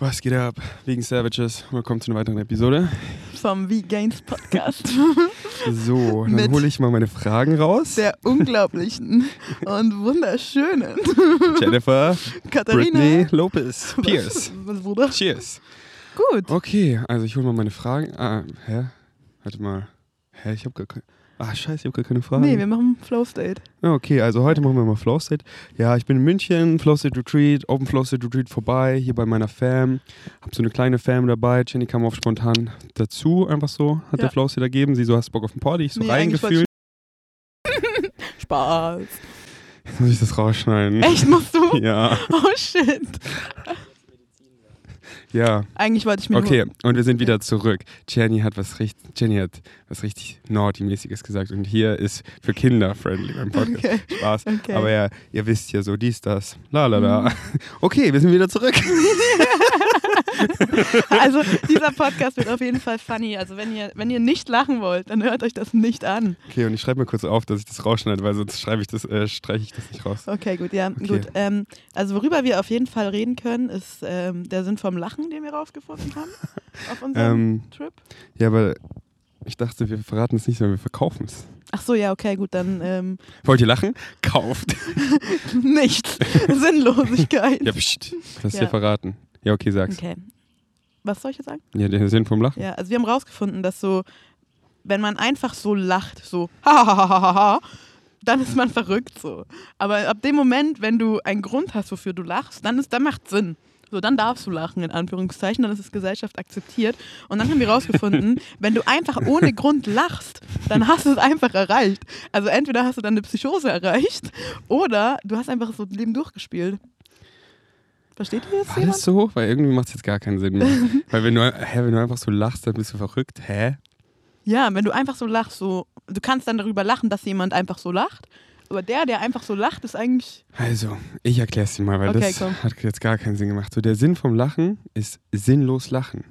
Was geht ab? Wegen Savages. Willkommen zu einer weiteren Episode. Vom V-Gains Podcast. So, dann hole ich mal meine Fragen raus. Der unglaublichen und wunderschönen Jennifer, Katharina. Britney Lopez, Pierce. Was, was, Bruder? Cheers. Gut. Okay, also ich hole mal meine Fragen. Ah, hä? Warte mal. Hä, ich habe gar keine. Ah, scheiße, ich habe gar keine Fragen. Nee, wir machen Flow State. Ja, Okay, also heute machen wir mal Flow State. Ja, ich bin in München, Flow State Retreat, Open Flow State Retreat vorbei, hier bei meiner Fam. Hab so eine kleine Fam dabei. Jenny kam auf spontan dazu, einfach so, hat Ja. der Flow State ergeben. Sie so, hast Bock auf ein Party? Ich so Nee, reingefühlt. Spaß. Jetzt muss ich das rausschneiden. Echt, musst du? Ja, Oh shit. Ja. Eigentlich wollte ich mir Okay, und wir sind wieder zurück. Jenny hat was richtig, Jenny hat was richtig Naughty-mäßiges gesagt und hier ist für Kinder friendly beim Podcast. Okay. Spaß. Okay. Aber ja, ihr wisst ja so, dies, das, la la la. Mhm. Okay, wir sind wieder zurück. Also, dieser Podcast wird auf jeden Fall funny. Also, wenn ihr, wenn ihr nicht lachen wollt, dann hört euch das nicht an. Okay, und ich schreibe mir kurz auf, dass ich das rausschneide, weil sonst schreibe ich das, äh, streiche ich das nicht raus. Okay, gut, ja, Okay. gut. Ähm, also worüber wir auf jeden Fall reden können, ist ähm, der Sinn vom Lachen, den wir rausgefunden haben auf unserem Ähm, Trip. ja, aber ich dachte, wir verraten es nicht, sondern wir verkaufen es. Ach so, ja, okay, gut, dann ähm, Wollt ihr lachen? Kauft. nichts. Sinnlosigkeit. Ja, pst, lass Ja. dir verraten. Ja, okay, sag's. Okay. Was soll ich jetzt sagen? Ja, der Sinn vom Lachen. Ja, also wir haben rausgefunden, dass so, wenn man einfach so lacht, so, hahaha, dann ist man verrückt so. Aber ab dem Moment, wenn du einen Grund hast, wofür du lachst, dann ist, dann macht Sinn. So, dann darfst du lachen, in Anführungszeichen, dann ist es Gesellschaft akzeptiert. Und dann haben wir rausgefunden, wenn du einfach ohne Grund lachst, dann hast du es einfach erreicht. Also entweder hast du dann eine Psychose erreicht oder du hast einfach so das Leben durchgespielt. Versteht ihr jetzt War jemand? das so? Weil irgendwie macht es jetzt gar keinen Sinn mehr. Weil wenn du, hä, wenn du einfach so lachst, dann bist du verrückt. Hä? Ja, wenn du einfach so lachst, so, du kannst dann darüber lachen, dass jemand einfach so lacht. Aber der, der einfach so lacht, ist eigentlich. Also, ich erkläre es dir mal, weil Okay, das komm. hat jetzt gar keinen Sinn gemacht. So, der Sinn vom Lachen ist sinnlos lachen.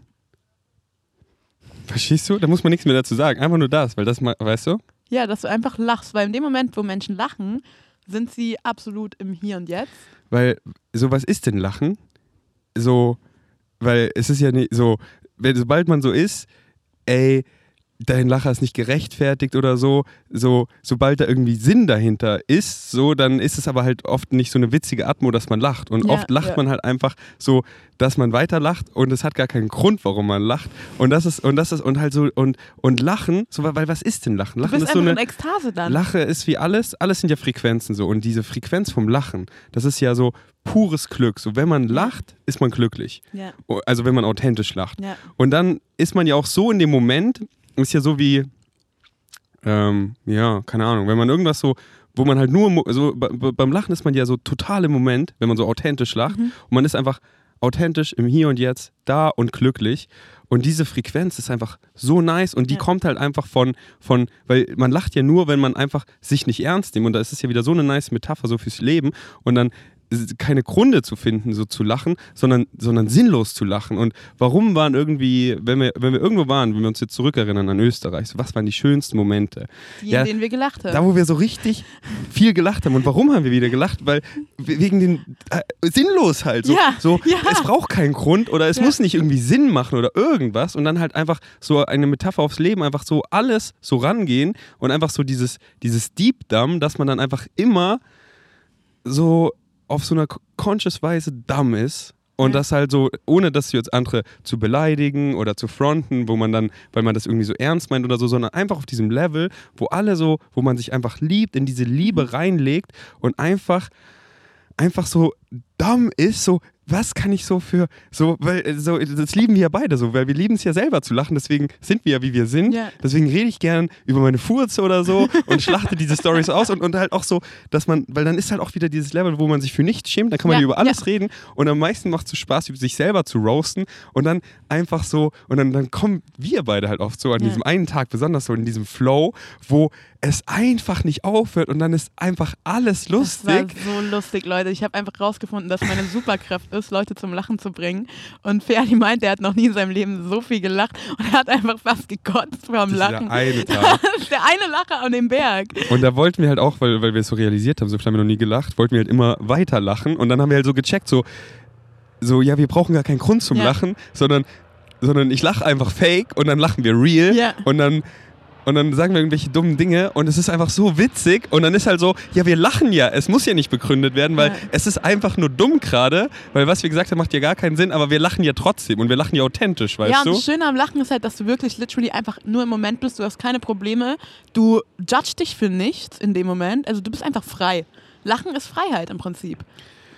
Verstehst du? Da muss man nichts mehr dazu sagen. Einfach nur das, weil das, mal, weißt du? Ja, dass du einfach lachst. Weil in dem Moment, wo Menschen lachen, sind sie absolut im Hier und Jetzt. Weil, so, was ist denn Lachen? So, weil es ist ja nicht so, wenn, sobald man so ist, ey, dein Lacher ist nicht gerechtfertigt oder so, so, sobald da irgendwie Sinn dahinter ist, so, dann ist es aber halt oft nicht so eine witzige Atmo, dass man lacht. Und Ja, oft lacht ja. man halt einfach so, dass man weiter lacht und es hat gar keinen Grund, warum man lacht. Und das ist, und das ist, und halt so, und, und Lachen, so, weil was ist denn Lachen? Lachen ist so eine. in Ekstase dann. Lache ist wie alles, alles sind ja Frequenzen so. Und diese Frequenz vom Lachen, das ist ja so pures Glück. So, wenn man lacht, ist man glücklich. ja, O- Also wenn man authentisch lacht. Und dann ist man ja auch so in dem Moment, ist ja so wie, ähm, ja, keine Ahnung, wenn man irgendwas so, wo man halt nur, so, be- be- beim Lachen ist man ja so total im Moment, wenn man so authentisch lacht. Mhm. Und man ist einfach authentisch im Hier und Jetzt da und glücklich. Und diese Frequenz ist einfach so nice und die Ja. kommt halt einfach von, von, weil man lacht ja nur, wenn man einfach sich nicht ernst nimmt. Und da ist es ja wieder so eine nice Metapher so fürs Leben. Und dann keine Gründe zu finden, so zu lachen, sondern, sondern sinnlos zu lachen. Und warum waren irgendwie, wenn wir, wenn wir irgendwo waren, wenn wir uns jetzt zurückerinnern an Österreich, so was waren die schönsten Momente? Die, Ja, in denen wir gelacht haben. Da, wo wir so richtig viel gelacht haben. Und warum haben wir wieder gelacht? Weil we- wegen den äh, sinnlos halt. So, Ja, so ja. es braucht keinen Grund oder es Ja. muss nicht irgendwie Sinn machen oder irgendwas. Und dann halt einfach so eine Metapher aufs Leben, einfach so alles so rangehen und einfach so dieses, dieses Deep Dumb, dass man dann einfach immer so auf so einer co- conscious Weise dumm ist. Und Ja. das halt so, ohne dass jetzt andere zu beleidigen oder zu fronten, wo man dann, weil man das irgendwie so ernst meint oder so, sondern einfach auf diesem Level, wo alle so, wo man sich einfach liebt, in diese Liebe reinlegt und einfach, einfach so dumm ist, so, was kann ich so für, so, weil, äh, so, das lieben wir ja beide so, weil wir lieben es ja selber zu lachen, deswegen sind wir ja, wie wir sind. Ja. Deswegen rede ich gern über meine Furze oder so und schlachte diese Stories aus und, und halt auch so, dass man, weil dann ist halt auch wieder dieses Level, wo man sich für nichts schämt, dann kann man Ja, über alles reden und am meisten macht es so Spaß, über sich selber zu roasten und dann einfach so, und dann, dann kommen wir beide halt oft so an diesem einen Tag, besonders so in diesem Flow, wo es einfach nicht aufhört und dann ist einfach alles Das war lustig. so lustig, Leute. Ich habe einfach rausgefunden, dass meine Superkraft ist, Leute zum Lachen zu bringen. Und Ferdi meint, er hat noch nie in seinem Leben so viel gelacht und er hat einfach fast gekotzt vom Lachen. eine Tag. Das ist der eine Lacher an dem Berg. Und da wollten wir halt auch, weil, weil wir es so realisiert haben, so viel haben wir noch nie gelacht, wollten wir halt immer weiter lachen. Und dann haben wir halt so gecheckt, so, so, ja, wir brauchen gar keinen Grund zum Ja. Lachen, sondern, sondern ich lache einfach fake und dann lachen wir real Ja. und dann und dann sagen wir irgendwelche dummen Dinge und es ist einfach so witzig und dann ist halt so, ja, wir lachen ja, es muss ja nicht begründet werden, weil Ja. es ist einfach nur dumm gerade, weil was wir gesagt haben, macht ja gar keinen Sinn, aber wir lachen ja trotzdem und wir lachen ja authentisch, weißt ja, und du? das Schöne am Lachen ist halt, dass du wirklich literally einfach nur im Moment bist. Du hast keine Probleme. Du judgst dich für nichts in dem Moment. Also du bist einfach frei. Lachen ist Freiheit im Prinzip.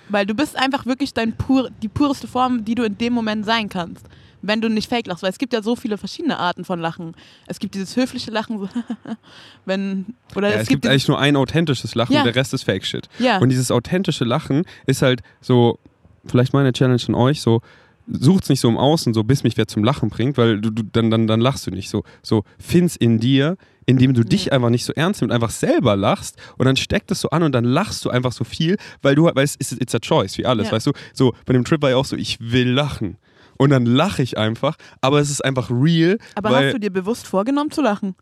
Weil du bist einfach wirklich dein pur, die pureste Form, die du in dem Moment sein kannst. Wenn du nicht fake lachst. Weil es gibt ja so viele verschiedene Arten von Lachen. Es gibt dieses höfliche Lachen, so wenn. Oder Ja, es, es gibt dieses- eigentlich nur ein authentisches Lachen Ja. und der Rest ist Fake-Shit. Ja. Und dieses authentische Lachen ist halt so, vielleicht meine Challenge an euch, so, sucht's nicht so im Außen, so bis mich wer zum Lachen bringt, weil du, du dann, dann, dann lachst du nicht. So, so find's in dir, indem du dich einfach nicht so ernst nimmst, einfach selber lachst und dann steckt es so an und dann lachst du einfach so viel, weil du, weil es ist it's a choice, wie alles, Ja. weißt du? So, bei dem Trip war ja auch so, ich will lachen. Und dann lache ich einfach, aber es ist einfach real. aber weil, hast du dir bewusst vorgenommen zu lachen?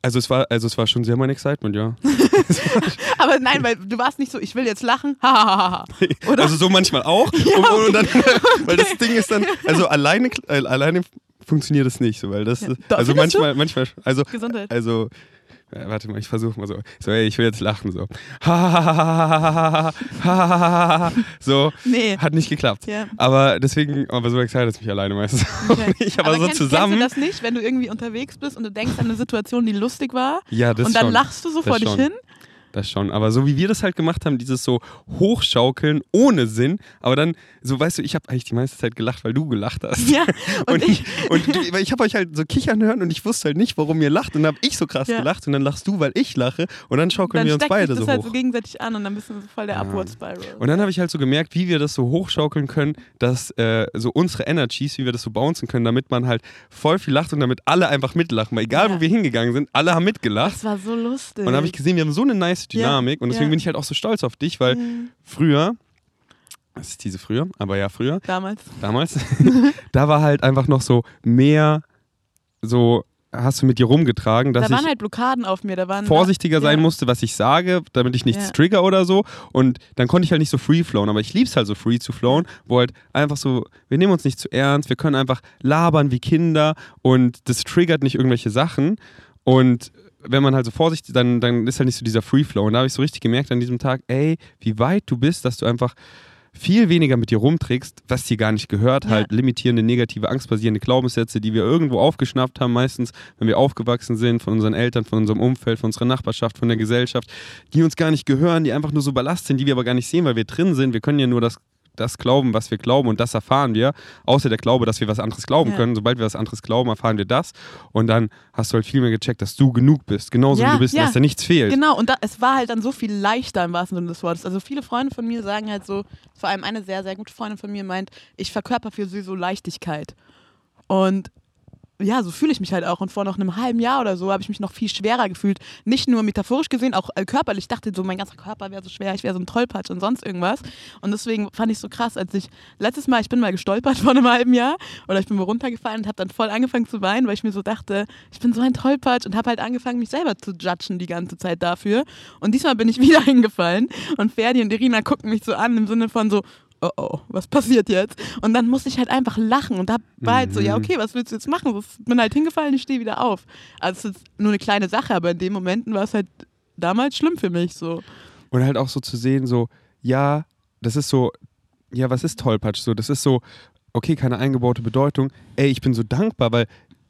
also es war, also es war schon sehr mein Excitement, ja. Aber nein, weil du warst nicht so, ich will jetzt lachen. Hahaha. Oder? Also so manchmal auch. und, und dann, weil das Ding ist dann, also alleine, äh, alleine funktioniert es nicht so, weil das, Ja. Also findest du? manchmal, manchmal, also, Gesundheit. also, ja, warte mal, ich versuche mal so, so, ey, ich will jetzt lachen, so, so, Nee. hat nicht geklappt. Ja. Aber deswegen, aber so excited es mich alleine meistens auch Okay. nicht, aber, so kennst, zusammen. Kennst du das nicht, wenn du irgendwie unterwegs bist und du denkst an eine Situation, die lustig war ja, das und dann schon. lachst du so Das vor dich schon. hin? Das schon. Aber so wie wir das halt gemacht haben, dieses so Hochschaukeln ohne Sinn, aber dann, so weißt du, ich habe eigentlich die meiste Zeit gelacht, weil du gelacht hast. Ja, Und, und ich, und du, ich habe euch halt so kichern hören und ich wusste halt nicht, warum ihr lacht. Und dann habe ich so krass Ja. gelacht und dann lachst du, weil ich lache. Und dann schaukeln dann wir uns beide das so halt hoch. so gegenseitig an und dann bist du so voll der Ja. Upward Spiral. Und dann habe ich halt so gemerkt, wie wir das so hochschaukeln können, dass äh, so unsere Energies, wie wir das so bouncen können, damit man halt voll viel lacht und damit alle einfach mitlachen. Weil egal, Ja. wo wir hingegangen sind, alle haben mitgelacht. das war so lustig. Und dann habe ich gesehen, wir haben so eine nice Ja. Dynamik und deswegen Ja. bin ich halt auch so stolz auf dich, weil Mhm. früher, das ist diese früher, aber ja früher, Damals. damals, da war halt einfach noch so mehr so hast du mit dir rumgetragen, dass Da waren ich halt Blockaden auf mir. Da waren vorsichtiger sein ja. musste, was ich sage, damit ich nichts Ja. trigger oder so. Und dann konnte ich halt nicht so free flowen. Aber ich liebe es halt so free zu flowen, wo halt einfach so, wir nehmen uns nicht zu ernst, wir können einfach labern wie Kinder und das triggert nicht irgendwelche Sachen. Und wenn man halt so vorsichtig, dann, dann ist halt nicht so dieser Free Flow. Und da habe ich so richtig gemerkt an diesem Tag, ey, wie weit du bist, dass du einfach viel weniger mit dir rumträgst, was dir gar nicht gehört, Ja. halt limitierende, negative, angstbasierende Glaubenssätze, die wir irgendwo aufgeschnappt haben, meistens, wenn wir aufgewachsen sind, von unseren Eltern, von unserem Umfeld, von unserer Nachbarschaft, von der Gesellschaft, die uns gar nicht gehören, die einfach nur so Ballast sind, die wir aber gar nicht sehen, weil wir drin sind. Wir können ja nur das, das glauben, was wir glauben und das erfahren wir, außer der Glaube, dass wir was anderes glauben Ja. können. Sobald wir was anderes glauben, erfahren wir das und dann hast du halt viel mehr gecheckt, dass du genug bist, genauso Ja, wie du bist, ja. dass da nichts fehlt. Genau, und da, es war halt dann so viel leichter im wahrsten Sinne des Wortes. Also viele Freunde von mir sagen halt so, vor allem eine sehr, sehr gute Freundin von mir meint, ich verkörper für sie so Leichtigkeit. Und ja, so fühle ich mich halt auch. Und vor noch einem halben Jahr oder so habe ich mich noch viel schwerer gefühlt. Nicht nur metaphorisch gesehen, auch äh, körperlich. Ich dachte so, mein ganzer Körper wäre so schwer, ich wäre so ein Tollpatsch und sonst irgendwas. Und deswegen fand ich es so krass, als ich letztes Mal, ich bin mal gestolpert vor einem halben Jahr oder ich bin mal runtergefallen und habe dann voll angefangen zu weinen, weil ich mir so dachte, ich bin so ein Tollpatsch und habe halt angefangen, mich selber zu judgen die ganze Zeit dafür. Und diesmal bin ich wieder hingefallen und Ferdi und Irina gucken mich so an im Sinne von so, oh oh, was passiert jetzt? Und dann musste ich halt einfach lachen und da war halt so, ja, okay, was willst du jetzt machen? Ich bin halt hingefallen, ich stehe wieder auf. Also es ist nur eine kleine Sache, aber in den Momenten war es halt damals schlimm für mich so. Und halt auch so zu sehen, so, ja, das ist so, ja, was ist Tollpatsch? So, das ist so, okay, keine eingebaute Bedeutung. Ey, ich bin so dankbar, weil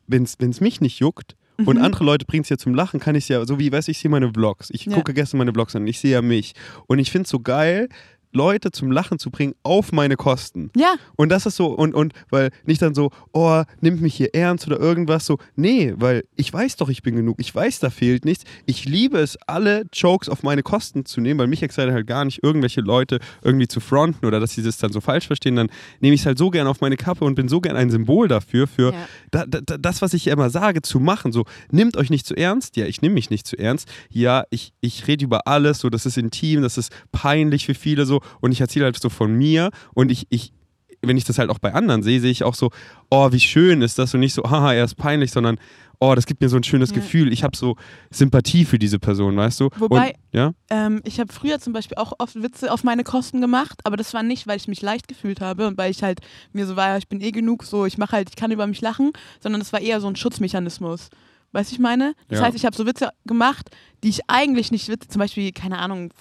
wenn es mich nicht juckt und Mhm. andere Leute bringen es ja zum Lachen, kann ich es ja, so wie, weißt du, ich sehe meine Vlogs. Ich Ja. gucke gestern meine Vlogs an, ich sehe ja mich. Und ich finde es so geil, Leute zum Lachen zu bringen auf meine Kosten. Ja, Und das ist so, und, und weil nicht dann so, oh, nimmt mich hier ernst oder irgendwas so. Nee, weil ich weiß doch, ich bin genug. Ich weiß, da fehlt nichts. Ich liebe es, alle Jokes auf meine Kosten zu nehmen, weil mich excited halt gar nicht, irgendwelche Leute irgendwie zu fronten oder dass sie das dann so falsch verstehen. Dann nehme ich es halt so gern auf meine Kappe und bin so gern ein Symbol dafür, für Ja. da, da, das, was ich immer sage, zu machen. So, nimmt euch nicht zu ernst. Ja, ich nehme mich nicht zu ernst. Ja, ich, ich rede über alles. So, das ist intim, das ist peinlich für viele so. Und ich erzähle halt so von mir und ich, ich wenn ich das halt auch bei anderen sehe, sehe ich auch so, oh, wie schön ist das und nicht so, haha, er ist peinlich, sondern oh, das gibt mir so ein schönes Ja. Gefühl. Ich habe so Sympathie für diese Person, weißt du? Wobei- und, ja, Ähm, ich habe früher zum Beispiel auch oft Witze auf meine Kosten gemacht, aber das war nicht, weil ich mich leicht gefühlt habe und weil ich halt mir so war, ich bin eh genug, so ich mache halt, ich kann über mich lachen, sondern das war eher so ein Schutzmechanismus. Weißt du, ich meine? Das Ja. heißt, ich habe so Witze gemacht, die ich eigentlich nicht Witze, zum Beispiel, keine Ahnung,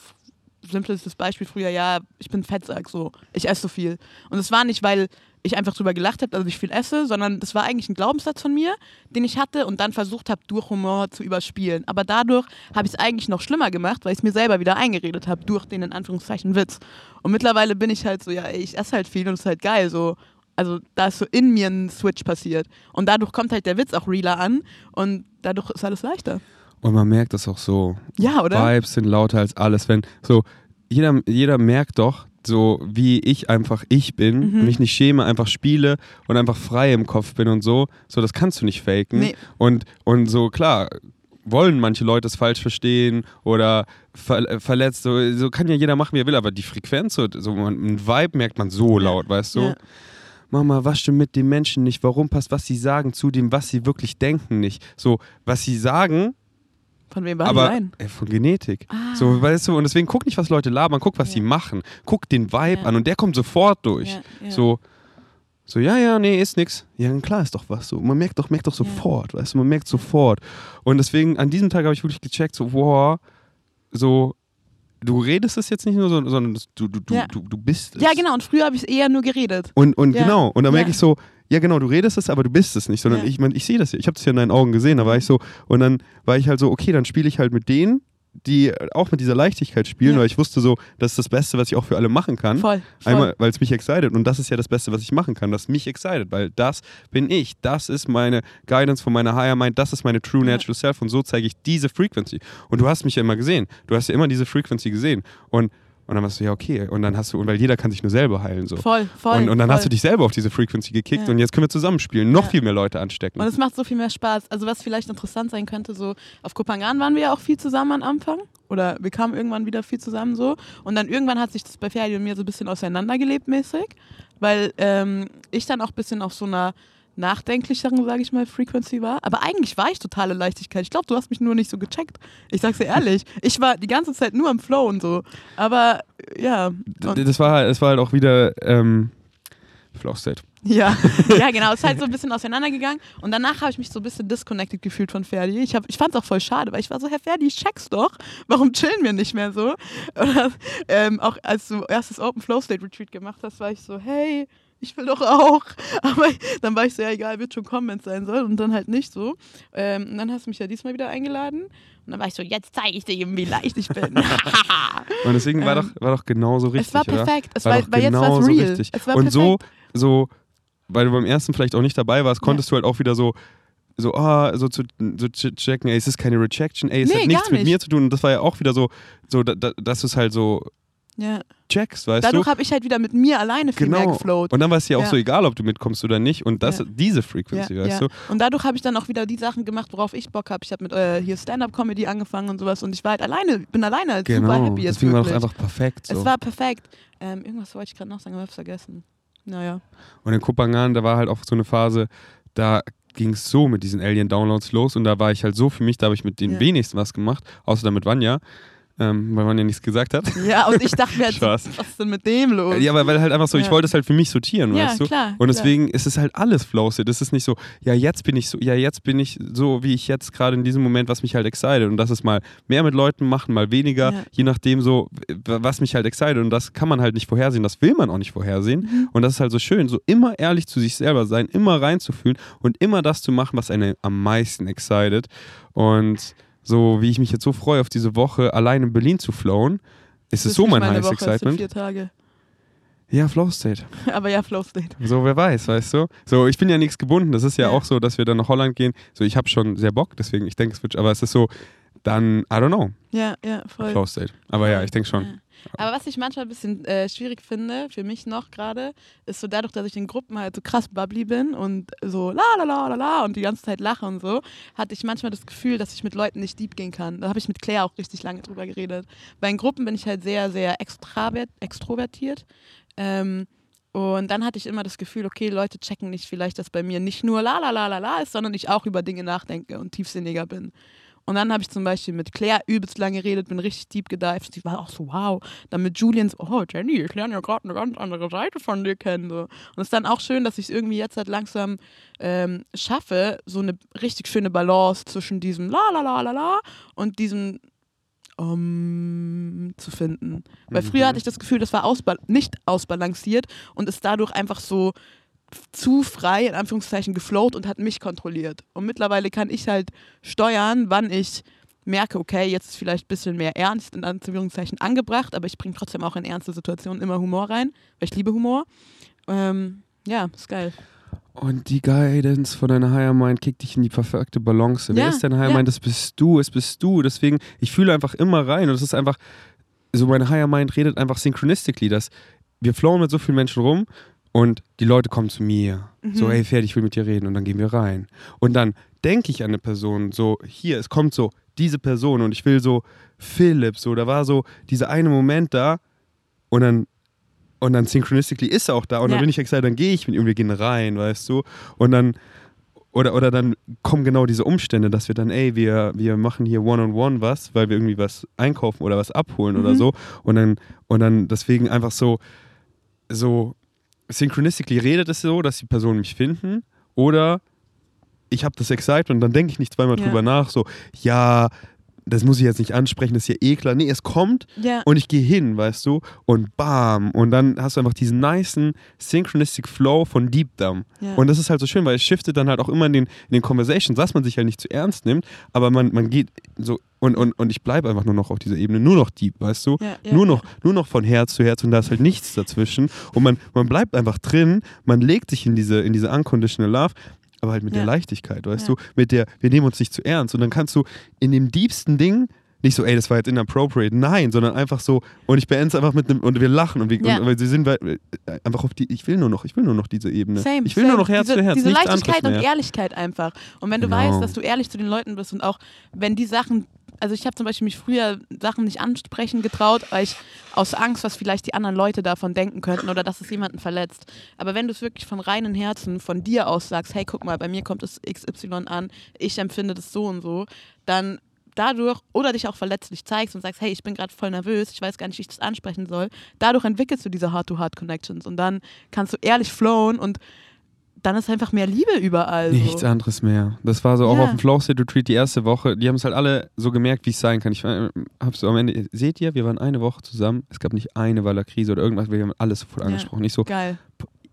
simples Beispiel früher, ja, ich bin Fettsack, so, ich esse so viel. Und es war nicht, weil ich einfach drüber gelacht habe, dass ich viel esse, sondern das war eigentlich ein Glaubenssatz von mir, den ich hatte und dann versucht habe, durch Humor zu überspielen. Aber dadurch habe ich es eigentlich noch schlimmer gemacht, weil ich es mir selber wieder eingeredet habe, durch den in Anführungszeichen Witz. Und mittlerweile bin ich halt so, ja, ich esse halt viel und es ist halt geil, so. Also da ist so in mir ein Switch passiert. Und dadurch kommt halt der Witz auch realer an und dadurch ist alles leichter. Und man merkt das auch so. Ja, oder? Vibes sind lauter als alles. Wenn so, jeder, jeder merkt doch, so wie ich einfach ich bin, Mhm. mich nicht schäme, einfach spiele und einfach frei im Kopf bin und so, so das kannst du nicht faken. Nee. Und, und so klar, wollen manche Leute es falsch verstehen oder ver äh, verletzt, so, so kann ja jeder machen, wie er will, aber die Frequenz, so, so ein Vibe merkt man so laut, weißt du? Ja. Mama, was stimmt mit den Menschen nicht? Warum passt, was sie sagen, zu dem, was sie wirklich denken, nicht? So, was sie sagen, Von wem war aber rein? ey, von Genetik. Ah. So, weißt du, und deswegen guck nicht, was Leute labern, guck, was Ja. sie machen. Guck den Vibe Ja. an und der kommt sofort durch. Ja, ja. So, so, ja, ja, nee, ist nix. Ja, klar ist doch was so. Man merkt doch, merkt doch sofort, weißt du, man merkt sofort. Und deswegen, an diesem Tag habe ich wirklich gecheckt, so, wow, so, du redest es jetzt nicht nur, so, sondern du, du, du, Ja. du, du bist es. Ja, genau. Und früher habe ich eher nur geredet. Und, und Ja. genau, und dann merke Ja. ich so, ja genau, du redest es, aber du bist es nicht, sondern Ja. ich, mein, ich sehe das ja, ich habe das ja in deinen Augen gesehen, da war ich so, und dann war ich halt so, okay, dann spiele ich halt mit denen, die auch mit dieser Leichtigkeit spielen, Ja. weil ich wusste so, das ist das Beste, was ich auch für alle machen kann. Voll. voll. Einmal, weil es mich excited und das ist ja das Beste, was ich machen kann, das mich excited, weil das bin ich, das ist meine Guidance von meiner Higher Mind, das ist meine True Ja. Natural Self und so zeige ich diese Frequency. Und du hast mich ja immer gesehen, du hast ja immer diese Frequency gesehen und und dann warst du, ja, okay. Und dann hast du, und weil jeder kann sich nur selber heilen. So. Voll, voll. und, und dann voll. hast du dich selber auf diese Frequency gekickt Ja. und jetzt können wir zusammenspielen, noch Ja. viel mehr Leute anstecken. Und es macht so viel mehr Spaß. Also was vielleicht interessant sein könnte, so auf Kopangan waren wir ja auch viel zusammen am Anfang. Oder wir kamen irgendwann wieder viel zusammen so. Und dann irgendwann hat sich das bei Ferdi und mir so ein bisschen auseinandergelebt mäßig. Weil ähm, ich dann auch ein bisschen auf so einer nachdenklicheren, sage ich mal, Frequency war. Aber eigentlich war ich totale Leichtigkeit. Ich glaube, du hast mich nur nicht so gecheckt. Ich sag's dir ehrlich. Ich war die ganze Zeit nur am Flow und so. Aber ja. D- das, war, halt- das war halt auch wieder ähm, Flow State. ja, ja, genau. Es ist halt so ein bisschen auseinandergegangen. Und danach habe ich mich so ein bisschen disconnected gefühlt von Ferdi. Ich, hab- ich fand es auch voll schade, weil ich war so, Herr Ferdi, ich check's doch. Warum chillen wir nicht mehr so? Oder ähm, auch als du erstes Open Flow State Retreat gemacht hast, war ich so, hey, ich will doch auch. Aber dann war ich so, ja, egal, wird schon kommen, wenn es sein soll. Und dann halt nicht so. Ähm, und dann hast du mich ja diesmal wieder eingeladen. Und dann war ich so, jetzt zeige ich dir eben, wie leicht ich bin. Und deswegen war, Ähm, doch, war doch genauso richtig. es war oder? perfekt. Es war war, doch weil jetzt war es genauso real. richtig. Es war und perfekt. so, so, weil du beim ersten vielleicht auch nicht dabei warst, konntest du halt auch wieder so, so, ah, so zu so ch- checken, ey, es ist keine Rejection, ey, es Nee, hat nichts gar mit nicht. mir zu tun. Und das war ja auch wieder so, so da, da, dass du es halt so ja. checkst, weißt Dadurch du? habe ich halt wieder mit mir alleine viel mehr Genau. geflowt. Und dann war es ja auch so egal, ob du mitkommst oder nicht. Und das, diese Frequency, weißt du? Und dadurch habe ich dann auch wieder die Sachen gemacht, worauf ich Bock habe. Ich habe mit äh, hier Stand-up-Comedy angefangen und sowas und ich war halt alleine, bin alleine halt super Genau. happy jetzt Deswegen war wirklich. einfach perfekt. So. Es war perfekt. Ähm, irgendwas wollte ich gerade noch sagen, aber ich vergessen. Naja. Und in Kopangan, da war halt auch so eine Phase, da ging es so mit diesen Alien-Downloads los und da war ich halt so für mich, da habe ich mit den Ja. wenigsten was gemacht, außer dann mit Vanya, ähm, weil Vanya nichts gesagt hat. Ja, und ich dachte mir, halt, Spaß. was ist denn mit dem los? Ja, aber weil halt einfach so, ich Ja. wollte es halt für mich sortieren, Ja, weißt du? klar, Und klar. deswegen ist es halt alles Flowstate. Es ist nicht so, ja, jetzt bin ich so, ja, jetzt bin ich so, wie ich jetzt gerade in diesem Moment, was mich halt excited. Und das ist mal mehr mit Leuten machen, mal weniger, Ja. je nachdem so, was mich halt excited. Und das kann man halt nicht vorhersehen, das will man auch nicht vorhersehen. Mhm. Und das ist halt so schön, so immer ehrlich zu sich selber sein, immer reinzufühlen und immer das zu machen, was einen am meisten excited. Und so wie ich mich jetzt so freue, auf diese Woche allein in Berlin zu flowen, ist es so mein heißes Excitement. vier Tage. Ja, Flow State. Aber ja, Flow State. So, wer weiß, weißt du? So, ich bin ja nichts gebunden. Das ist ja, Ja. auch so, dass wir dann nach Holland gehen. So, ich habe schon sehr Bock, deswegen, ich denke, es wird, aber es ist so, dann, I don't know, Ja, ja, voll. Flow State. Aber ja, ich denke schon. Ja. Aber was ich manchmal ein bisschen äh, schwierig finde, für mich noch gerade, ist so dadurch, dass ich in Gruppen halt so krass bubbly bin und so la la la la la und die ganze Zeit lache und so, hatte ich manchmal das Gefühl, dass ich mit Leuten nicht deep gehen kann. Da habe ich mit Claire auch richtig lange drüber geredet. Bei den Gruppen bin ich halt sehr, sehr extrovertiert. Ähm, Und dann hatte ich immer das Gefühl, okay, Leute checken nicht vielleicht, dass bei mir nicht nur la la la la la ist, sondern ich auch über Dinge nachdenke und tiefsinniger bin. Und dann habe ich zum Beispiel mit Claire übelst lang geredet, bin richtig deep gedived. Die war auch so, wow. Dann mit Julians, oh Jenny, ich lerne ja gerade eine ganz andere Seite von dir kennen. So. Und es ist dann auch schön, dass ich es irgendwie jetzt halt langsam ähm, schaffe, so eine richtig schöne Balance zwischen diesem la la la la la und diesem um, zu finden. Weil früher Mhm. hatte ich das Gefühl, das war ausba nicht ausbalanciert und ist dadurch einfach so zu frei, in Anführungszeichen, geflowt und hat mich kontrolliert. Und mittlerweile kann ich halt steuern, wann ich merke, okay, jetzt ist vielleicht ein bisschen mehr Ernst, in Anführungszeichen, angebracht, aber ich bringe trotzdem auch in ernste Situationen immer Humor rein, weil ich liebe Humor. Ähm, ja, ist geil. Und die Guidance von deiner Higher Mind kickt dich in die perfekte Balance. Wer Ja, ist dein Higher ja. Mind? Das bist du, es bist du. Deswegen, ich fühle einfach immer rein und es ist einfach, so meine Higher Mind redet einfach synchronistically, dass wir flowen mit so vielen Menschen rum und die Leute kommen zu mir. So, Mhm. hey, fertig, ich will mit dir reden und dann gehen wir rein. Und dann denke ich an eine Person, so, hier, es kommt so, diese Person und ich will so, Philipp, so, da war so dieser eine Moment da und dann und dann synchronistically ist er auch da und Ja. dann bin ich excited, dann gehe ich mit ihm, wir gehen rein, weißt du? Und dann oder, oder dann kommen genau diese Umstände, dass wir dann, ey, wir, wir machen hier One-on-One was, weil wir irgendwie was einkaufen oder was abholen oder Mhm. so. Und dann, und dann deswegen einfach so, so synchronistically redet es so, dass die Personen mich finden oder ich habe das Excitement und dann denke ich nicht zweimal Ja. drüber nach, so, ja, das muss ich jetzt nicht ansprechen, das ist ja eh klar. Nee, es kommt Ja. und ich gehe hin, weißt du, und bam. Und dann hast du einfach diesen nicen Synchronistic Flow von Deep Down. ja. Und das ist halt so schön, weil es shiftet dann halt auch immer in den, in den Conversations, dass man sich halt nicht zu ernst nimmt, aber man, man geht so und, und, und ich bleibe einfach nur noch auf dieser Ebene, nur noch deep, weißt du? ja, ja, Nur noch, nur noch von Herz zu Herz und da ist halt nichts dazwischen. Und man, man bleibt einfach drin, man legt sich in diese, in diese unconditional love, aber halt mit der Ja. Leichtigkeit, weißt Ja. du? Mit der, wir nehmen uns nicht zu ernst. Und dann kannst du in dem diebsten Ding nicht so, ey, das war jetzt inappropriate, nein, sondern einfach so, und ich beende es einfach mit einem, und wir lachen und wir, Ja. und, weil sie sind weit- einfach auf die, ich will nur noch, ich will nur noch diese Ebene. Same, ich will same. nur noch Herz diese, zu Herz, Diese Leichtigkeit und. Ehrlichkeit einfach. Und wenn du Genau. weißt, dass du ehrlich zu den Leuten bist und auch, wenn die Sachen, also ich habe zum Beispiel mich früher Sachen nicht ansprechen getraut, weil ich aus Angst, was vielleicht die anderen Leute davon denken könnten oder dass es jemanden verletzt. Aber wenn du es wirklich von reinem Herzen, von dir aus sagst, hey, guck mal, bei mir kommt es XY an, ich empfinde das so und so, dann dadurch oder dich auch verletzlich zeigst und sagst, hey, ich bin gerade voll nervös, ich weiß gar nicht, wie ich das ansprechen soll, dadurch entwickelst du diese Heart-to-Heart-Connections und dann kannst du ehrlich flowen und dann ist einfach mehr Liebe überall. So. Nichts anderes mehr. Das war so auch Ja. auf dem Flow State Retreat die erste Woche. Die haben es halt alle so gemerkt, wie es sein kann. Ich äh, habe so am Ende, seht ihr, wir waren eine Woche zusammen. Es gab nicht eine Waller-Krise oder irgendwas. Wir haben alles sofort Ja. angesprochen. Nicht so, Geil.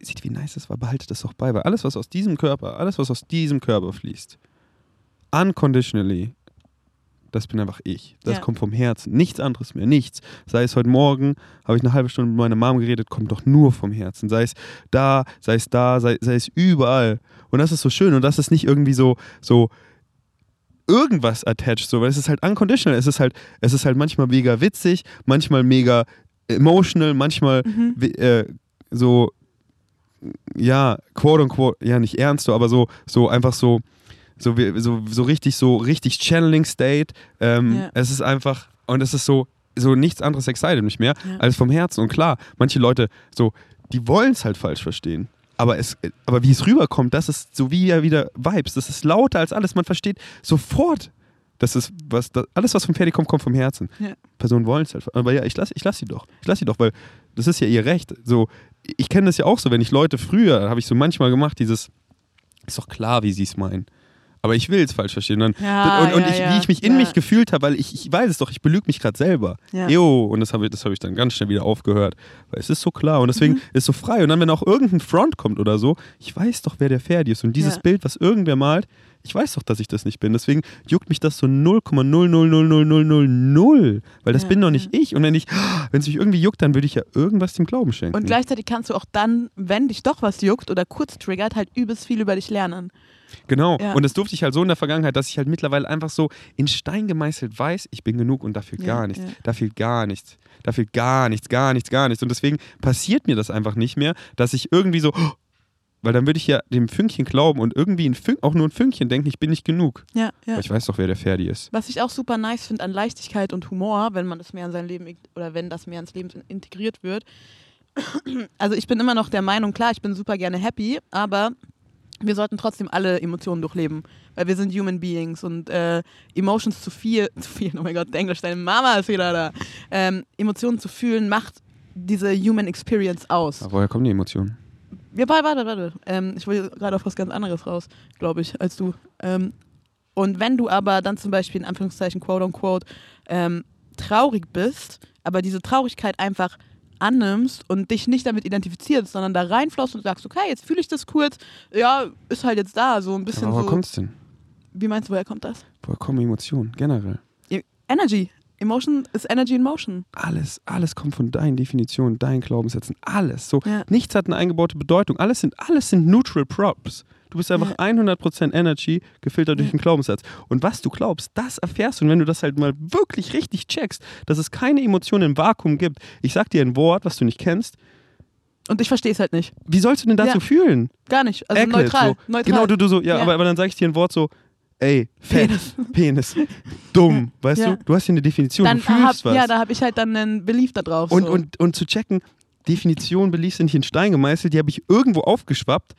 seht, wie nice das war, behaltet das doch bei. Weil alles, was aus diesem Körper, alles, was aus diesem Körper fließt, unconditionally, das bin einfach ich. Das Ja. kommt vom Herzen. Nichts anderes mehr. Nichts. Sei es heute Morgen, habe ich eine halbe Stunde mit meiner Mom geredet, kommt doch nur vom Herzen. Sei es da, sei es da, sei, sei es überall. Und das ist so schön. Und das ist nicht irgendwie so, so irgendwas attached, so, weil es ist halt unconditional. Es ist halt, es ist halt manchmal mega witzig, manchmal mega emotional, manchmal Mhm. äh, so, ja, quote unquote, ja, nicht ernst, so, aber so, so einfach so, so, so, so richtig, so richtig Channeling State. Ähm, Ja. Es ist einfach, und es ist so, so nichts anderes excited mich mehr Ja. als vom Herzen. Und klar, manche Leute, so, die wollen es halt falsch verstehen. Aber, es, aber wie es rüberkommt, das ist so wie ja wieder Vibes. Das ist lauter als alles. Man versteht sofort, das ist was, das, alles, was vom Pferd kommt, kommt vom Herzen. Ja. Personen wollen es halt. Aber ja, ich lasse ich lass sie doch. Ich lasse sie doch, weil das ist ja ihr Recht. So, ich kenne das ja auch so, wenn ich Leute früher, habe ich so manchmal gemacht, dieses, ist doch klar, wie sie es meinen. Aber ich will es falsch verstehen. Und, Ja, und, und ja, ich, ja, wie ich mich in mich gefühlt habe, weil ich, ich weiß es doch, ich belüge mich gerade selber. Ja. Jo, und das habe ich, das hab ich dann ganz schnell wieder aufgehört. Weil es ist so klar und deswegen Mhm. ist so frei. Und dann, wenn auch irgendein Front kommt oder so, ich weiß doch, wer der Ferdi ist. Und dieses. Bild, was irgendwer malt, ich weiß doch, dass ich das nicht bin. Deswegen juckt mich das so 0,0000000. Weil das bin doch nicht ich. Und wenn ich, wenn es mich irgendwie juckt, dann würde ich ja irgendwas dem Glauben schenken. Und gleichzeitig kannst du auch dann, wenn dich doch was juckt oder kurz triggert, halt übelst viel über dich lernen. Genau. Ja. Und das durfte ich halt so in der Vergangenheit, dass ich halt mittlerweile einfach so in Stein gemeißelt weiß, ich bin genug und da fehlt gar nichts. Da fehlt gar nichts. Da fehlt gar nichts, gar nichts, gar nichts. Und deswegen passiert mir das einfach nicht mehr, dass ich irgendwie so, weil dann würde ich ja dem Fünkchen glauben und irgendwie ein Fün auch nur ein Fünkchen denken, ich bin nicht genug. Ja, ja. Aber ich weiß doch, wer der Ferdi ist. Was ich auch super nice finde an Leichtigkeit und Humor, wenn man das mehr in sein Leben oder wenn das mehr ins Leben integriert wird, Also ich bin immer noch der Meinung, klar, ich bin super gerne happy, aber wir sollten trotzdem alle Emotionen durchleben, weil wir sind Human Beings und äh, Emotions zu viel, zu viel, oh mein Gott, Englisch, deine Mama ist wieder da. Ähm, Emotionen zu fühlen macht diese Human Experience aus. Aber woher kommen die Emotionen? Ja, warte, warte, warte. Ähm, ich will gerade auf was ganz anderes raus, glaube ich, als du. Ähm, und wenn du aber dann zum Beispiel in Anführungszeichen, quote unquote, ähm, traurig bist, aber diese Traurigkeit einfach annimmst und dich nicht damit identifizierst, sondern da reinflossst und sagst, okay, jetzt fühle ich das kurz, ja, ist halt jetzt da, so ein bisschen Aber woher so. kommt's denn? Wie meinst du, woher kommt das? Woher kommen Emotionen generell? Energy. Emotion ist Energy in Motion. Alles, alles kommt von deinen Definitionen, deinen Glaubenssätzen, alles. So, Ja. nichts hat eine eingebaute Bedeutung. Alles sind, alles sind neutral props. Du bist einfach Ja. 100% Energy gefiltert durch den Glaubenssatz. Und was du glaubst, das erfährst du. Und wenn du das halt mal wirklich richtig checkst, dass es keine Emotionen im Vakuum gibt. Ich sag dir ein Wort, was du nicht kennst. Und ich verstehe es halt nicht. Wie sollst du denn dazu Ja. fühlen? Gar nicht. Also Ecklet, neutral. So. neutral. Genau, du, du so, ja, Ja. Aber, aber dann sage ich dir ein Wort so, ey, fett, Penis. Penis, dumm, weißt Ja. du? Du hast hier eine Definition, dann du fühlst hab, was. Ja, da habe ich halt dann einen Belief da drauf. und, so. und, und zu checken, Definition, Beliefs sind nicht in Stein gemeißelt, die habe ich irgendwo aufgeschwappt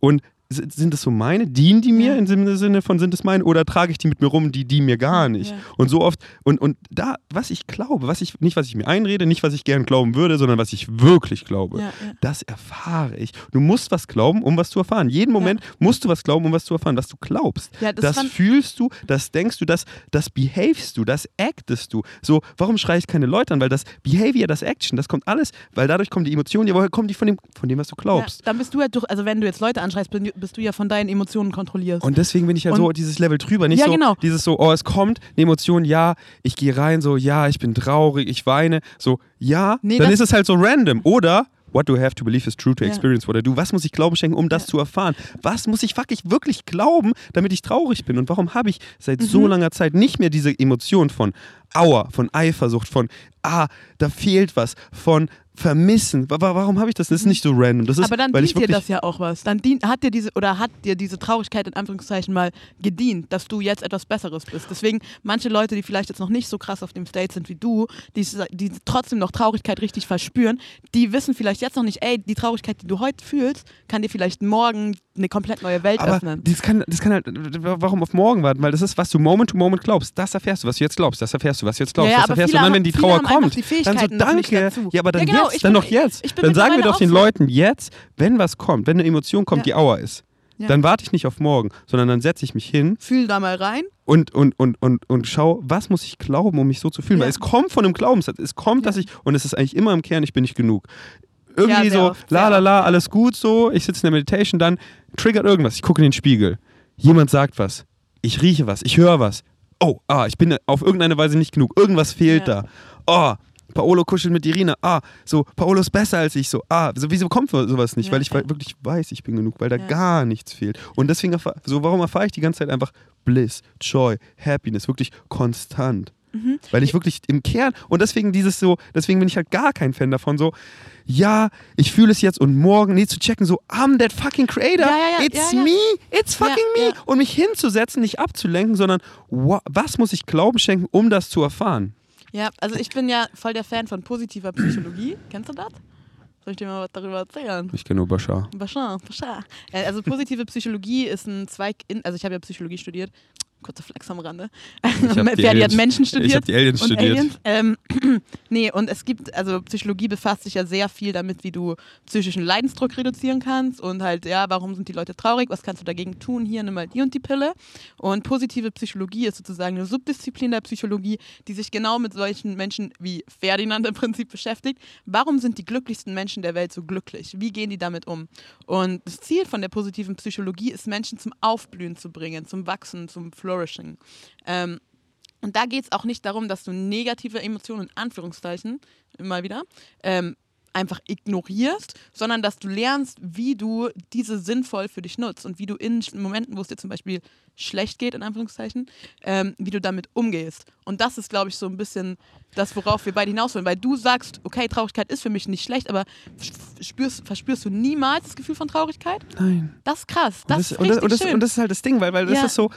und sind das so meine? Dienen die mir Ja. im Sinne- von sind es meine oder trage ich die mit mir rum, die die mir gar nicht? Ja. Und so oft und, und da was ich glaube, was ich nicht was ich mir einrede, nicht was ich gern glauben würde, sondern was ich wirklich glaube. Ja. Das erfahre ich. Du musst was glauben, um was zu erfahren. Jeden Moment musst du was glauben, um was zu erfahren, was du glaubst. Das das fühlst du, das denkst du, das, das behavest du, das actest du. So, warum schreie ich keine Leute an? Weil das Behavior, das Action, das kommt alles, weil dadurch kommen die Emotionen, woher kommen die von dem, von dem, was du glaubst? Dann bist du halt durch, also wenn du jetzt Leute anschreist, bist du ja von deinen Emotionen kontrollierst. Und deswegen bin ich halt so dieses Level drüber. Nicht Ja, so genau. dieses so, oh, es kommt eine Emotion, ja, ich gehe rein, so, ja, ich bin traurig, ich weine, so, ja, Nee, dann ist es halt so random. Oder What do I have to believe is true to Ja. experience what I do? Was muss ich Glauben schenken, um das zu erfahren? Was muss ich fucking wirklich glauben, damit ich traurig bin? Und warum habe ich seit Mhm. so langer Zeit nicht mehr diese Emotion von Aua, von Eifersucht, von Ah, da fehlt was, von Vermissen? Wa- wa- Warum habe ich das? Das ist nicht so random. Das ist, Aber dann weil dient dir das ja auch was. Dann dient, hat dir diese oder hat dir diese Traurigkeit in Anführungszeichen mal gedient, dass du jetzt etwas Besseres bist. Deswegen manche Leute, die vielleicht jetzt noch nicht so krass auf dem State sind wie du, die, die trotzdem noch Traurigkeit richtig verspüren, die wissen vielleicht jetzt noch nicht, ey, die Traurigkeit, die du heute fühlst, kann dir vielleicht morgen eine komplett neue Welt Aber öffnen. das kann, das kann halt, warum auf morgen warten? Weil das ist, was du Moment to Moment glaubst. Das erfährst du, was du jetzt glaubst. Das erfährst du, was du jetzt glaubst. Ja, ja, das erfährst du. Und dann, wenn die Trauer kommt, die dann so, noch danke. Ja, aber dann Ja, genau, jetzt, dann bin- doch jetzt. Dann sagen wir doch den so. Leuten jetzt, wenn was kommt, wenn eine Emotion kommt, die Auer ist, dann warte ich nicht auf morgen, sondern dann setze ich mich hin Fühl da mal rein. und, und, und, und, und schau, was muss ich glauben, um mich so zu fühlen. Weil es kommt von einem Glaubenssatz. Es kommt, dass ich, und es ist eigentlich immer im Kern, ich bin nicht genug. Irgendwie Ja, so, oft, la la la, alles gut so, ich sitze in der Meditation, dann triggert irgendwas, ich gucke in den Spiegel. Jemand sagt was, ich rieche was, ich höre was. Oh, ah, ich bin auf irgendeine Weise nicht genug, irgendwas fehlt Ja. da. Oh, Paolo kuschelt mit Irina. Ah, so, Paolo ist besser als ich. So, ah, so, wieso kommt sowas nicht? Ja, weil ich wirklich weiß, ich bin genug, weil da Ja. gar nichts fehlt. Und deswegen, so, warum erfahre ich die ganze Zeit einfach Bliss, Joy, Happiness, wirklich konstant? Mhm. Weil ich wirklich im Kern, und deswegen dieses so, deswegen bin ich halt gar kein Fan davon, so, ja, ich fühle es jetzt und morgen, nee, zu checken, so, I'm that fucking creator, Ja, ja, it's me, it's fucking me. Und mich hinzusetzen, nicht abzulenken, sondern, wa- was muss ich Glauben schenken, um das zu erfahren? Ja, also ich bin ja voll der Fan von positiver Psychologie. Kennst du das? Soll ich dir mal was darüber erzählen? Ich kenne nur Bashar. Bashar, Bashar. Äh, Also positive Psychologie ist ein Zweig in, also ich habe ja Psychologie studiert. Kurzer Flex am Rande. Aliens- hat Menschen studiert. Ich habe die Aliens studiert. Aliens. Ähm, nee, und es gibt, also Psychologie befasst sich ja sehr viel damit, wie du psychischen Leidensdruck reduzieren kannst und halt, ja, warum sind die Leute traurig, was kannst du dagegen tun, hier nimm mal die und die Pille. Und positive Psychologie ist sozusagen eine Subdisziplin der Psychologie, die sich genau mit solchen Menschen wie Ferdinand im Prinzip beschäftigt. Warum sind die glücklichsten Menschen der Welt so glücklich? Wie gehen die damit um? Und das Ziel von der positiven Psychologie ist, Menschen zum Aufblühen zu bringen, zum Wachsen, zum Flourishing. Ähm, und da geht es auch nicht darum, dass du negative Emotionen, in Anführungszeichen, immer wieder, ähm, einfach ignorierst, sondern dass du lernst, wie du diese sinnvoll für dich nutzt und wie du in Momenten, wo es dir zum Beispiel schlecht geht, in Anführungszeichen, ähm, wie du damit umgehst. Und das ist, glaube ich, so ein bisschen das, worauf wir beide hinaus wollen. Weil du sagst, okay, Traurigkeit ist für mich nicht schlecht, aber spürst, verspürst du niemals das Gefühl von Traurigkeit? Nein. Das ist krass. Und Das, ist und, das, richtig und, das, schön. und das ist halt das Ding, weil, weil das Ja. ist so,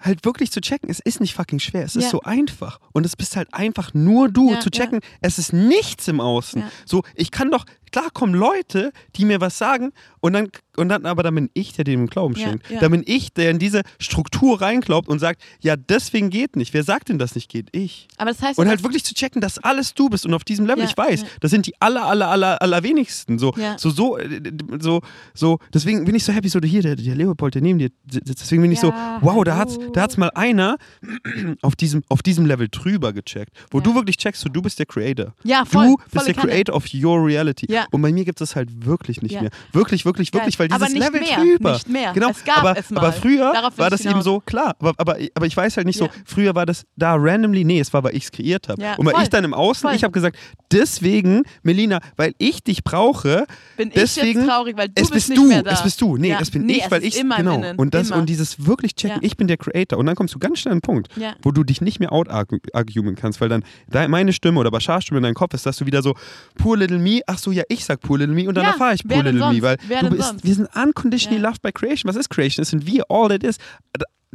halt wirklich zu checken, es ist nicht fucking schwer, es ist Ja. so einfach. Und es bist halt einfach nur du Ja, zu checken, es ist nichts im Außen. Ja. So, ich kann doch, klar kommen Leute, die mir was sagen und dann, und dann aber dann bin ich, der dem Glauben Ja, schenkt. ja. Dann bin ich, der in diese Struktur reinglaubt und sagt, ja, deswegen geht nicht. Wer sagt denn, dass nicht geht? Ich. Aber das heißt, Und ja, halt wirklich zu checken, dass alles du bist und auf diesem Level, Ja, ich weiß, ja. das sind die aller, aller, aller, allerwenigsten. So, Ja. so, so, äh, so, so, deswegen bin ich so happy, so hier, der, der Leopold, der neben dir sitzt. Deswegen bin ich so, Ja, wow, da hat's, da hat's mal einer auf diesem, auf diesem Level drüber gecheckt, wo Ja. du wirklich checkst, so, du bist der Creator. ja, voll, du bist der. Creator of your reality. Ja. Und bei mir gibt es halt wirklich nicht Ja. mehr. Wirklich, wirklich, Geil. wirklich, weil Aber dieses nicht Level mehr, drüber. nicht mehr. Genau, Es gab aber, es mal. aber früher Darauf war das eben hinaus. so, klar, aber, aber, aber ich weiß halt nicht Ja. so, früher war das da randomly, nee, es war, weil ich es kreiert habe. Und weil voll. ich dann im Außen, Voll. ich habe gesagt, deswegen, Melina, weil ich dich brauche, Bin deswegen, ich jetzt traurig, weil du es bist bist nicht du, es bist du. Nee, das bin Nee, ich, weil ich immer genau. innen, und das immer. und dieses wirklich checken, ich bin der Creator und dann kommst du ganz schnell an den Punkt, wo du dich nicht mehr out-argumen kannst, weil dann meine Stimme oder Bashars Stimme in deinem Kopf ist, dass du wieder so poor little me, ach so, ja, ich sag poor little me und dann Ja, erfahre ich poor little me, sonst? weil Wer du bist, wir sind unconditionally Ja. loved by creation. Was ist creation? Das sind wir, all that is.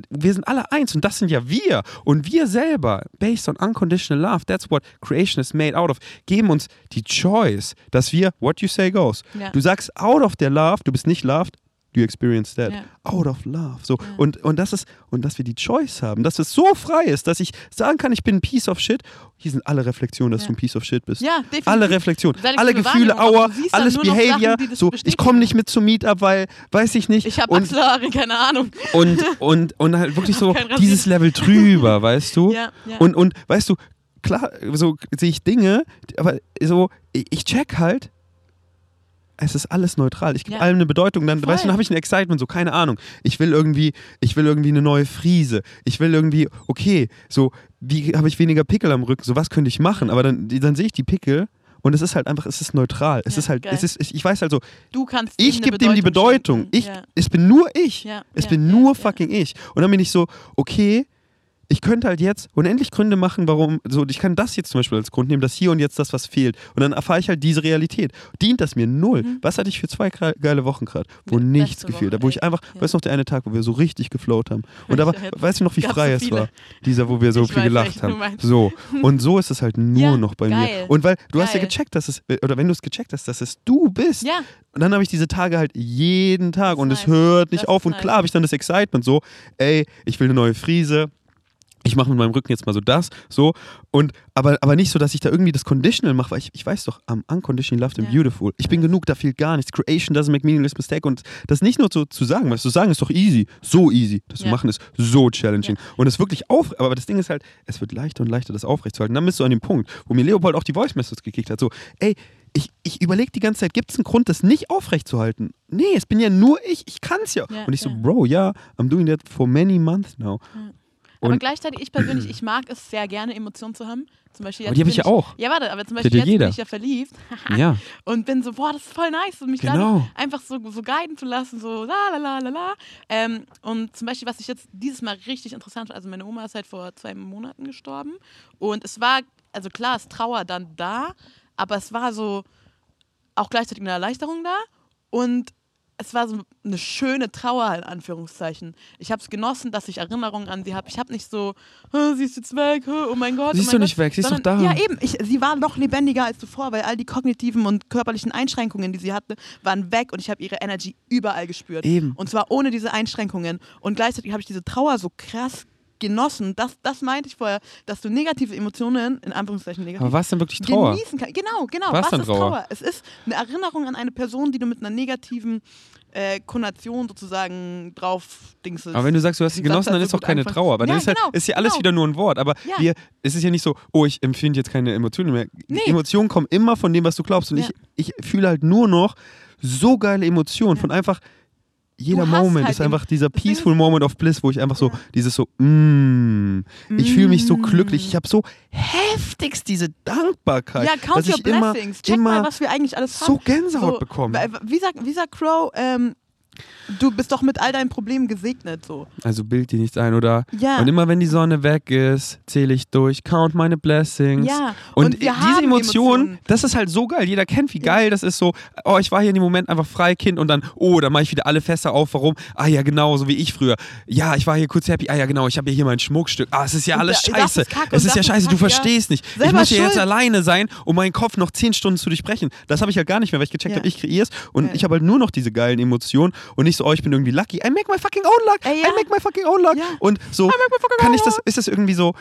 Wir sind alle eins und das sind ja wir. Und wir selber, based on unconditional love, that's what creation is made out of, geben uns die Choice, dass wir, what you say goes. Ja. Du sagst out of their love, du bist nicht loved, you experience that. Ja. Out of love. So. Und, und, das ist, und dass wir die Choice haben, dass es so frei ist, dass ich sagen kann, ich bin ein Piece of shit. Hier sind alle Reflexionen, dass Ja. du ein Piece of shit bist. Ja, definitiv. Alle Reflexionen, alle Gefühle, Aua, alles Behavior. Sachen, so, ich komme nicht mit zum Meetup, weil, weiß ich nicht. Ich habe Achselhaare, keine Ahnung. und, und, und halt wirklich so dieses Level drüber, weißt du? Ja, ja. Und, und weißt du, klar, so sehe ich Dinge, aber so, ich check halt, es ist alles neutral. Ich gebe Ja. allem eine Bedeutung. Dann, Voll. weißt du, dann habe ich ein Excitement, so, keine Ahnung. Ich will irgendwie, ich will irgendwie eine neue Friese. Ich will irgendwie, okay, so, wie habe ich weniger Pickel am Rücken? So, was könnte ich machen? Aber dann, dann sehe ich die Pickel und es ist halt einfach, es ist neutral. Es Ja, ist halt, geil. es ist, ich, ich weiß halt so, Du kannst ich gebe dem die Bedeutung. schenken. Ich, ja. Es bin nur ich. Ja, es bin nur fucking ich. Und dann bin ich so, okay, ich könnte halt jetzt unendlich Gründe machen, warum, so, ich kann das jetzt zum Beispiel als Grund nehmen, dass hier und jetzt das, was fehlt. Und dann erfahre ich halt diese Realität. Dient das mir null? Was hatte ich für zwei geile Wochen gerade, wo Ja, nichts gefehlt hat, wo ich einfach, Ja. weißt du noch, der eine Tag, wo wir so richtig geflowt haben. Und da war, weißt du noch, wie frei so es war? Dieser, wo wir so Ich viel weiß, gelacht haben. So. Und so ist es halt nur Ja, noch bei geil. mir. Und weil du hast ja Geil. gecheckt, dass es, oder wenn du es gecheckt hast, dass es du bist. Ja, Und dann habe ich diese Tage halt jeden Tag Das und es hört nicht auf. Und klar habe ich dann das Excitement so, ey, ich will eine neue Friese. Ich mache mit meinem Rücken jetzt mal so das, so. Und, aber, aber nicht so, dass ich da irgendwie das Conditional mache, weil ich, ich weiß doch, am unconditionally loved and Ja. beautiful. Ich bin genug, da fehlt gar nichts. Creation doesn't make meaningless mistake. Und das nicht nur so zu sagen, weil zu sagen ist doch easy, so easy. Das zu Ja. machen ist so challenging. Und es wirklich auf, aber das Ding ist halt, es wird leichter und leichter, das aufrechtzuerhalten. Dann bist du an dem Punkt, wo mir Leopold auch die Voice Message gekickt hat, so, ey, ich, ich überlege die ganze Zeit, gibt es einen Grund, das nicht aufrechtzuerhalten? Nee, es bin ja nur ich, ich kann es ja. Und ich so. Bro, ja, I'm doing that for many months now. Aber Und- gleichzeitig, ich persönlich, ich mag es sehr gerne, Emotionen zu haben. Zum Beispiel Aber jetzt die habe ich ja auch. Ja, warte, aber zum Beispiel jetzt jeder. bin ich ja verliebt Ja. und bin so, boah, das ist voll nice und mich Genau. dann einfach so, so guiden zu lassen, so la la la la la. Ähm, und zum Beispiel, was ich jetzt dieses Mal richtig interessant fand, also meine Oma ist halt vor zwei Monaten gestorben und es war, also klar, ist Trauer dann da, aber es war so auch gleichzeitig eine Erleichterung da und es war so eine schöne Trauer, in Anführungszeichen. Ich habe es genossen, dass ich Erinnerungen an sie habe. Ich habe nicht so, "Hä, sie ist jetzt weg, oh mein Gott. Sie oh ist mein doch nicht weg, sie ist doch da. Ja, eben. Ich, sie war noch lebendiger als zuvor, weil all die kognitiven und körperlichen Einschränkungen, die sie hatte, waren weg und ich habe ihre Energy überall gespürt. Eben. Und zwar ohne diese Einschränkungen. Und gleichzeitig habe ich diese Trauer so krass genossen. Das, das meinte ich vorher, dass du negative Emotionen, in Anführungszeichen negativ, Aber was denn wirklich Trauer? genießen kannst. Genau, genau. Was Was, dann ist Trauer? Trauer? Es ist eine Erinnerung an eine Person, die du mit einer negativen äh, Konnotation sozusagen drauf dingsest. Aber wenn du sagst, du hast sie genossen, dann so ist doch gut keine angefangen. Trauer. Aber dann Ja, ist, halt, genau, ist ja alles genau. wieder nur ein Wort. Aber Ja. wir, es ist ja nicht so, oh, ich empfinde jetzt keine Emotionen mehr. Nee. Emotionen kommen immer von dem, was du glaubst. Und Ja. ich, ich fühle halt nur noch so geile Emotionen von einfach. Jeder Moment halt ist einfach dieser peaceful Moment of Bliss, wo ich einfach so, Ja. dieses so, mm, ich fühle mich so glücklich. Mm. Ich habe so heftigst diese Dankbarkeit, ja, count dass your ich immer, blessings. Check immer mal, was wir eigentlich alles so haben. Gänsehaut So, bekomme. weil- Wie sagt, wie sagt Crow, ähm, Du bist doch mit all deinen Problemen gesegnet, so. Also bild die nicht ein, oder? Ja. Und immer wenn die Sonne weg ist, zähle ich durch, count meine blessings. Ja, Und, und diese Emotion, Emotionen. das ist halt so geil. Jeder kennt, wie geil das ist. So, oh, ich war hier in dem Moment einfach Freikind und dann, oh, da mache ich wieder alle Fässer auf. Warum? Ah ja, genau, so wie ich früher. Ja, ich war hier kurz happy. Ah ja, genau, ich habe ja hier mein Schmuckstück. Ah, es ist ja alles da- scheiße. ist Kacke es ist ja scheiße, du Kacke, ja. verstehst nicht. ich Selber muss hier jetzt alleine sein, um meinen Kopf noch zehn Stunden zu durchbrechen. Das habe ich halt gar nicht mehr, weil ich gecheckt Ja. habe, ich kreiere es und ich habe halt nur noch diese geilen Emotionen und nicht so, oh, ich bin irgendwie lucky. I make my fucking own luck. Ey, ja. I make my fucking own luck. Ja. Und so kann ich das, ist das irgendwie so,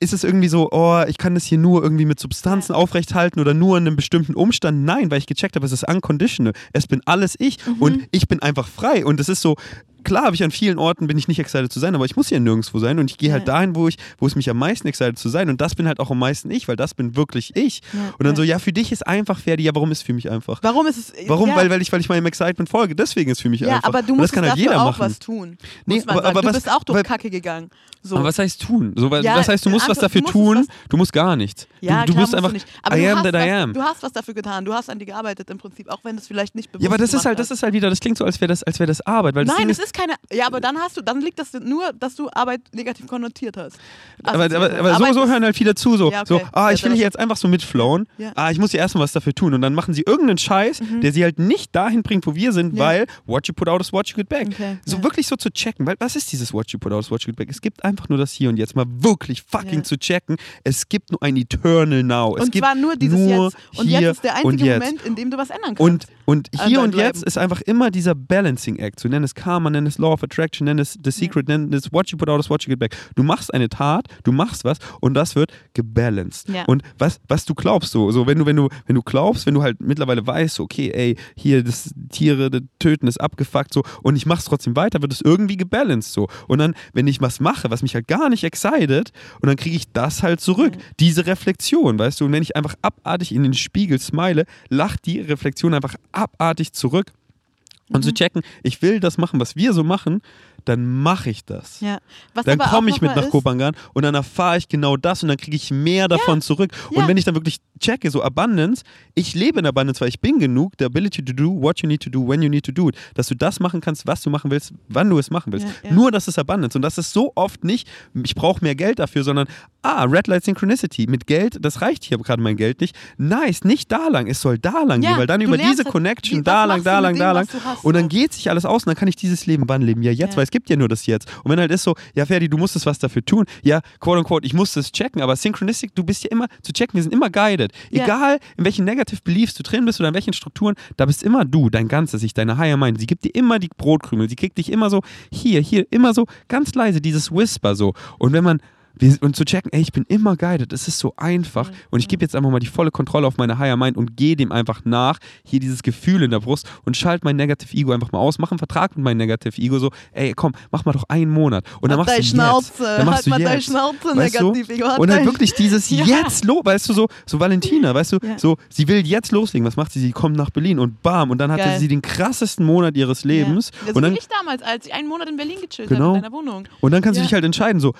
ist es irgendwie so, oh, ich kann das hier nur irgendwie mit Substanzen aufrechthalten oder nur in einem bestimmten Umstand? Nein, weil ich gecheckt habe, es ist unconditional. Es bin alles ich Mhm. und ich bin einfach frei. Und es ist so, klar habe ich an vielen Orten, bin ich nicht excited zu sein, aber ich muss ja nirgendwo sein und ich gehe halt Ja. dahin, wo ich, wo es mich am meisten excited zu sein und das bin halt auch am meisten ich, weil das bin wirklich ich. Ja, Und dann ja. so, ja, für dich ist einfach Ferdi, ja, warum ist für mich einfach? Warum ist es. Warum? Ja. Weil, weil, ich, weil ich meinem Excitement folge. Deswegen ist für mich ja, einfach. aber du musst das kann halt jeder auch machen. was tun. Nee, aber- sagen. aber du was- bist auch durch weil- Kacke gegangen. So. Aber was heißt tun? So, weil, Ja, was heißt, du musst was Antwort, dafür du musst tun? was- du musst gar nichts. ja, du, du musst einfach, du nicht. Aber I du am hast that I was, am. Du hast was dafür getan. Du hast an dir gearbeitet im Prinzip, auch wenn es vielleicht nicht bewusst Ja, aber das ist halt, das ist halt wieder, das klingt so, als wäre das, als wäre das Arbeit. Weil das Nein, es ist keine. Ja, aber dann hast du, dann liegt das nur, dass du Arbeit negativ konnotiert hast. aber, Assoziiert aber, hast. aber so, so hören halt viele zu, so, Ja, okay. so ah, ich will hier jetzt einfach so mitflowen. Ja. Ah, ich muss hier erstmal was dafür tun. Und dann machen sie irgendeinen Scheiß, der sie halt nicht dahin bringt, wo wir sind, Mhm. Ja. weil what you put out is what you get back. Okay, So wirklich so zu checken, weil was ist dieses what you put out is what you get back? Es gibt einfach nur das Hier und Jetzt, mal wirklich fucking zu checken. Es gibt nur ein Eternal Now. Es Und gibt zwar nur dieses nur Jetzt. Und jetzt ist der einzige. Moment, in dem du was ändern kannst. Und, und An hier und jetzt ist einfach immer dieser Balancing Act. So nenn es Karma, nenn es Law of Attraction, nenn es The Secret, nenn es What you put out is what you get back. Du machst eine Tat, du machst was und das wird gebalanced. Ja. Und was, was du glaubst, so, so wenn du, wenn du, wenn du glaubst, wenn du halt mittlerweile weißt, okay, ey, hier das Tiere das töten ist abgefuckt so und ich mach's trotzdem weiter, wird es irgendwie gebalanced so. Und dann, wenn ich was mache, was mich halt gar nicht excited, und dann kriege ich das halt zurück. Diese Reflexion, weißt du, und wenn ich einfach abartig in den Spiegel smile, lacht die Reflexion einfach abartig zurück. Und Mhm. zu checken, ich will das machen, was wir so machen, dann mache ich das. ja. Dann komme ich mit nach Kopangan und dann erfahre ich genau das und dann kriege ich mehr davon zurück. Und ja. wenn ich dann wirklich checke, so Abundance, ich lebe in Abundance, weil ich bin genug, the ability to do what you need to do, when you need to do it. Dass du das machen kannst, was du machen willst, wann du es machen willst. Ja, ja. Nur das ist Abundance. Und das ist so oft nicht, ich brauche mehr Geld dafür, sondern, ah, Red Light Synchronicity, mit Geld, das reicht hier gerade mein Geld nicht. Nice, nicht da lang, es soll da lang Ja, gehen, weil dann über diese halt, Connection, da lang, da lang, da lang. Und dann so. geht sich alles aus und dann kann ich dieses Leben wann leben? Ja, jetzt, Ja. weil es gibt ja nur das Jetzt. Und wenn halt ist so, ja, Ferdi, du musstest was dafür tun. Ja, quote unquote, ich musste es checken, aber Synchronistic, du bist ja immer zu checken, wir sind immer guided. Ja. Egal, in welchen Negative Beliefs du drin bist oder in welchen Strukturen, da bist immer du, dein ganzes Ich, deine Higher Mind. Sie gibt dir immer die Brotkrümel, sie kriegt dich immer so, hier, hier, immer so ganz leise, dieses Whisper so. Und wenn man und zu checken, ey, ich bin immer guided, es ist so einfach und ich gebe jetzt einfach mal die volle Kontrolle auf meine Higher Mind und gehe dem einfach nach, hier dieses Gefühl in der Brust und schalte mein Negative Ego einfach mal aus, mach einen Vertrag mit meinem Negative Ego so, ey, komm, mach mal doch einen Monat und dann Halt machst deine du Schnauze, jetzt, dann machst halt du jetzt, Schnauze, weißt du? Halt und dein- wirklich dieses Ja. jetzt los, weißt du, so, so Valentina, weißt du, Ja. so, sie will jetzt loslegen, was macht sie? Sie kommt nach Berlin und bam, und dann hatte Geil. sie den krassesten Monat ihres Lebens Ja. So und dann, ich damals, als ich einen Monat in Berlin gechillt Genau. habe in deiner Wohnung. und dann kannst du dich halt entscheiden, so,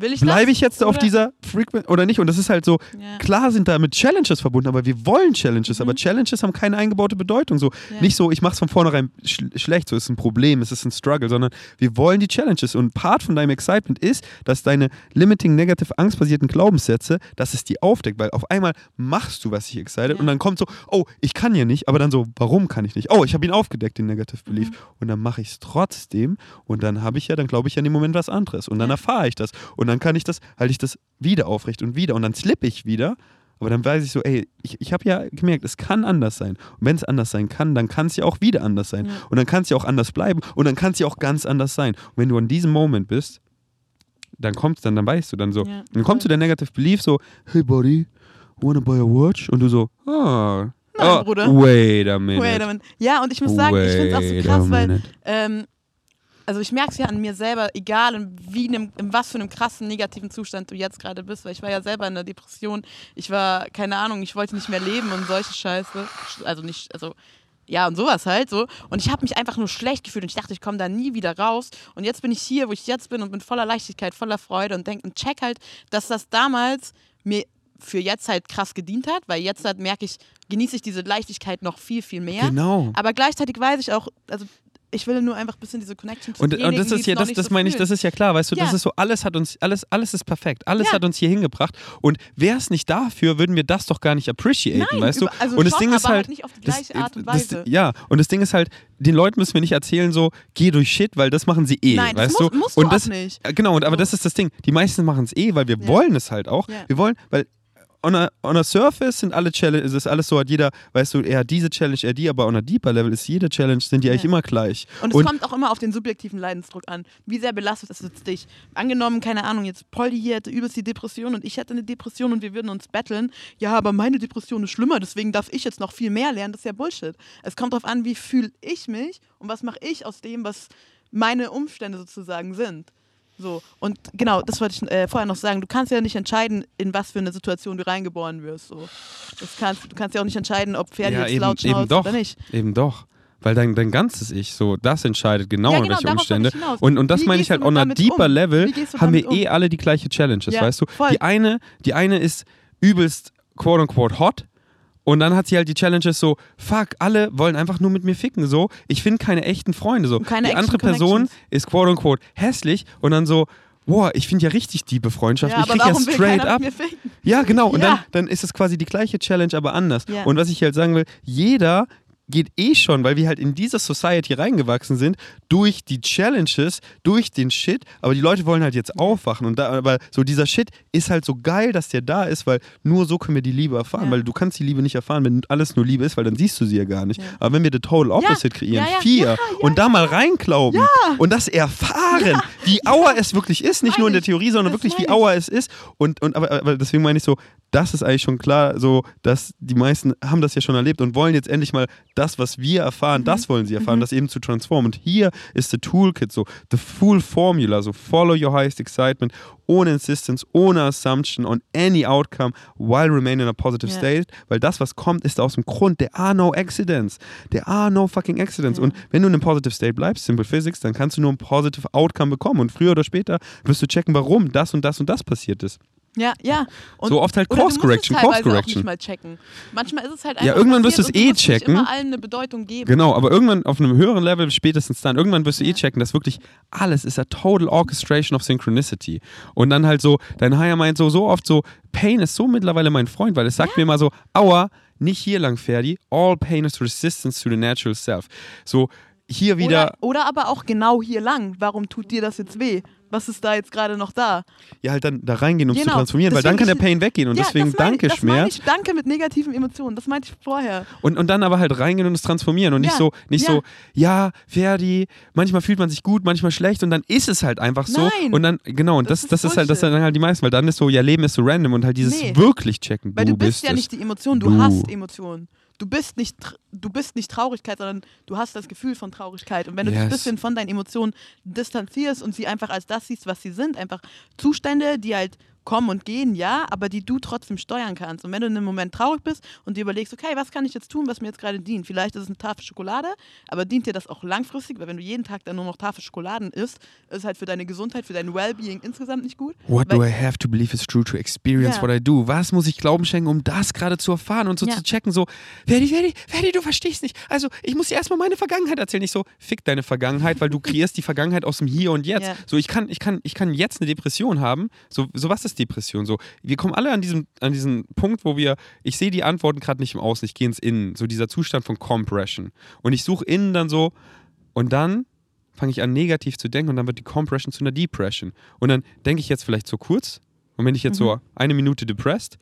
Will ich bleibe ich jetzt auf oder- dieser Frequency oder nicht? Und das ist halt so, Ja. klar sind da mit Challenges verbunden, aber wir wollen Challenges, aber Challenges haben keine eingebaute Bedeutung. So, Mhm. Ja. nicht so, ich mache es von vornherein sch schlecht, so ist ein Problem, es ist ein Struggle, sondern wir wollen die Challenges. Und Part von deinem Excitement ist, dass deine limiting, negative, angstbasierten Glaubenssätze, dass es die aufdeckt, weil auf einmal machst du was dich excited Ja. und dann kommt so, oh, ich kann ja nicht, aber dann so, warum kann ich nicht? Oh, ich habe ihn aufgedeckt, den Negative Belief. Mhm. Und dann mache ich es trotzdem und dann habe ich ja, dann glaube ich ja in dem Moment was anderes und dann erfahre ich das und dann kann ich das, halte ich das wieder aufrecht und wieder und dann slippe ich wieder. Aber dann weiß ich so, ey, ich, ich habe ja gemerkt, es kann anders sein. Und wenn es anders sein kann, dann kann es ja auch wieder anders sein. Ja. Und dann kann es ja auch anders bleiben und dann kann es ja auch ganz anders sein. Und wenn du an diesem Moment bist, dann kommst dann, dann weißt du dann so. Ja, dann zu voll. der Negative Belief so, hey buddy, wanna buy a watch? Und du so, ah, Nein, ah, Bruder. wait a minute. Wait a minute. Ja, und ich muss sagen, ich finde es auch Wait so krass, weil, ähm, also ich merke es ja an mir selber, egal in, wie einem, in was für einem krassen negativen Zustand du jetzt gerade bist, weil ich war ja selber in der Depression. Ich war, keine Ahnung, ich wollte nicht mehr leben und solche Scheiße. Also nicht, also ja, und sowas halt so. Und ich habe mich einfach nur schlecht gefühlt und ich dachte, ich komme da nie wieder raus. Und jetzt bin ich hier, wo ich jetzt bin und bin voller Leichtigkeit, voller Freude und denke und check halt, dass das damals mir für jetzt halt krass gedient hat, weil jetzt halt merke ich, genieße ich diese Leichtigkeit noch viel, viel mehr. Genau. Aber gleichzeitig weiß ich auch, also ich will nur einfach ein bisschen diese Connection zu Und, und das ist ja, das, das so meine ich, das ist ja klar, weißt du, das Ja. ist so, alles hat uns, alles, alles ist perfekt, alles Ja. hat uns hier hingebracht. Und wäre es nicht dafür, würden wir das doch gar nicht appreciaten, Nein, weißt du? über- also und das schon, Ding ist halt, halt nicht auf die das- gleiche Art und das- Weise. ja, und das Ding ist halt, den Leuten müssen wir nicht erzählen, so, geh durch Shit, weil das machen sie eh, Nein, das weißt du? musst du und auch das, nicht. äh, Genau, und, aber das ist das Ding. Die meisten machen es eh, weil wir Ja. wollen es halt auch. Wir wollen, weil on a, on a surface sind alle Challenges, ist alles so, hat jeder, weißt du, er hat diese Challenge, er die, aber on a deeper Level ist jede Challenge, sind die eigentlich Ja. immer gleich. Und es kommt auch immer auf den subjektiven Leidensdruck an. Wie sehr belastet es jetzt dich? Angenommen, keine Ahnung, jetzt Polly hier hätte übelst die Depression und ich hätte eine Depression und wir würden uns battlen. Ja, aber meine Depression ist schlimmer, deswegen darf ich jetzt noch viel mehr lernen. Das ist ja Bullshit. Es kommt darauf an, wie fühle ich mich und was mache ich aus dem, was meine Umstände sozusagen sind. So, und genau, das wollte ich äh, vorher noch sagen. Du kannst ja nicht entscheiden, in was für eine Situation du reingeboren wirst. So. Das kannst, du kannst ja auch nicht entscheiden, ob Pferde ja, jetzt eben, laut schnauzen doch, oder nicht. eben doch. Weil dein, dein ganzes Ich, so, das entscheidet genau, Ja, in genau, welche darauf wollte Umstände. Und, und das Wie meine ich halt on a deeper um? Level, haben wir um? eh alle die gleiche Challenges, Ja, weißt du? voll. Die eine, die eine ist übelst quote unquote hot. Und dann hat sie halt die Challenges so, fuck, alle wollen einfach nur mit mir ficken, so. Ich finde keine echten Freunde, so. Keine die andere Person ist quote unquote hässlich und dann so, boah, ich finde ja richtig diebe Freundschaft. Ja, ich krieg ja straight up. Ja, genau. Und Ja. dann, dann ist es quasi die gleiche Challenge, aber anders. Ja. Und was ich halt sagen will, jeder geht eh schon, weil wir halt in dieser Society reingewachsen sind, durch die Challenges, durch den Shit, aber die Leute wollen halt jetzt aufwachen. Und da, aber so dieser Shit ist halt so geil, dass der da ist, weil nur so können wir die Liebe erfahren, Ja. weil du kannst die Liebe nicht erfahren, wenn alles nur Liebe ist, weil dann siehst du sie ja gar nicht. Ja. Aber wenn wir the total opposite kreieren, Ja, ja, vier, und da mal reinklauben und das erfahren, wie auer es wirklich ist, nicht nur in der. Theorie, sondern Das wirklich wie auer es ist. Und, und aber, aber deswegen meine ich so, das ist eigentlich schon klar, so, dass die meisten haben das ja schon erlebt und wollen jetzt endlich mal das, was wir erfahren, das wollen sie erfahren, das eben zu transformen. Und hier ist the Toolkit so, the full formula, so follow your highest excitement, ohne insistence, ohne assumption on any outcome, while remaining in a positive Ja. state, weil das, was kommt, ist aus dem Grund, there are no accidents, there are no fucking accidents. Ja. Und wenn du in einem positive state bleibst, simple physics, dann kannst du nur ein positive outcome bekommen und früher oder später wirst du checken, warum das und das und das passiert ist. Ja, ja. Und, So oft halt Course du Correction, es Course teilweise auch Correction. nicht mal checken. Manchmal ist es halt Ja, einfach irgendwann wirst du es eh checken. Immer allen eine Bedeutung geben. Genau, aber irgendwann auf einem höheren Level, spätestens dann, irgendwann wirst du eh Ja. checken, dass wirklich alles ist a total orchestration of synchronicity. Und dann halt so, dein Higher meint so, so oft so, Pain ist so mittlerweile mein Freund, weil es sagt mir immer so, aua, nicht hier lang, Ferdi, all pain is resistance to the natural self. So, hier wieder, Oder, oder aber auch genau hier lang. Warum tut dir das jetzt weh? Was ist da jetzt gerade noch da? ja halt dann da reingehen, um es zu Genau. transformieren, weil dann kann der Deswegen- Pain weggehen und ja, deswegen danke ich, Schmerz. ich, danke mit negativen Emotionen. Das meinte ich vorher. Und, und dann aber halt reingehen und es transformieren und nicht Ja, so, nicht ja. so, ja, Ferdi, manchmal fühlt man sich gut, manchmal schlecht und dann ist es halt einfach so. Nein. Und dann, genau, und das, Das das, ist ist halt, das sind dann halt die meisten, weil dann ist so, ja, Leben ist so random und halt dieses Nee. wirklich checken. Weil du, bist bist ja es. nicht die Emotion, du, Du. hast Emotionen. Du bist, nicht, du bist nicht Traurigkeit, sondern du hast das Gefühl von Traurigkeit. Und wenn du dich ein Yes. bisschen von deinen Emotionen distanzierst und sie einfach als das siehst, was sie sind, einfach Zustände, die halt kommen und gehen, ja, aber die du trotzdem steuern kannst. Und wenn du in einem Moment traurig bist und dir überlegst, okay, was kann ich jetzt tun, was mir jetzt gerade dient? Vielleicht ist es eine Tafel Schokolade, aber dient dir das auch langfristig? Weil wenn du jeden Tag dann nur noch Tafel Schokoladen isst, ist halt für deine Gesundheit, für dein Wellbeing insgesamt nicht gut. What do I have to believe is true to experience Ja. what I do? Was muss ich Glauben schenken, um das gerade zu erfahren und so Ja. zu checken? So, Ferdi, Ferdi, Ferdi, du verstehst nicht. Also, ich muss dir erstmal meine Vergangenheit erzählen. Nicht so, fick deine Vergangenheit, weil du kreierst die Vergangenheit aus dem Hier und Jetzt. Ja. So, ich kann, ich, kann, ich kann jetzt eine Depression haben. So, so was ist Depression? So, wir kommen alle an diesem, an diesen Punkt, wo wir, ich sehe die Antworten gerade nicht im Außen, ich gehe ins Innen. So dieser Zustand von Compression. Und ich suche innen dann so, und dann fange ich an, negativ zu denken und dann wird die Compression zu einer Depression. Und dann denke ich jetzt vielleicht so kurz und wenn ich jetzt so eine Minute depressed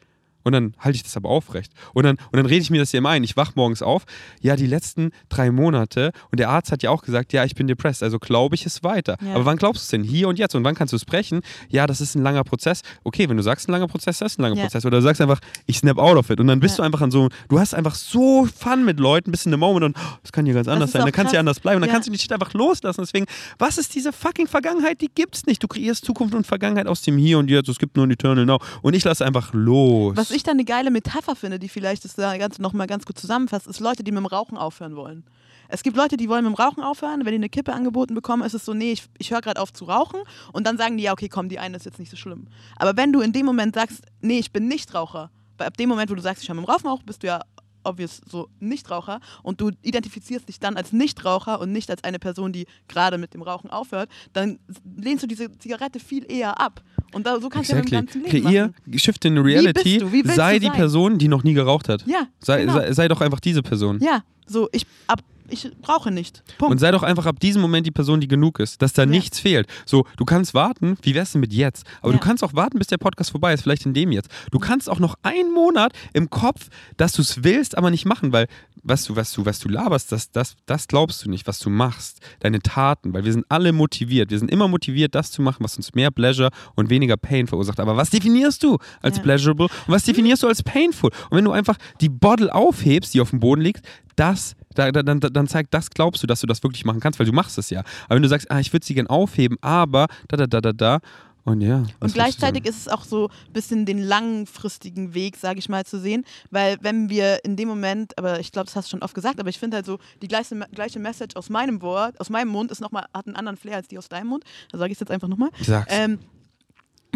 und dann halte ich das aber aufrecht. Und dann, und dann rede ich mir das ja immer ein. Ich wach morgens auf, ja, die letzten drei Monate und der Arzt hat ja auch gesagt, ja, ich bin depressed, also glaube ich es weiter. Ja. Aber wann glaubst du es denn? Hier und jetzt. Und wann kannst du es brechen? Ja, das ist ein langer Prozess. Okay, wenn du sagst, ein langer Prozess, das ist ein langer Ja. Prozess. Oder du sagst einfach, ich snap out of it. Und dann bist Ja. du einfach an so, du hast einfach so Fun mit Leuten, bist in dem Moment und oh, das kann hier ganz anders sein. Dann kannst du anders bleiben. Und dann kannst du Shit einfach loslassen. Deswegen, was ist diese fucking Vergangenheit? Die gibt's nicht. Du kreierst Zukunft und Vergangenheit aus dem Hier und Jetzt. Es gibt nur ein Eternal Now. Und ich lasse einfach los. Was ich dann eine geile Metapher finde, die vielleicht das da Ganze nochmal ganz gut zusammenfasst, ist Leute, die mit dem Rauchen aufhören wollen. Es gibt Leute, die wollen mit dem Rauchen aufhören. Wenn die eine Kippe angeboten bekommen, ist es so, nee, ich, ich höre gerade auf zu rauchen. Und dann sagen die, ja, okay, komm, die eine ist jetzt nicht so schlimm. Aber wenn du in dem Moment sagst, nee, ich bin nicht Raucher, weil ab dem Moment, wo du sagst, ich höre mit dem Rauchen auf, bist du ja obvious so Nichtraucher und du identifizierst dich dann als Nichtraucher und nicht als eine Person, die gerade mit dem Rauchen aufhört, dann lehnst du diese Zigarette viel eher ab. Und da, so kannst Exactly. du ja mit dem ganzen Leben Kreier, machen. shift in reality, sei die sein? Person, die noch nie geraucht hat. Ja, Sei, genau. sei, sei doch einfach diese Person. Ja, so ich ab ich rauche nicht. Punkt. Und sei doch einfach ab diesem Moment die Person, die genug ist, dass da nichts fehlt. So, du kannst warten, wie wär's denn mit jetzt? Aber Ja. du kannst auch warten, bis der Podcast vorbei ist, vielleicht in dem jetzt. Du kannst auch noch einen Monat im Kopf, dass du es willst, aber nicht machen, weil was du, was du, was du laberst, das, das, das glaubst du nicht, was du machst, deine Taten, weil wir sind alle motiviert. Wir sind immer motiviert, das zu machen, was uns mehr Pleasure und weniger Pain verursacht. Aber was definierst du als Ja. pleasurable und was definierst du als painful? Und wenn du einfach die Bottle aufhebst, die auf dem Boden liegt, das, da, da, dann, dann zeigt, das glaubst du, dass du das wirklich machen kannst, weil du machst es ja. Aber wenn du sagst, ah, ich würde sie gern aufheben, aber da, da, da, da, da, und ja. Und gleichzeitig ist es auch so ein bisschen den langfristigen Weg, sage ich mal, zu sehen, weil wenn wir in dem Moment, aber ich glaube, das hast du schon oft gesagt, aber ich finde halt so, die gleiche, gleiche Message aus meinem Wort, aus meinem Mund ist noch mal, hat einen anderen Flair als die aus deinem Mund, da sage ich es jetzt einfach nochmal. Sag's. Ähm,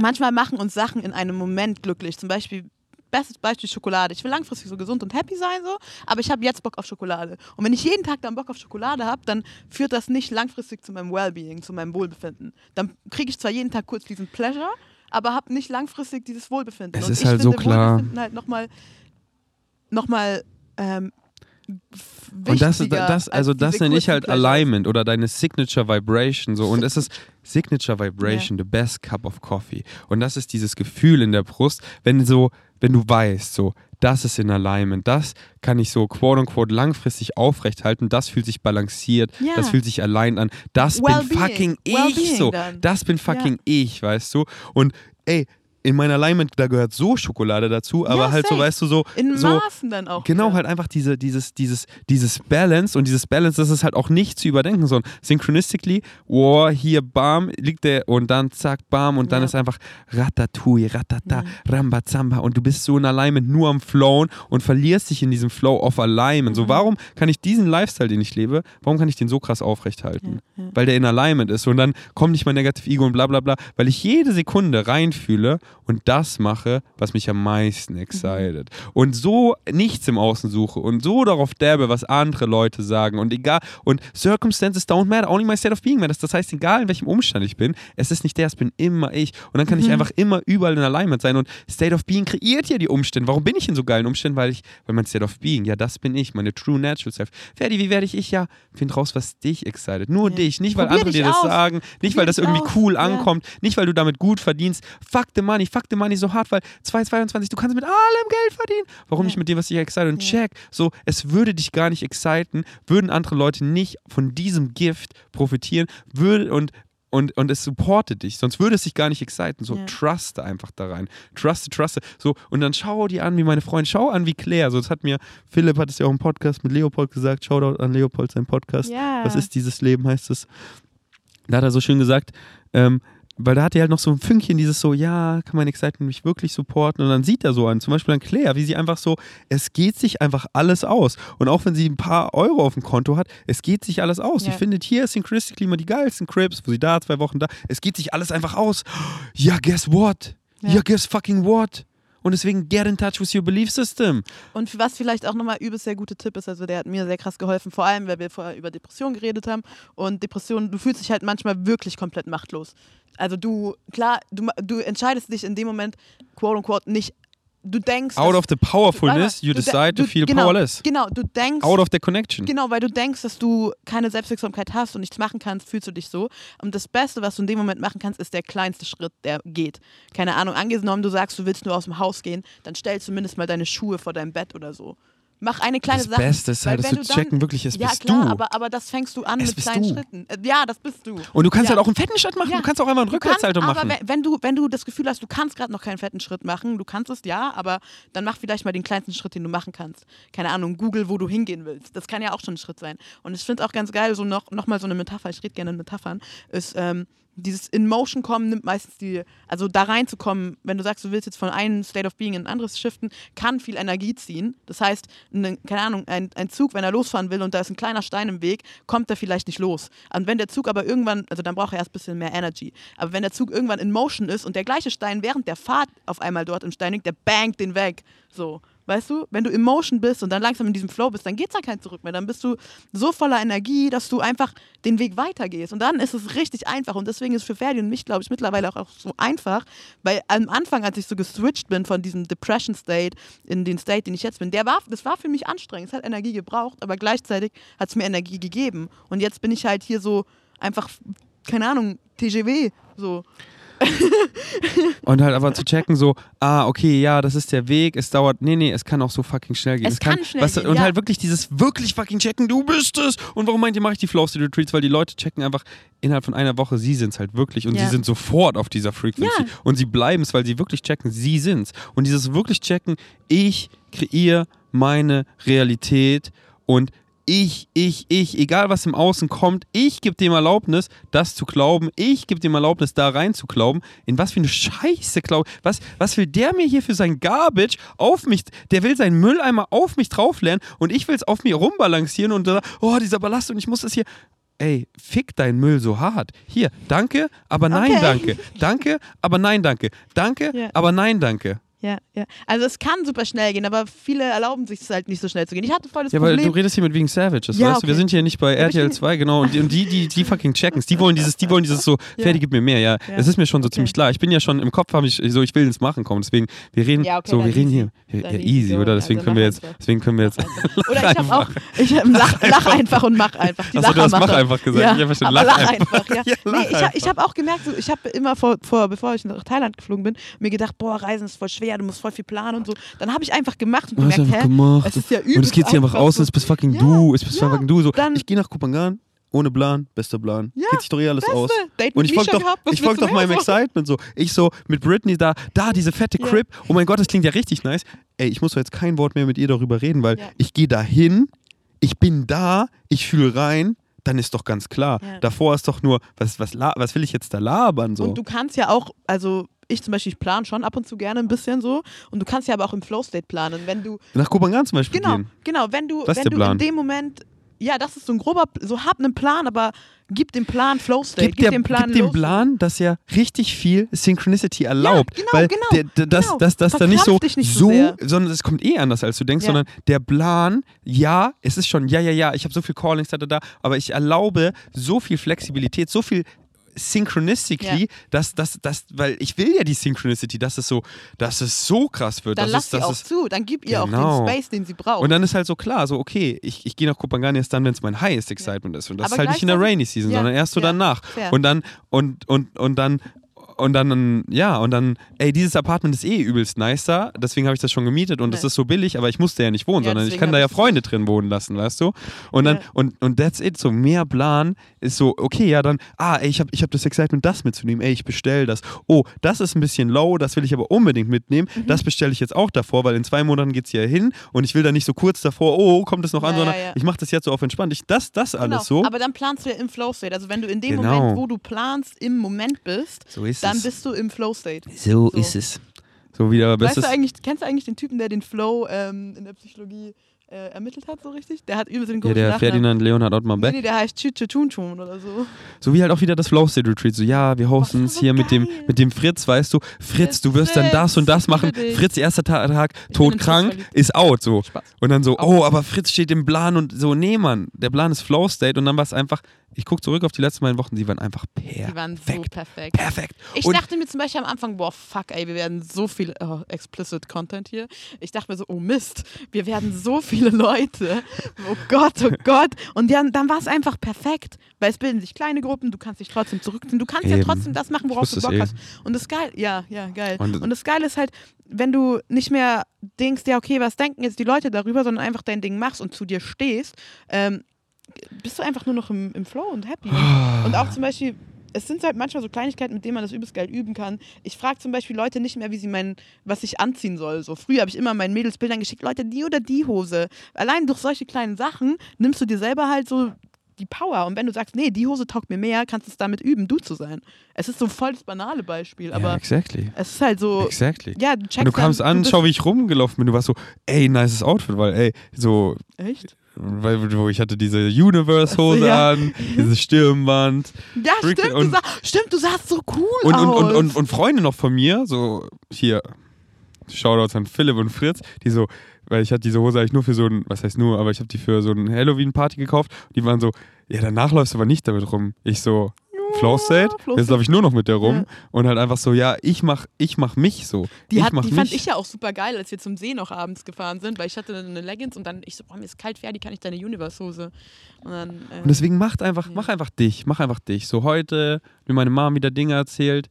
manchmal machen uns Sachen in einem Moment glücklich, zum Beispiel Bestes Beispiel Schokolade. Ich will langfristig so gesund und happy sein, so, aber ich habe jetzt Bock auf Schokolade. Und wenn ich jeden Tag dann Bock auf Schokolade habe, dann führt das nicht langfristig zu meinem Wellbeing, zu meinem Wohlbefinden. Dann kriege ich zwar jeden Tag kurz diesen Pleasure, aber habe nicht langfristig dieses Wohlbefinden. Es und ist ich halt so klar. Wohlbefinden halt nochmal noch mal, ähm, Und das, das, also als das nenne ich halt. Alignment oder deine Signature Vibration so. Und es ist Signature Vibration, the best cup of coffee. Und das ist dieses Gefühl in der Brust, wenn so, wenn du weißt, so, das ist in Alignment, das kann ich so quote unquote langfristig aufrechthalten, das fühlt sich balanciert, Ja. das fühlt sich allein an, das bin Wellbeing. fucking ich Wellbeing so, dann. das bin fucking ich, weißt du? Und ey, in meiner Alignment, da gehört so Schokolade dazu, aber Ja, halt so, safe. weißt du, so, In so Maßen dann auch. Genau, wieder. halt einfach diese, dieses, dieses, dieses Balance und dieses Balance, das ist halt auch nicht zu überdenken, sondern synchronistically, wow, hier, bam, liegt der und dann zack, bam und dann Ja. ist einfach Ratatouille, Ratata, Rambazamba und du bist so in Alignment nur am Flowen und verlierst dich in diesem Flow of Alignment. Mhm. So, warum kann ich diesen Lifestyle, den ich lebe, warum kann ich den so krass aufrechthalten? Weil der in Alignment ist und dann kommt nicht mein Negative Ego und bla bla bla, weil ich jede Sekunde reinfühle und das mache, was mich am meisten excited. Und so nichts im Außen suche und so darauf derbe, was andere Leute sagen und egal, und Circumstances don't matter, only my state of being matters. Das heißt, egal in welchem Umstand ich bin, es ist nicht der, es bin immer ich. Und dann kann ich einfach immer überall in Alignment sein und State of Being kreiert ja die Umstände. Warum bin ich in so geilen Umständen? Weil ich, weil mein State of Being, ja, das bin ich, meine true natural self. Ferdi, wie werde ich ich? Ja, find raus, was dich excited. Nur Ja. dich, nicht weil Probier andere dir das sagen, nicht Probier weil das irgendwie aus. cool Ja. ankommt, nicht weil du damit gut verdienst. Fuck the money, fuck the money so hart, weil 2022, du kannst mit allem Geld verdienen. Warum Ja. nicht mit dem, was dich excited? Und Ja. check, so, es würde dich gar nicht exciten, würden andere Leute nicht von diesem Gift profitieren, würde und und, und es supportet dich, sonst würde es dich gar nicht exciten. So, Ja. truste einfach da rein. Truste, truste. So, und dann schau die an wie meine Freundin, schau an wie Claire. So, das hat mir, Philipp hat es ja auch im Podcast mit Leopold gesagt. Shoutout an Leopold, sein Podcast. Ja. Was ist dieses Leben, heißt es. Da hat er so schön gesagt, ähm, weil da hat er halt noch so ein Fünkchen, dieses so, ja, kann mein Excitement mich wirklich supporten? Und dann sieht er so an, zum Beispiel an Claire, wie sie einfach so, es geht sich einfach alles aus. Und auch wenn sie ein paar Euro auf dem Konto hat, es geht sich alles aus. Ja. Sie findet hier synchronistically immer die geilsten Crips, wo sie da, zwei Wochen da, es geht sich alles einfach aus. Ja, guess what? Ja. Ja, guess fucking what? Und deswegen get in touch with your belief system. Und was vielleicht auch nochmal übelst sehr gute Tipp ist, also der hat mir sehr krass geholfen, vor allem, weil wir vorher über Depressionen geredet haben. Und Depressionen, du fühlst dich halt manchmal wirklich komplett machtlos. Also du, klar, du, du entscheidest dich in dem Moment, quote unquote, nicht, du denkst. Out dass- of the powerfulness, you du de- decide to du- feel genau, powerless. Genau, du denkst. Out of the connection. Genau, weil du denkst, dass du keine Selbstwirksamkeit hast und nichts machen kannst, fühlst du dich so. Und das Beste, was du in dem Moment machen kannst, ist der kleinste Schritt, der geht. Keine Ahnung, angenommen, du sagst, du willst nur aus dem Haus gehen, dann stell zumindest mal deine Schuhe vor deinem Bett oder so. Mach eine kleine Das Sache. Beste ist halt, dass du dann- checken, wirklich, es ja, bist klar, du. Aber, aber das fängst du an Es mit kleinen du. Schritten. Äh, Ja, das bist du. Und du kannst ja. halt auch einen fetten Schritt machen. Ja. Du kannst auch einfach einen Rückwärtssalto machen. Aber wenn, wenn, du, wenn du das Gefühl hast, du kannst gerade noch keinen fetten Schritt machen, du kannst es ja, aber dann mach vielleicht mal den kleinsten Schritt, den du machen kannst. Keine Ahnung, Google, wo du hingehen willst. Das kann ja auch schon ein Schritt sein. Und ich finde es auch ganz geil, so noch, noch mal so eine Metapher, ich rede gerne in Metaphern, ist ähm, dieses in Motion kommen nimmt meistens die, also da reinzukommen, wenn du sagst, du willst jetzt von einem State of Being in ein anderes shiften, kann viel Energie ziehen. Das heißt, eine, keine Ahnung, ein, ein Zug, wenn er losfahren will und da ist ein kleiner Stein im Weg, kommt er vielleicht nicht los. Und wenn der Zug aber irgendwann, also dann braucht er erst ein bisschen mehr Energy. Aber wenn der Zug irgendwann in Motion ist und der gleiche Stein während der Fahrt auf einmal dort im Stein liegt, der bangt den weg. So. Weißt du, wenn du in Motion bist und dann langsam in diesem Flow bist, dann geht's da kein Zurück mehr. Dann bist du so voller Energie, dass du einfach den Weg weitergehst. Und dann ist es richtig einfach. Und deswegen ist für Ferdi und mich, glaube ich, mittlerweile auch, auch so einfach, weil am Anfang, als ich so geswitcht bin von diesem Depression State in den State, den ich jetzt bin, der war, das war für mich anstrengend. Es hat Energie gebraucht, aber gleichzeitig hat es mir Energie gegeben. Und jetzt bin ich halt hier so einfach, keine Ahnung, TGW, so. Und halt aber zu checken, so, ah, okay, ja, das ist der Weg, es dauert, nee, nee, es kann auch so fucking schnell gehen. Es kann schnell was, gehen, Und ja. halt wirklich dieses wirklich fucking checken, du bist es. Und warum meint ihr, mache ich die Flow State Retreats? Weil die Leute checken einfach innerhalb von einer Woche, sie sind es halt wirklich und Ja. sie sind sofort auf dieser Frequency. Ja. Und sie bleiben es, weil sie wirklich checken, sie sind's. Und dieses wirklich checken, ich kreiere meine Realität und ich, ich, ich, egal was im Außen kommt, ich gebe dem Erlaubnis, das zu glauben. Ich gebe dem Erlaubnis, da rein zu glauben. In was für eine Scheiße glauben. Was, was will der mir hier für sein Garbage auf mich? Der will seinen Mülleimer auf mich drauflernen und ich will es auf mir rumbalancieren und da, oh, dieser Ballast und ich muss das hier. Ey, fick deinen Müll so hart. Hier, danke, aber nein, Okay. danke. Danke, aber nein, danke. Danke, Ja. aber nein, danke. Ja, ja. Also es kann super schnell gehen, aber viele erlauben sich es halt nicht so schnell zu gehen. Ich hatte voll das Ja, weil du Problem. redest hier mit wegen Savages, Ja, weißt du? Wir okay. sind hier nicht bei aber RTL bin- 2, genau. Und die, und die, die, die fucking checkens, die wollen dieses, die wollen dieses so, Ja. Ferdi, gib mir mehr, ja. Ja. Es ist mir schon so Okay. ziemlich klar. Ich bin ja schon im Kopf, habe ich so, ich will ins Machen kommen. Deswegen, wir reden, Ja, okay, so, wir reden easy. hier. Ja, easy, oder? Deswegen Also können wir jetzt, deswegen können wir jetzt. Oder ich habe auch, ich hab, lach, lach einfach und mach einfach. Die Achso, du hast mach einfach gesagt. Ja, ich hab verstanden, aber lach lach einfach. ja. Ja, nee, ich habe auch gemerkt, ich habe immer vor, vor, bevor ich nach Thailand geflogen bin, mir gedacht, boah, Reisen ist voll schwer, du musst voll viel planen und so. Dann habe ich einfach gemacht und gemerkt, einfach hä, gemacht. es ist ja übel. Und es geht hier einfach aus und es bist fucking Ja, du, es bist ja, fucking du. So, dann- ich gehe nach Kupangan, ohne Plan, bester Plan. Ja, geht sich doch eh alles aus. Date Und ich folge doch, ich folg doch meinem? So. Excitement so. Ich so mit Britney da, da diese fette Ja. Crip. Oh mein Gott, das klingt ja richtig nice. Ey, ich muss doch jetzt kein Wort mehr mit ihr darüber reden, weil Ja. ich gehe dahin, ich bin da, ich fühle rein, dann ist doch ganz klar. Ja. Davor ist doch nur, was, was, was will ich jetzt da labern so? Und du kannst ja auch, also ich zum Beispiel, ich plane schon ab und zu gerne ein bisschen so. Und du kannst ja aber auch im Flow-State planen. Wenn du, Nach Kupangan zum Beispiel genau, gehen. genau, wenn du, Das wenn du in dem Moment, ja, das ist so ein grober, so hab einen Plan, aber gib dem Plan Flow-State, Gib, gib, der, dem Plan gib dem. Plan, dass er richtig viel Synchronicity erlaubt. genau, weil genau, der, der, das, genau. das, das da nicht so, nicht so sehr. sondern es kommt eh anders, als du denkst, Ja. sondern der Plan, ja, es ist schon, ja, ja, ja, ich habe so viel Callings, da, da, da, aber ich erlaube so viel Flexibilität, so viel Synchronicity, Ja. dass, dass, dass, weil ich will ja die Synchronicity, dass es so, dass es so krass wird. Dann lass sie auch zu, dann gib ihr Genau. auch den Space, den sie braucht. und dann ist halt so klar, so okay, ich, ich gehe nach Kopangan erst dann, wenn es mein highest excitement ist. Und das Aber ist halt nicht in der Rainy Season, Ja, sondern erst so ja, danach. Und dann, und, und, und dann, und dann, ja, und dann, ey, dieses Apartment ist eh übelst nice da, deswegen habe ich das schon gemietet und es Nee. ist so billig, aber ich musste ja nicht wohnen, Ja, sondern ich kann da ja Freunde drin wohnen lassen, weißt du? Und dann, Ja. und, und that's it, so mehr Plan ist so, okay, ja, dann, ah, ey, ich habe ich hab das Excitement, das mitzunehmen, ey, ich bestell das. Oh, das ist ein bisschen low, das will ich aber unbedingt mitnehmen, Mhm. das bestelle ich jetzt auch davor, weil in zwei Monaten geht es hier hin und ich will da nicht so kurz davor, oh, kommt es noch an, Ja, sondern ja, ja. ich mache das jetzt so auf entspannt. Ich, das, das genau. alles so. Aber dann planst du ja im Flow-State. Also wenn du in dem Genau. Moment, wo du planst, im Moment bist, so ist dann es. bist du im Flow-State. So, So. ist es. So wieder Weißt bestes. du eigentlich, kennst du eigentlich den Typen, der den Flow ähm, in der Psychologie äh, ermittelt hat, so richtig? Der hat übelst den ja, komischen der Nachnamen. Ferdinand Leonhard Ottmar Beck. nee, der heißt Chun oder so. So wie halt auch wieder das Flow State Retreat. So, ja, wir hosten es so hier mit dem, mit dem Fritz, weißt du. Fritz, Der du wirst dann das und das Fritz, machen. Fritz, erster Ta- Tag, in todkrank, Fritz ist out. So. Spaß. Und dann so, Auch oh, aber Fritz steht im Plan und so, nee, Mann, der Plan ist Flow State. Und dann war es einfach, ich gucke zurück auf die letzten beiden Wochen, sie waren einfach perfekt. Die waren so perfekt. Perfekt. Ich und dachte mir zum Beispiel am Anfang, boah, fuck, ey, wir werden so viel oh, explicit Content hier. Ich dachte mir so, oh Mist, wir werden so viele Leute. Oh Gott, oh Gott. Und dann, dann war es einfach perfekt, weil es bilden sich kleine Gruppen, du kannst dich trotzdem zurückziehen, du kannst ja Eben. trotzdem das machen, worauf du Bock eh. hast. Und das geil, ja, ja, geil. Und- Und, das Geile ist halt, wenn du nicht mehr denkst, ja, okay, was denken jetzt die Leute darüber, sondern einfach dein Ding machst und zu dir stehst, ähm, bist du einfach nur noch im, im Flow und happy. Und, und auch zum Beispiel, es sind halt manchmal so Kleinigkeiten, mit denen man das übelst geil üben kann. Ich frage zum Beispiel Leute nicht mehr, wie sie mein, was ich anziehen soll. So früher habe ich immer meinen Mädels Bildern geschickt, Leute, die oder die Hose. Allein durch solche kleinen Sachen nimmst du dir selber halt so die Power. Und wenn du sagst, nee, die Hose taugt mir mehr, kannst du es damit üben, du zu sein. Es ist so voll das banale Beispiel, ja, aber exactly. es ist halt so, Exactly. ja, du checkst Und du kamst dann, an, bist- schau, wie ich rumgelaufen bin. Du warst so, ey, nices Outfit, weil, ey, so, Echt? Weil wo ich hatte diese Universe-Hose ja. an, dieses Stirnband. Ja, Freak- stimmt, du, und- sah, stimmt, du sahst so cool Und, und, aus. und, und, und Freunde noch von mir, so hier, Shoutouts an Philipp und Fritz, die so, weil ich hatte diese Hose eigentlich nur für so ein, was heißt nur, aber ich habe die für so eine Halloween-Party gekauft. Die waren so, ja, danach läufst du aber nicht damit rum. Ich so, Flow State, Flow jetzt laufe ich nur noch mit der rum Ja. und halt einfach so, ja, ich mach, ich mach mich so. Die, ich hat, die fand ich ja auch super geil, als wir zum See noch abends gefahren sind, weil ich hatte eine Leggings und dann ich so, boah, mir ist kalt, Ferdi, kann ich deine Universe-Hose? Und dann, äh, Und deswegen macht einfach, Ja. mach einfach dich, mach einfach dich. So heute, mir meine Mom wieder Dinge erzählt.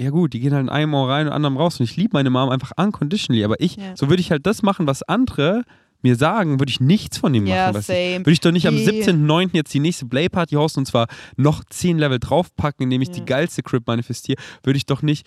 Ja gut, die gehen halt in einem Ohr rein und anderen raus. Und ich liebe meine Mom einfach unconditionally. Aber ich, Ja. so würde ich halt das machen, was andere mir sagen, würde ich nichts von ihm Ja, machen. du. same. Würde ich doch nicht am Die- 17.09. jetzt die nächste Play-Party hosten und zwar noch 10 Level draufpacken, indem ich Ja. die geilste Crip manifestiere, würde ich doch nicht.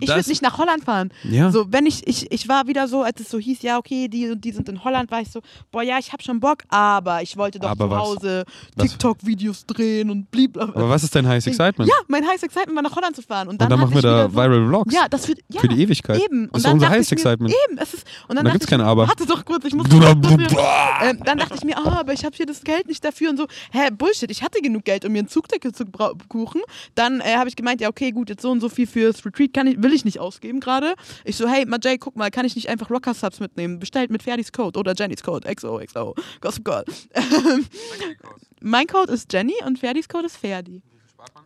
Ich würde nicht nach Holland fahren. Ja. So, wenn ich, ich, ich war wieder so, als es so hieß, ja, okay, die und die sind in Holland, war ich so, boah, ja, ich hab schon Bock, aber ich wollte doch Aber zu was? Hause? TikTok-Videos drehen und blablabla. Aber was ist dein Highest Excitement? Ja, mein heißes Excitement war nach Holland zu fahren. Und und dann, dann hatte machen wir da so, Viral Vlogs. Ja, das wird, ja, Für die Ewigkeit. Eben. Und Das ist dann unser Highest Excitement. Eben, es ist, und dann Da dachte gibt's ich kein Aber. Warte doch kurz, ich muss ähm, Dann dachte ich mir, ah, aber ich habe hier das Geld nicht dafür und so. Hä, Bullshit, ich hatte genug Geld, um mir ein Zugticket zu buchen. Dann äh, habe ich gemeint, ja, okay, gut, jetzt so und so viel fürs Retreat kann ich, will ich nicht ausgeben gerade. Ich so, hey, Majay, guck mal, kann ich nicht einfach Rocker Subs mitnehmen? Bestellt mit Ferdis Code oder Jennys Code, XOXO, Gossip Girl. mein Code ist Jenny und Ferdis Code ist Ferdi.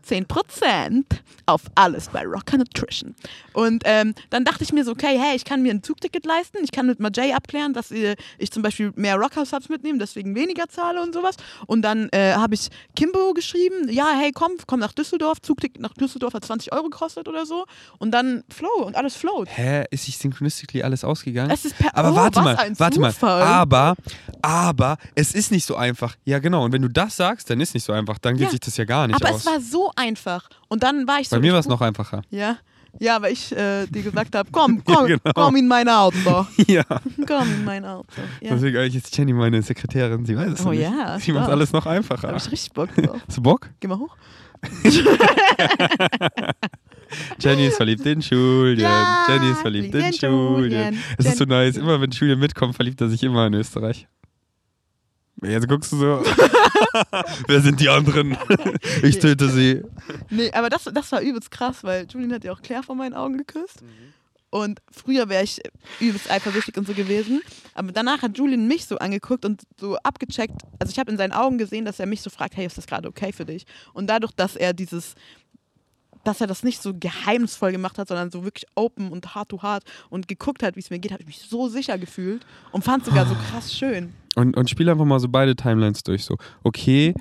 10% auf alles bei Rocker Nutrition. Und ähm, dann dachte ich mir so, okay, hey, ich kann mir ein Zugticket leisten, ich kann mit Majay abklären, dass äh, ich zum Beispiel mehr Rocker-Subs mitnehme, deswegen weniger zahle und sowas. Und dann äh, habe ich Kimbo geschrieben, ja, hey, komm, komm nach Düsseldorf, Zugticket nach Düsseldorf hat 20 Euro gekostet oder so. Und dann flow und alles float. Hä, ist sich synchronistically alles ausgegangen? Es ist per Aber oh, warte was mal, ein warte mal. Zufall. Aber, aber es ist nicht so einfach. Ja, genau. Und wenn du das sagst, dann ist nicht so einfach. Dann geht Ja. sich das ja gar nicht Aber aus. es war so einfach. Und dann war ich so. Bei mir war es noch einfacher. Ja. Ja, weil ich äh, dir gesagt habe, komm, komm, genau. komm in mein Auto. ja. Komm in mein Auto. Ja. Deswegen eigentlich ist Jenny meine Sekretärin. Sie weiß es Oh nicht. ja, Sie macht alles noch Da einfacher. habe ich richtig Bock drauf. Hast du Bock? Geh mal hoch. Jenny ist verliebt in Julian. Ja, Jenny ist verliebt in Julian. Es ist so nice. Immer wenn Julian mitkommt, verliebt er sich immer in Österreich. Jetzt guckst du so. Wer sind die anderen? ich töte sie. Nee, aber das, das war übelst krass, weil Julian hat ja auch Claire vor meinen Augen geküsst. Und früher wäre ich übelst eifersüchtig und so gewesen. Aber danach hat Julian mich so angeguckt und so abgecheckt. Also ich habe in seinen Augen gesehen, dass er mich so fragt, hey, ist das gerade okay für dich? Und dadurch, dass er dieses, dass er das nicht so geheimnisvoll gemacht hat, sondern so wirklich open und hard to hard und geguckt hat, wie es mir geht, habe ich mich so sicher gefühlt und fand es sogar so krass schön. Und, und spiel einfach mal so beide Timelines durch. So, okay.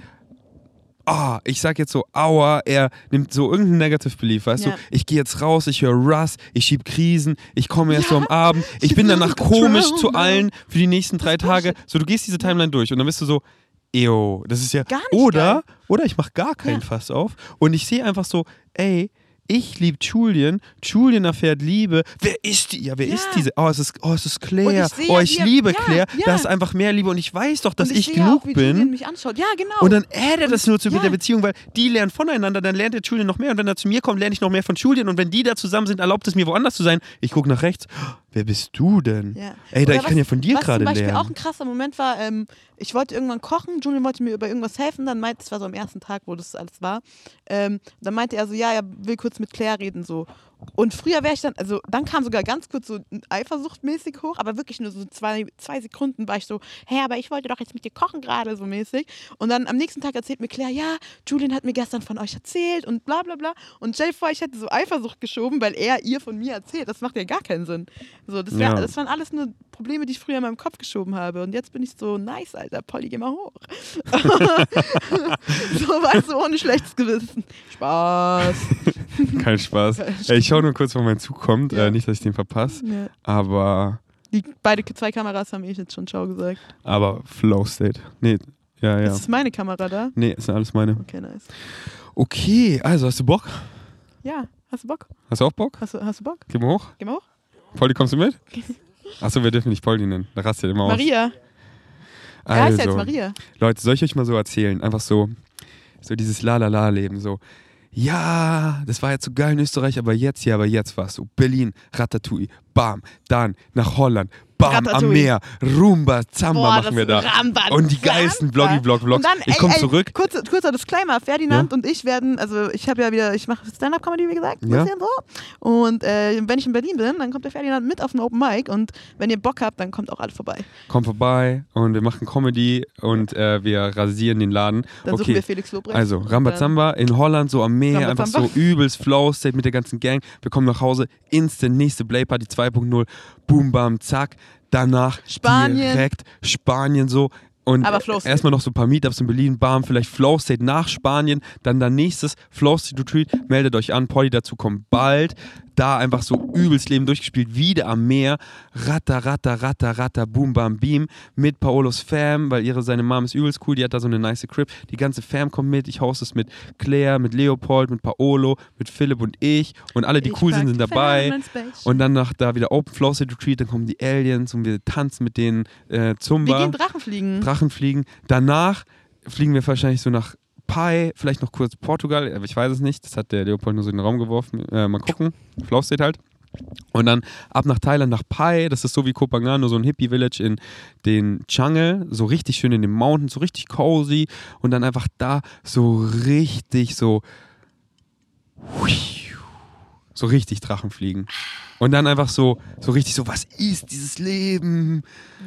Ah, ich sag jetzt so, aua, er nimmt so irgendein Negative Belief, weißt Ja. du? Ich gehe jetzt raus, ich höre Russ, ich schieb Krisen, ich komme erst so Ja, am Abend, ich she's bin danach komisch zu now. allen für die nächsten drei Tage. So, du gehst diese Timeline durch und dann bist du so, ew, das ist ja. Gar nicht oder, geil. oder ich mach gar kein Ja. Fass auf und ich sehe einfach so, ey, ich liebe Julian, Julian erfährt Liebe. Wer ist die? Ja, wer Ja. ist diese? Oh, es ist, oh, es ist Claire. ich oh, ich liebe ja, Claire. Da ist einfach mehr Liebe und ich weiß doch, dass und ich, sehe genug auch, wie Julian bin. mich anschaut. Ja, genau. Und dann addet das nur zu der Beziehung, weil die lernen voneinander, dann lernt der Julian noch mehr. Und wenn er zu mir kommt, lerne ich noch mehr von Julian. Und wenn die da zusammen sind, erlaubt es mir woanders zu sein. Ich gucke nach rechts. Wer bist du denn? Ja. Ey, da, ich kann ja von dir was gerade zum Beispiel lernen. auch ein krasser Moment war, ähm, ich wollte irgendwann kochen, Julian wollte mir über irgendwas helfen, dann meinte, es war so am ersten Tag, wo das alles war, ähm, dann meinte er so, ja, er will kurz mit Claire reden, so. Und früher wäre ich dann, also dann kam sogar ganz kurz so eifersuchtmäßig hoch, aber wirklich nur so zwei, zwei Sekunden war ich so, hä, aber ich wollte doch jetzt mit dir kochen gerade, so mäßig. Und dann am nächsten Tag erzählt mir Claire, ja, Julian hat mir gestern von euch erzählt und bla bla bla. Und stell dir vor, ich hätte so Eifersucht geschoben, weil er ihr von mir erzählt. Das macht ja gar keinen Sinn. So, das, wär, Ja. das waren alles nur Probleme, die ich früher in meinem Kopf geschoben habe. Und jetzt bin ich so, nice, Alter, Polly, geh mal hoch. so weißt du, ohne schlechtes Gewissen. Spaß. Kein Spaß. Ey, ich schaue nur kurz, wann mein Zug kommt. Ja. Äh, nicht, dass ich den verpasse. Ja. Aber, Die beide zwei Kameras haben eh jetzt schon Ciao gesagt. aber Flow State. Nee, ja, ja. Ist meine Kamera da? Nee, ist alles meine. Okay, nice. Okay, also hast du Bock? Ja, hast du Bock? Hast du auch Bock? Hast du, hast du Bock? Geh mal hoch. Geh mal hoch. Polly, kommst du mit? Achso, wir dürfen nicht Polly nennen. Da rastet immer aus. Maria. Heißt ja jetzt Also, Maria. Leute, soll ich euch mal so erzählen? Einfach so, so dieses La-La-La-Leben. So, ja, das war jetzt so geil in Österreich, aber jetzt, ja, aber jetzt war's so. Berlin, Ratatouille, bam, dann nach Holland, bam, am. Meer, Rumba, Zamba Boah, machen wir da. Ramba, Und die geilsten Zamba. Bloggy-Blog-Vlogs. Und dann, Ich komme zurück. Kurzer, kurzer Disclaimer, Ferdinand und ich werden, also ich habe ja wieder, ich mache Stand-Up-Comedy, wie gesagt, Ja. so. Und äh, wenn ich in Berlin bin, dann kommt der Ferdinand mit auf den Open Mic und wenn ihr Bock habt, dann kommt auch alle vorbei. Komm vorbei und wir machen Comedy und äh, wir rasieren den Laden. Dann suchen okay. wir Felix Lobrecht. Also, Und Rambazamba in Holland, so am Meer, einfach so Rambazamba. übelst Flow-State mit der ganzen Gang. Wir kommen nach Hause, instant nächste Playparty 2.0, boom, bam, zack. Danach Spanien. direkt Spanien so. Und erstmal noch so ein paar Meetups in Berlin, bam, vielleicht Flow State nach Spanien, dann dann nächstes Flow State Retreat, meldet euch an, Polly dazu kommt bald. Da einfach so übelst Leben durchgespielt, wieder am Meer, ratter, ratter, ratter, ratter, boom, bam, beam, mit Paolos Fam, weil ihre, seine Mom ist übelst cool, die hat da so eine nice Crib. Die ganze Fam kommt mit, ich hoste es mit Claire, mit Leopold, mit Paolo, mit Philipp und ich und alle, die ich cool sind, sind dabei. Und dann nach da wieder Open Flow State Retreat, dann kommen die Aliens und wir tanzen mit denen äh, wir Zumba. gehen Drachen fliegen. Drachen fliegen. Danach fliegen wir wahrscheinlich so nach Pai, vielleicht noch kurz Portugal, ich weiß es nicht. Das hat der Leopold nur so in den Raum geworfen. Äh, mal gucken. Flow State halt. Und dann ab nach Thailand, nach Pai, das ist so wie Kopangan, nur so ein Hippie-Village in den Jungle, so richtig schön in den Mountains, so richtig cozy und dann einfach da so richtig so so richtig Drachen fliegen. Und dann einfach so, so richtig so, was ist dieses Leben?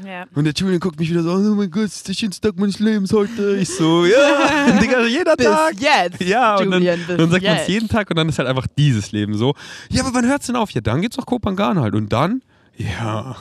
Ja. Und der Julian guckt mich wieder so, oh mein Gott, das ist der schönste Tag meines Lebens heute. Ich so, ja, Digga, jeder Bis Tag. jetzt. Ja, und dann, Julian, bis dann sagt man es jeden Tag und dann ist halt einfach dieses Leben so. Ja, aber wann hört's denn auf? Ja, dann geht's nach Kopangan halt. Und dann? Ja.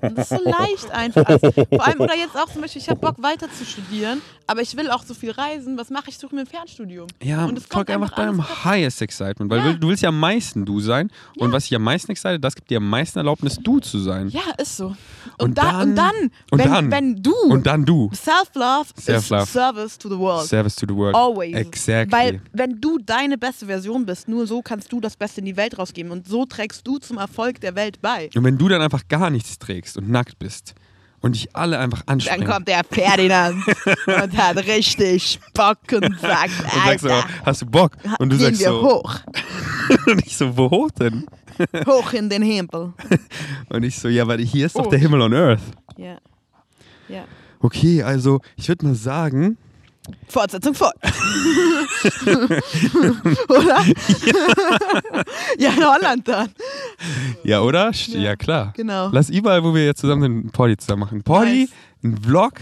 Das ist so leicht einfach. Also, vor allem, oder jetzt auch zum Beispiel, ich habe Bock weiter zu studieren, aber ich will auch so viel reisen. Was mache ich? Suche mir ein Fernstudium. Ja, Und es folg einfach deinem highest excitement, weil Ja. du- willst ja am meisten du sein. Und was dich am meisten excited, das gibt dir am meisten Erlaubnis, du zu sein. Ja, ist so. Und, Und da, und dann- dann, und wenn, dann- wenn du Und dann du. Self-Love Self-love. ist Service to the world. Service to the world. Always. Exactly. Weil wenn du deine beste Version bist, nur so kannst du das Beste in die Welt rausgeben und so trägst du zum Erfolg der Welt bei. Und wenn du dann einfach gar nichts trägst und nackt bist und dich alle einfach Dann anspringen kommt der Ferdinand und hat richtig Bock und sagt, und sagst so, Alter, hast du Bock? Und du gehen sagst wir so, hoch, und ich so, wo hoch denn? hoch in den Himmel. Und ich so, ja, weil hier ist doch Oh. der Himmel on Earth. Ja. Ja. Okay, also ich würde mal sagen, Fortsetzung fort. Oder? Ja. in Holland dann. ja, oder? Ja. Ja, klar. Genau. Lass überall, wo wir jetzt zusammen sind, einen Party zusammen machen. Party, Nice. ein Vlog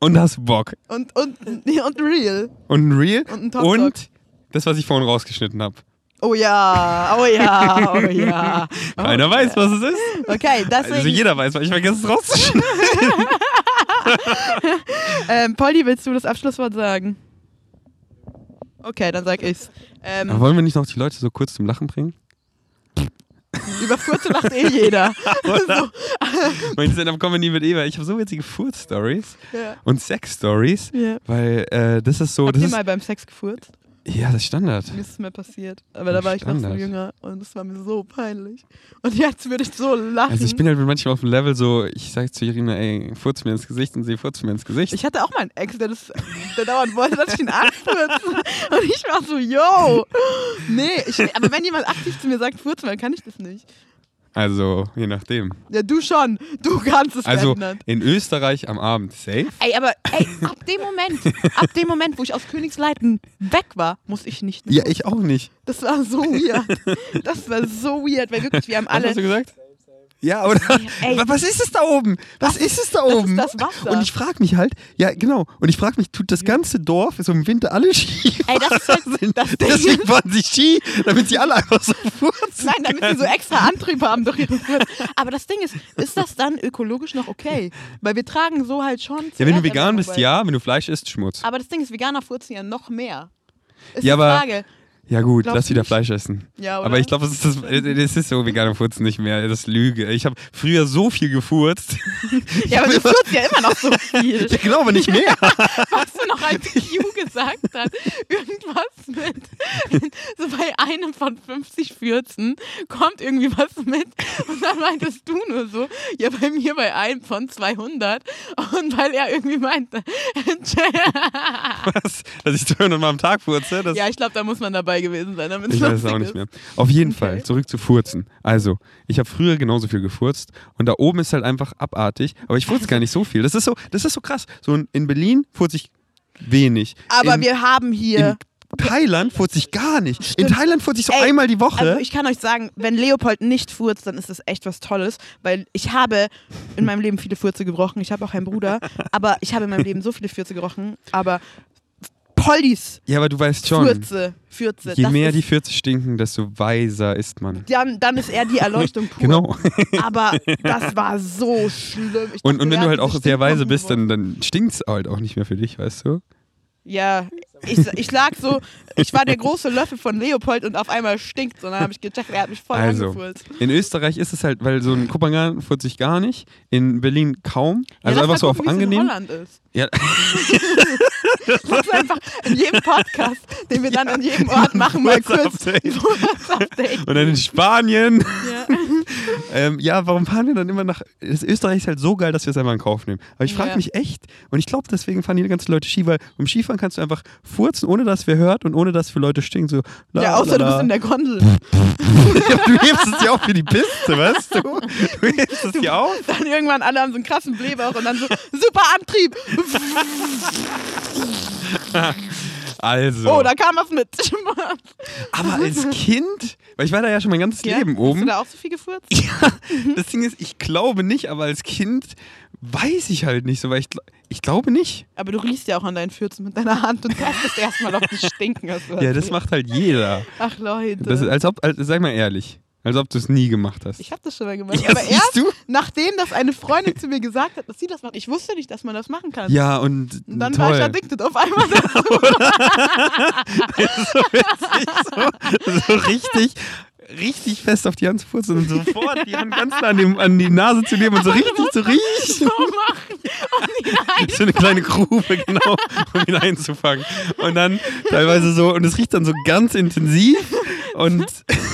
und hast Bock. Und, und, und real. Und ein Reel Und ein Talk Talk. und das, was ich vorhin rausgeschnitten habe. Oh ja, oh ja, oh ja. Keiner oh, weiß, was es ist. Okay, deswegen. Also jeder weiß, weil ich vergesse es rauszuschneiden. Ähm, Polly, willst du das Abschlusswort sagen? Okay, dann sag ich's. Ähm, Aber wollen wir nicht noch die Leute so kurz zum Lachen bringen? über Furze lacht eh jeder. so, Mein Stand-Up Comedy mit Eva. Ich habe so witzige Food-Stories ja. und Sex-Stories, Ja. weil äh, das ist so. Habt Das ihr ist, mal beim Sex gefurzt? Ja, das ist Standard. Mir ist es mir passiert. Aber da war ich noch so Standard. jünger und es war mir so peinlich. Und jetzt würde ich so lachen. Also ich bin halt manchmal auf dem Level so, ich sage zu Irina, ey, furz mir ins Gesicht und sie furzt mir ins Gesicht. Ich hatte auch mal einen Ex, der, das, der dauernd wollte, dass ich ihn anfurze. Und ich war so, yo. Nee, ich, aber wenn jemand aktiv zu mir sagt, furzen, dann kann ich das nicht. Also, je nachdem. Ja, du schon. Du kannst es Also Ferdinand. in Österreich am Abend safe. Ey, aber ey, ab dem Moment, ab dem Moment, wo ich aus Königsleiten weg war, muss ich nicht mehr. Ja, ich auch nicht. Das war so weird. Das war so weird, weil wirklich, wir haben Was alle. hast du gesagt? Ja, oder? Ey. Was ist es da oben? Was ist es da Das ist oben? das Wasser. Und ich frage mich halt, ja genau, und ich frage mich, tut das ganze Dorf so im Winter alle Ski? Ey, das ist halt das. Deswegen fahren sie Ski, damit sie alle einfach so furzen. Nein, damit sie so extra Antrieb haben durch ihre Furz. Aber das Ding ist, ist das dann ökologisch noch okay? Weil wir tragen so halt schon. Ja, wenn du vegan bist, ja, wenn du Fleisch isst, Schmutz. Aber das Ding ist, Veganer furzen ja noch mehr. Ist Ja, die aber- Frage. Ja gut, Glaubst lass wieder nicht? Fleisch essen. Ja, oder? Aber ich glaube, es ist, das, ist so veganer Furzen nicht mehr. Das ist Lüge. Ich habe früher so viel gefurzt. Ja, aber du furzt ja immer noch so viel. genau, aber nicht mehr. Was du noch als Q gesagt hast, irgendwas mit, so bei einem von 50 Fürzen kommt irgendwie was mit und dann meintest du nur so, ja bei mir bei einem von 200 und weil er irgendwie meinte, Was? Dass ich 200 Mal am Tag furze? Ja ich glaube da muss man dabei dabei gewesen sein, damit Ich weiß es auch nicht mehr. Auf jeden Okay. Fall, zurück zu Furzen. Also, ich habe früher genauso viel gefurzt und da oben ist halt einfach abartig, aber ich furze gar nicht so viel. Das ist so, das ist so krass. So in- in Berlin furze ich wenig. Aber in, wir haben hier. in Thailand furze ich gar nicht. In Stimmt. Thailand furze ich so Ey, einmal die Woche. Also ich kann euch sagen, wenn Leopold nicht furzt, dann ist das echt was Tolles, weil ich habe in meinem Leben viele Furze gebrochen. Ich habe auch einen Bruder, aber ich habe in meinem Leben so viele Furze gerochen. Aber Pollys ja, aber du weißt schon, Furze, Furze. je das mehr die Fürze stinken, desto weiser ist man. dann, dann ist er die Erleuchtung pur. Genau. Aber das war so schlimm. Ich Und, dachte, und wenn du halt auch sehr weise bist, dann, dann stinkt es halt auch nicht mehr für dich, weißt du? Ja, ich, ich lag so, ich war der große Löffel von Leopold und auf einmal stinkt und dann habe ich gecheckt, er hat mich voll Also, angefurzt. In Österreich ist es halt, weil so ein Kopenhagen furze ich gar nicht, in Berlin kaum. Also ja, einfach mal so auf gucken, angenehm. in Holland ist. Ja, Lass einfach in jedem Podcast, den wir dann an jedem Ort machen, mal kurz. Und dann in Spanien. Ja. Ähm, ja, warum fahren wir dann immer nach. Das Österreich ist halt so geil, dass wir es einfach in Kauf nehmen. Aber ich frage Ja. mich echt, und ich glaube, deswegen fahren die ganzen Leute Ski, weil beim Skifahren kannst du einfach furzen, ohne dass wer hört und ohne dass für Leute stinkt. So, la, ja, außer la, du bist la. in der Gondel. du hebst es ja auch für die Piste, weißt du? Du hebst es ja auf. Dann irgendwann alle haben so einen krassen Blähbauch und dann so, super Antrieb. Also. Oh, da kam was mit. aber als Kind, weil ich war da ja schon mein ganzes Ja, Leben Hast du oben. da auch so viel gefurzt? Ja, das Ding ist, ich glaube nicht, aber als Kind weiß ich halt nicht so, weil ich, ich glaube nicht. Aber du riechst ja auch an deinen Fürzen mit deiner Hand und tastest erstmal, ob die stinken. Ja, das macht halt jeder. Ach Leute. Das ist, als ob, als, sag mal ehrlich, als ob du es nie gemacht hast. ich habe das schon mal gemacht. Ja, aber erst, du? nachdem das eine Freundin zu mir gesagt hat, dass sie das macht. Ich wusste nicht, dass man das machen kann. Ja, und, Und dann war ich toll. addicted auf einmal. so, so richtig, richtig fest auf die Hand zu furzen und sofort die Hand ganz nah an, dem, an die Nase zu nehmen und so richtig zu riechen. so machen. Ein- So eine kleine Grube, genau, um ihn einzufangen. Und dann teilweise so, und es riecht dann so ganz intensiv. Und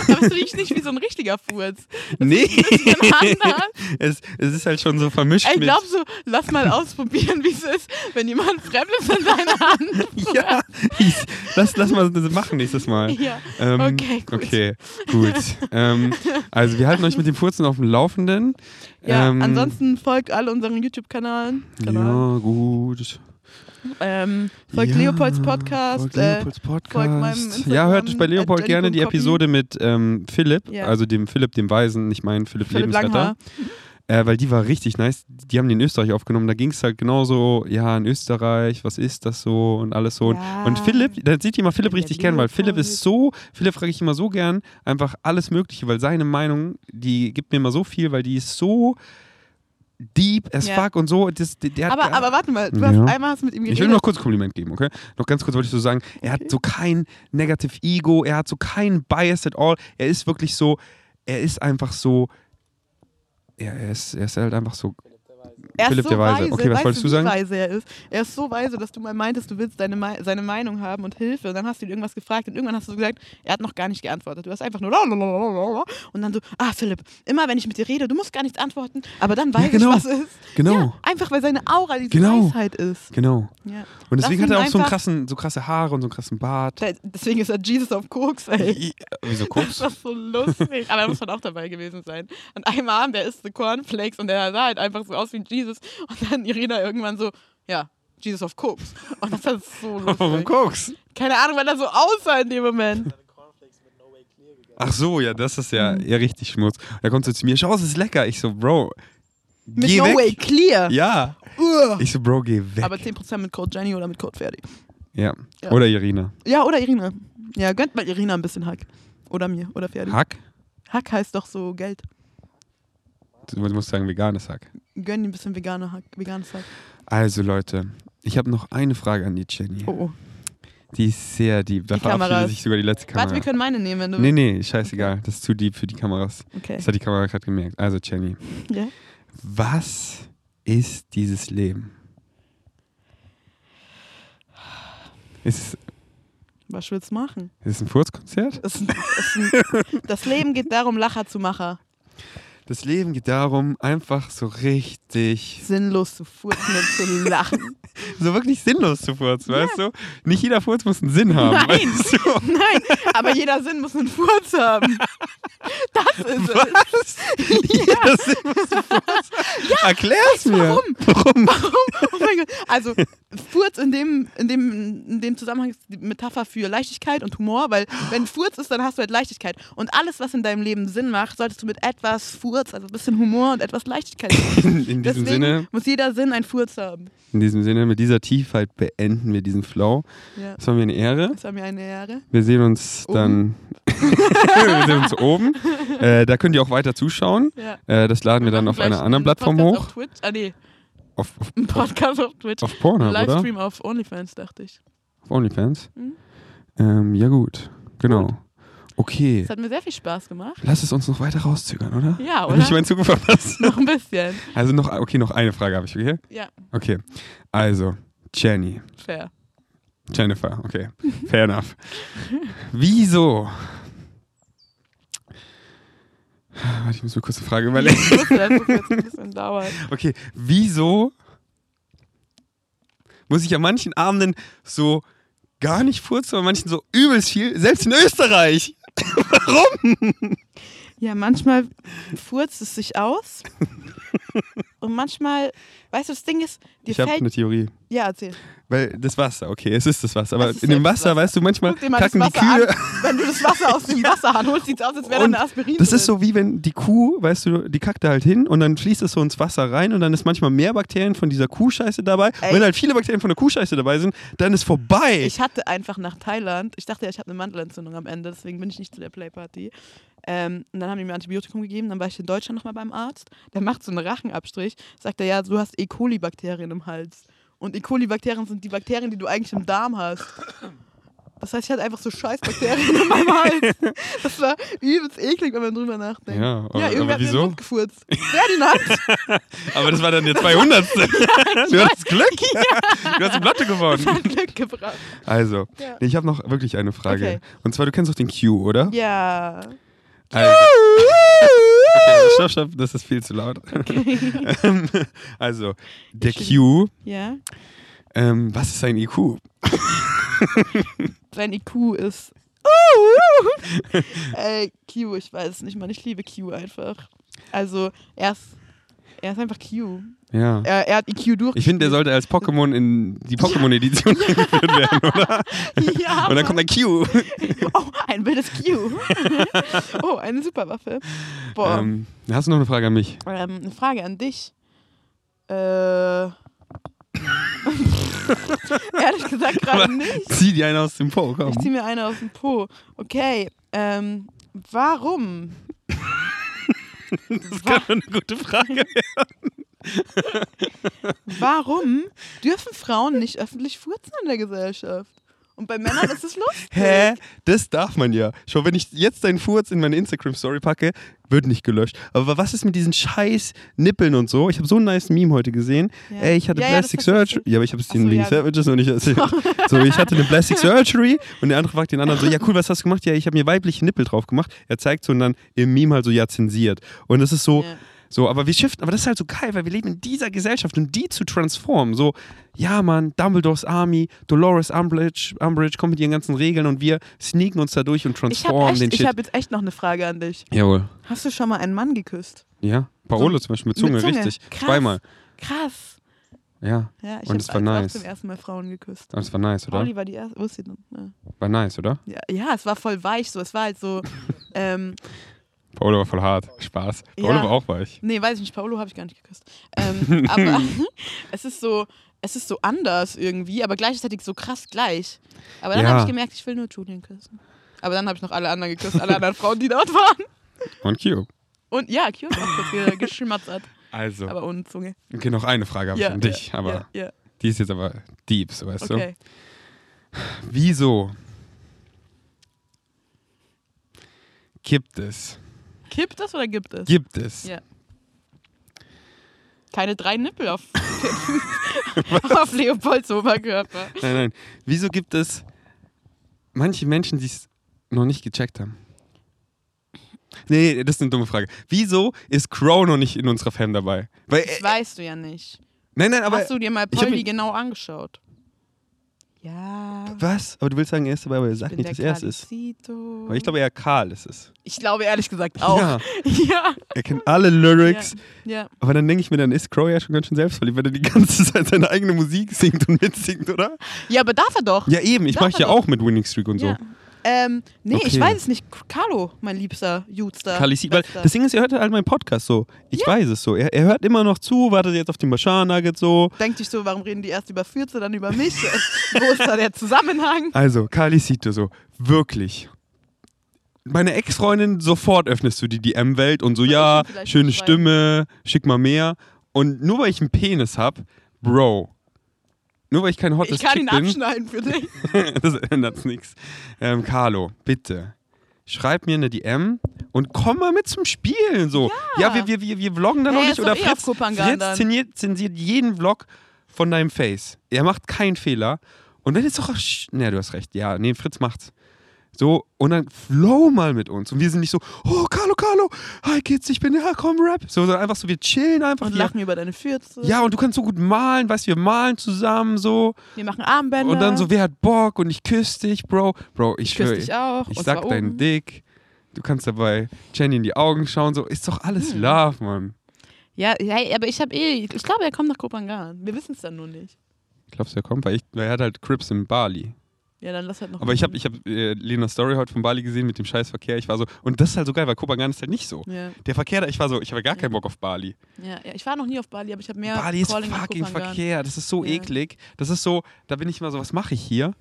Aber es riecht nicht wie so ein richtiger Furz. nee, bisschen anders. es, es ist halt schon so vermischt Ich glaube so, lass mal ausprobieren, wie es ist, wenn jemand Fremdes in deine Hand Ja, ich, lass, lass mal das machen nächstes Mal. Ja. Ähm, Okay, gut. Okay, gut. ähm, also wir halten euch mit dem Furzen auf dem Laufenden. Ja, ähm, ansonsten folgt alle unseren YouTube-Kanalen. Kanal. Ja, gut. Ähm, folgt ja, Leopolds Podcast. Folgt äh, Leopolds Podcast. folgt meinem Instagram, ja, hört bei Leopold gerne die. Episode mit ähm, Philipp, Ja. also dem Philipp, dem Weisen, nicht mein Philipp, Philipp Lebensretter. Langhaar. Äh, weil die war richtig nice. Die haben die in Österreich aufgenommen. Da ging es halt genauso, ja, in Österreich, was ist das so und alles so. Ja. Und Philipp, da sieht immer Philipp Der richtig gern, weil Philipp ist so, Philipp frage ich immer so gern, einfach alles Mögliche, weil seine Meinung, die gibt mir immer so viel, weil die ist so deep as Ja. fuck und so. Das, der, Aber, aber warte mal, du Ja. hast einmal hast mit ihm ich will geredet. noch kurz Kompliment geben, okay? Noch ganz kurz wollte ich so sagen, er Okay. hat so kein Negative Ego, er hat so kein Bias at all. Er ist wirklich so, er ist einfach so, ja, er ist, er ist halt einfach so. Er ist Philipp so der Weise. weise. Okay, was weißt wolltest du sagen? weise er ist? Er ist so weise, dass du mal meintest, du willst deine, Mei- seine Meinung haben und Hilfe. Und dann hast du ihn irgendwas gefragt und irgendwann hast du gesagt, er hat noch gar nicht geantwortet. Du hast einfach nur lalalala. und dann so, ah Philipp, immer wenn ich mit dir rede, du musst gar nichts antworten, aber dann weiß genau. ich, was ist. Genau. Ja, einfach weil seine Aura diese Genau. Weisheit ist. Genau. Ja. Und deswegen hat er auch so, einen krassen, so krasse Haare und so einen krassen Bart. Deswegen ist er Jesus auf Koks, ey. Wieso Das guckst war so lustig. Aber er muss schon auch dabei gewesen sein. Und einmal der isst so Cornflakes und der sah halt einfach so aus wie Jesus. Und dann Irina irgendwann so, ja, Jesus auf Koks. Und das war so lustig. Warum guckst? Keine Ahnung, weil er so aussah in dem Moment. Ach so, ja, das ist ja, Mhm. ja richtig Schmutz. Da kommt so zu mir, schau, es ist lecker. Ich so, Bro, Mit geh No weg. Way Clear. Ja. Uah. Ich so, Bro, geh weg. Aber 10% mit Code Jenny oder mit Code Ferdi. ja. Ja. Oder Irina. Ja, oder Irina. Ja, gönnt mal Irina ein bisschen Hack. Oder mir, oder Ferdi. Hack? Hack heißt doch so Geld. Du musst sagen, veganes Hack. Gönn ihm ein bisschen veganer Hack, veganes Hack. Also, Leute, ich habe noch eine Frage an die Jenny. Oh, oh. Die ist sehr deep. Da Die verabschiedet sich sogar die letzte Kamera. Warte, wir können meine nehmen, wenn du. nee, nee, scheißegal. Das ist zu deep für die Kameras. Okay. Das hat die Kamera gerade gemerkt. Also, Jenny, Ja. was ist dieses Leben? Ist Was willst du machen? ist es ein Furzkonzert? Das Leben geht darum, Lacher zu machen. Das Leben geht darum, einfach so richtig. Sinnlos zu furzen und zu lachen. so wirklich sinnlos zu furzen, weißt du? Nicht jeder Furz muss einen Sinn haben, Nein. weißt du? Nein, aber jeder Sinn muss einen Furz haben. Das ist es. Was? Jeder Sinn muss einen Furz Erklär's mir. warum? Warum? Oh mein Gott. Also, Furz in dem, in, dem, in dem Zusammenhang ist die Metapher für Leichtigkeit und Humor, weil wenn Furz ist, dann hast du halt Leichtigkeit. Und alles, was in deinem Leben Sinn macht, solltest du mit etwas Furz, also ein bisschen Humor und etwas Leichtigkeit machen. In, in diesem Deswegen Sinne, muss jeder Sinn einen Furz haben. in diesem Sinne, mit dieser Tiefheit beenden wir diesen Flow. Ja. Es war mir eine Ehre. Das war mir eine Ehre. Wir sehen uns Oben. dann. wir sehen uns oben. Äh, da könnt ihr auch weiter zuschauen. Ja. Äh, das laden wir dann machen auf einer anderen Plattform Podcast hoch. Auf Twitch. Ah, nee, Auf, auf, ein Podcast auf Twitch. auf Pornhub, oder? Livestream auf OnlyFans, dachte ich. Auf OnlyFans? Mhm. Ähm, ja, gut. Genau. Okay. Es hat mir sehr viel Spaß gemacht. Lass es uns noch weiter rauszögern, oder? Ja, Hab oder? ich meinen Zug verpasst? Noch ein bisschen. Also noch, okay, noch eine Frage habe ich, okay? Ja, Okay. Also, Jenny. fair. Jennifer, okay. Fair enough. Wieso? Warte, ich muss mir kurz eine Frage überlegen. Ich wusste, dass das jetzt ein bisschen dauert. Okay, wieso muss ich an manchen Abenden so gar nicht furzen, an manchen so übelst viel, selbst in Österreich? Warum? Ja, manchmal furzt es sich aus. Und manchmal, weißt du, das Ding ist, dir Ich habe fällt. eine Theorie. Ja, erzähl. Weil das Wasser, okay, es ist das Wasser. Aber in dem Wasser, Wasser. weißt du, manchmal kacken die Kühe. an. Wenn du das Wasser aus dem Wasserhahn holst, sieht es aus, als wäre da Und eine Aspirin. Das drin. ist so wie wenn die Kuh, weißt du, die kackt da halt hin und dann fließt es so ins Wasser rein und dann ist manchmal mehr Bakterien von dieser Kuhscheiße dabei. Und Ey. wenn halt viele Bakterien von der Kuhscheiße dabei sind, dann ist vorbei. Ich hatte einfach nach Thailand, ich dachte ja, ich habe eine Mandelentzündung am Ende, deswegen bin ich nicht zu der Playparty. Ähm, und dann haben die mir Antibiotikum gegeben, dann war ich in Deutschland nochmal beim Arzt. Der macht so einen Rachenabstrich, sagt er, ja, du hast E. coli-Bakterien im Hals. Und E. coli-Bakterien sind die Bakterien, die du eigentlich im Darm hast. Das heißt, ich hatte einfach so Scheißbakterien in meinem Hals. Das war übelst eklig, wenn man drüber nachdenkt. Ja, aber- ja irgendwer aber hat mir wieso? den gefurzt. Ferdinand! Aber das war dann der 200. du hattest Glück. Du hast eine Platte gewonnen. hat Glück gebracht. Also, Ja. ich habe noch wirklich eine Frage. Okay. Und zwar, du kennst doch den Q, oder? Ja. Also, okay, stopp, stopp, das ist viel zu laut. Ähm, also, der Q, Ja. ähm, was ist sein IQ? Sein IQ ist. Ey, Q, ich weiß es nicht, man. Ich liebe Q einfach. Also, er ist, er ist einfach Q. Ja. Er, er hat IQ durch. Ich finde, der sollte als Pokémon in die Pokémon-Edition eingeführt werden, oder? Ja. Und dann kommt ein Q. Oh, ein wildes Q. oh, eine Superwaffe. Boah. Ähm, Ähm, hast du noch eine Frage an mich? eine Frage an dich. Äh. Ehrlich gesagt, gerade nicht. Zieh die eine aus dem Po, komm. Ich ziehe mir eine aus dem Po. Okay. Ähm, warum? Das kann eine gute Frage werden. Warum dürfen Frauen nicht öffentlich furzen in der Gesellschaft? Und bei Männern ist es lustig. Hä? Das darf man ja. Schau, wenn ich jetzt deinen Furz in meine Instagram-Story packe, wird nicht gelöscht. Aber was ist mit diesen scheiß Nippeln und so? Ich habe so ein nice Meme heute gesehen. Ja. Ey, ich hatte Ja, ja, Plastic ich. Surgery. Ja, aber ich habe es den so, wegen ja. Savages noch nicht erzählt. so, ich hatte eine Plastic Surgery und der andere fragt den anderen so, ja cool, was hast du gemacht? Ja, ich habe mir weibliche Nippel drauf gemacht. Er zeigt so und dann im Meme halt so, ja, zensiert. Und das ist so, Ja. So, aber wir shiften, aber das ist halt so geil, weil wir leben in dieser Gesellschaft und die zu transformen. So, ja, Mann, Dumbledores Army, Dolores Umbridge, Umbridge kommt mit ihren ganzen Regeln und wir sneaken uns da durch und Ich habe transformen den echt, ich Shit. hab jetzt echt noch eine Frage an dich. Jawohl. Hast du schon mal einen Mann geküsst? Ja, Paolo zum Beispiel mit Zunge, Mit Zunge. richtig. Krass. Zweimal. Krass. Ja, Ja, ich Und habe es war auch nice. zum ersten Mal Frauen geküsst. das war nice, oder? Pauli war die erste. Wo ist sie denn? Ja. War nice, oder? Ja, ja, es war voll weich so. Es war halt so. ähm, Paolo war voll hart. Spaß. Paolo Ja. war auch weich. nee, weiß ich nicht. Paolo habe ich gar nicht geküsst. Ähm, aber es ist so. Es ist so anders irgendwie, aber gleichzeitig so krass gleich. Aber dann Ja. habe ich gemerkt, ich will nur Julian küssen. Aber dann habe ich noch alle anderen geküsst, alle anderen Frauen, die dort waren. Und Q. Und ja, Cute hat ge- geschmatzert, Also, aber ohne Zunge. okay, noch eine Frage habe Ja, ich an dich, ja, aber ja. die ist jetzt aber deep, so weißt Okay. du. Wieso gibt es, Kippt es oder gibt es? gibt es Ja. Keine drei Nippel auf, auf Leopolds Oberkörper. Nein, nein. Wieso gibt es manche Menschen, die es noch nicht gecheckt haben? Nee, das ist eine dumme Frage. Wieso ist Crow noch nicht in unserer Fan dabei? Weil, Das äh, weißt du ja nicht. Nein, nein, aber. Hast du dir mal Polly genau angeschaut? Ja. was? Aber du willst sagen, er ist dabei, aber er sagt nicht, dass er es ist. Aber ich glaube eher Karl ist es. Ich glaube ehrlich gesagt auch. Ja, Ja. er kennt alle Lyrics. Ja. Aber dann denke ich mir, dann ist Crow ja schon ganz schön selbstverliebt, wenn er die ganze Zeit seine eigene Musik singt und mitsingt, oder? ja, aber darf er doch. Ja, eben. Ich mache er ja auch mit Winning Streak und so. Ja. Ähm, nee, ich Okay. weiß es nicht. Carlo, mein liebster Jutster. Kalisi, weil Bester. das Ding ist, er hört halt meinen Podcast so. Ich weiß es so. Er, er hört immer noch zu, wartet jetzt auf den Bashar Nugget so. Denkt sich so, warum reden die erst über Fürze, dann über mich? Wo ist da der Zusammenhang? Also, Kalisito so, wirklich. Meine Ex-Freundin, sofort öffnest du die DM-Welt und so, ich ja, schöne? Stimme, schick mal mehr. Und nur weil ich einen Penis hab, Bro, nur weil ich kein hottes Ich kann Chick ihn abschneiden für dich. das ändert nichts. Ähm, Carlo, bitte. Schreib mir eine DM und komm mal mit zum Spielen. So. Ja, wir, wir, wir, wir vloggen dann Hey, noch nicht. ist Oder doch eh auf Fritz, Kopangan Fritz dann. zensiert, zensiert jeden Vlog von deinem Face. Er macht keinen Fehler. Und wenn jetzt doch. Ne, du hast recht. Ja, nee, Fritz macht's. So, und dann flow mal mit uns. Und wir sind nicht so, oh, Carlo, Carlo, hi Kids, ich bin der komm, Rap. So, sondern einfach so, wir chillen einfach. Und wir, lachen über deine Fürze. ja, und du kannst so gut malen, weißt du, wir malen zusammen so. Wir machen Armbänder. Und dann so, wer hat Bock? Und ich küsse dich, Bro. Bro, ich ich küsse dich auch. ich sag deinen. Dick. Du kannst dabei Jenny in die Augen schauen. So, ist doch alles Hm. Love, Mann. Ja, ja, aber ich habe eh, ich glaube, er kommt nach Kopangan. Wir wissen es dann nur nicht. Glaubst du, er kommt? Weil, ich, weil er hat halt Crips in Bali. Ja, dann lass halt noch. Aber ich habe ich hab, äh, Lenas Story heute von Bali gesehen mit dem Scheißverkehr. Ich war so, und das ist halt so geil, weil Kopangan ist halt nicht so. Ja, Der Verkehr, da, ich war so, ich habe gar keinen Bock auf Bali. ja, ja, ich war noch nie auf Bali, aber ich habe mehr Bali ist Calling fucking. Verkehr. Das ist so Ja. eklig. Das ist so, da bin ich immer so, was mache ich hier?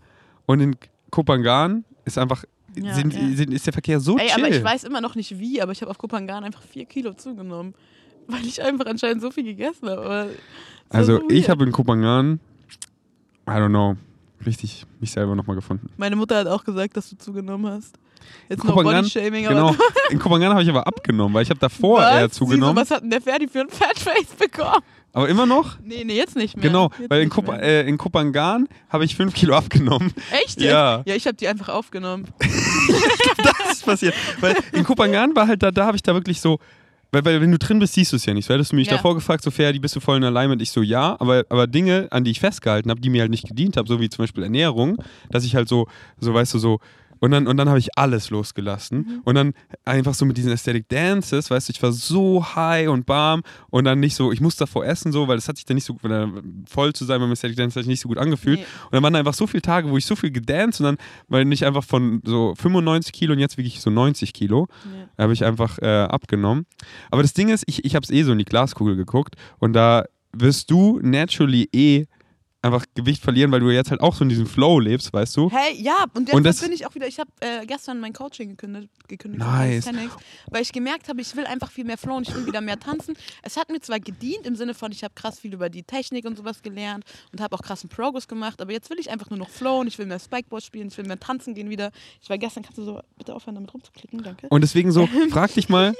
Und in Kopangan ist einfach, Ja, sind, ja. Sind, ist der Verkehr so Ey, chill. aber ich weiß immer noch nicht wie, aber ich habe auf Kopangan einfach vier Kilo zugenommen. Weil ich einfach anscheinend so viel gegessen habe. Also so ich habe in Kopangan, I don't know, richtig mich selber nochmal gefunden. Meine Mutter hat auch gesagt, dass du zugenommen hast. Jetzt noch Kopangan, Bodyshaming, Genau. In Kopangan habe ich aber abgenommen, weil ich habe davor was? eher zugenommen. Wieso, was hat denn der Ferdi für ein Fatface bekommen? aber immer noch? Nee, nee, jetzt nicht mehr. Genau, jetzt weil in, mehr. äh, in Kopangan habe ich fünf Kilo abgenommen. Echt? ja. Ja, ich habe die einfach aufgenommen. das ist passiert. Weil in Kopangan war halt da, da habe ich da wirklich so, weil, weil wenn du drin bist, siehst du es ja nicht. So hättest du mich Ja. davor gefragt, so Ferdi, bist du voll in Alignment? Ich so, ja, aber, aber Dinge, an die ich festgehalten habe, die mir halt nicht gedient haben, so wie zum Beispiel Ernährung, dass ich halt so, so weißt du, so, und dann, und dann habe ich alles losgelassen. Mhm. Und dann einfach so mit diesen Aesthetic Dances, weißt du, ich war so high und warm und dann nicht so, ich musste davor essen, so, weil das hat sich dann nicht so, voll zu sein beim Aesthetic Dance hat sich nicht so gut angefühlt. Nee. Und dann waren da einfach so viele Tage, wo ich so viel gedanced und dann, weil nicht einfach von so 95 Kilo und jetzt wiege ich so 90 Kilo, Ja. habe ich einfach äh, abgenommen. Aber das Ding ist, ich, ich habe es eh so in die Glaskugel geguckt und da wirst du naturally eh einfach Gewicht verlieren, weil du jetzt halt auch so in diesem Flow lebst, weißt du? Hey, ja, und jetzt Und das- bin ich auch wieder, ich habe äh, gestern mein Coaching gekündigt, gekündigt Nice. Calisthenics, weil ich gemerkt habe, ich will einfach viel mehr flowen, ich will wieder mehr tanzen. Es hat mir zwar gedient im Sinne von, ich habe krass viel über die Technik und sowas gelernt und habe auch krassen Progress gemacht, aber jetzt will ich einfach nur noch flowen, ich will mehr Spikeboard spielen, ich will mehr tanzen gehen wieder. Ich war gestern, kannst du so bitte aufhören damit rumzuklicken, danke. Und deswegen so, frag dich mal,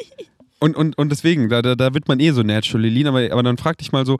und, und, und deswegen, da, da, da wird man eh so naturally lean, aber, aber dann frag dich mal so,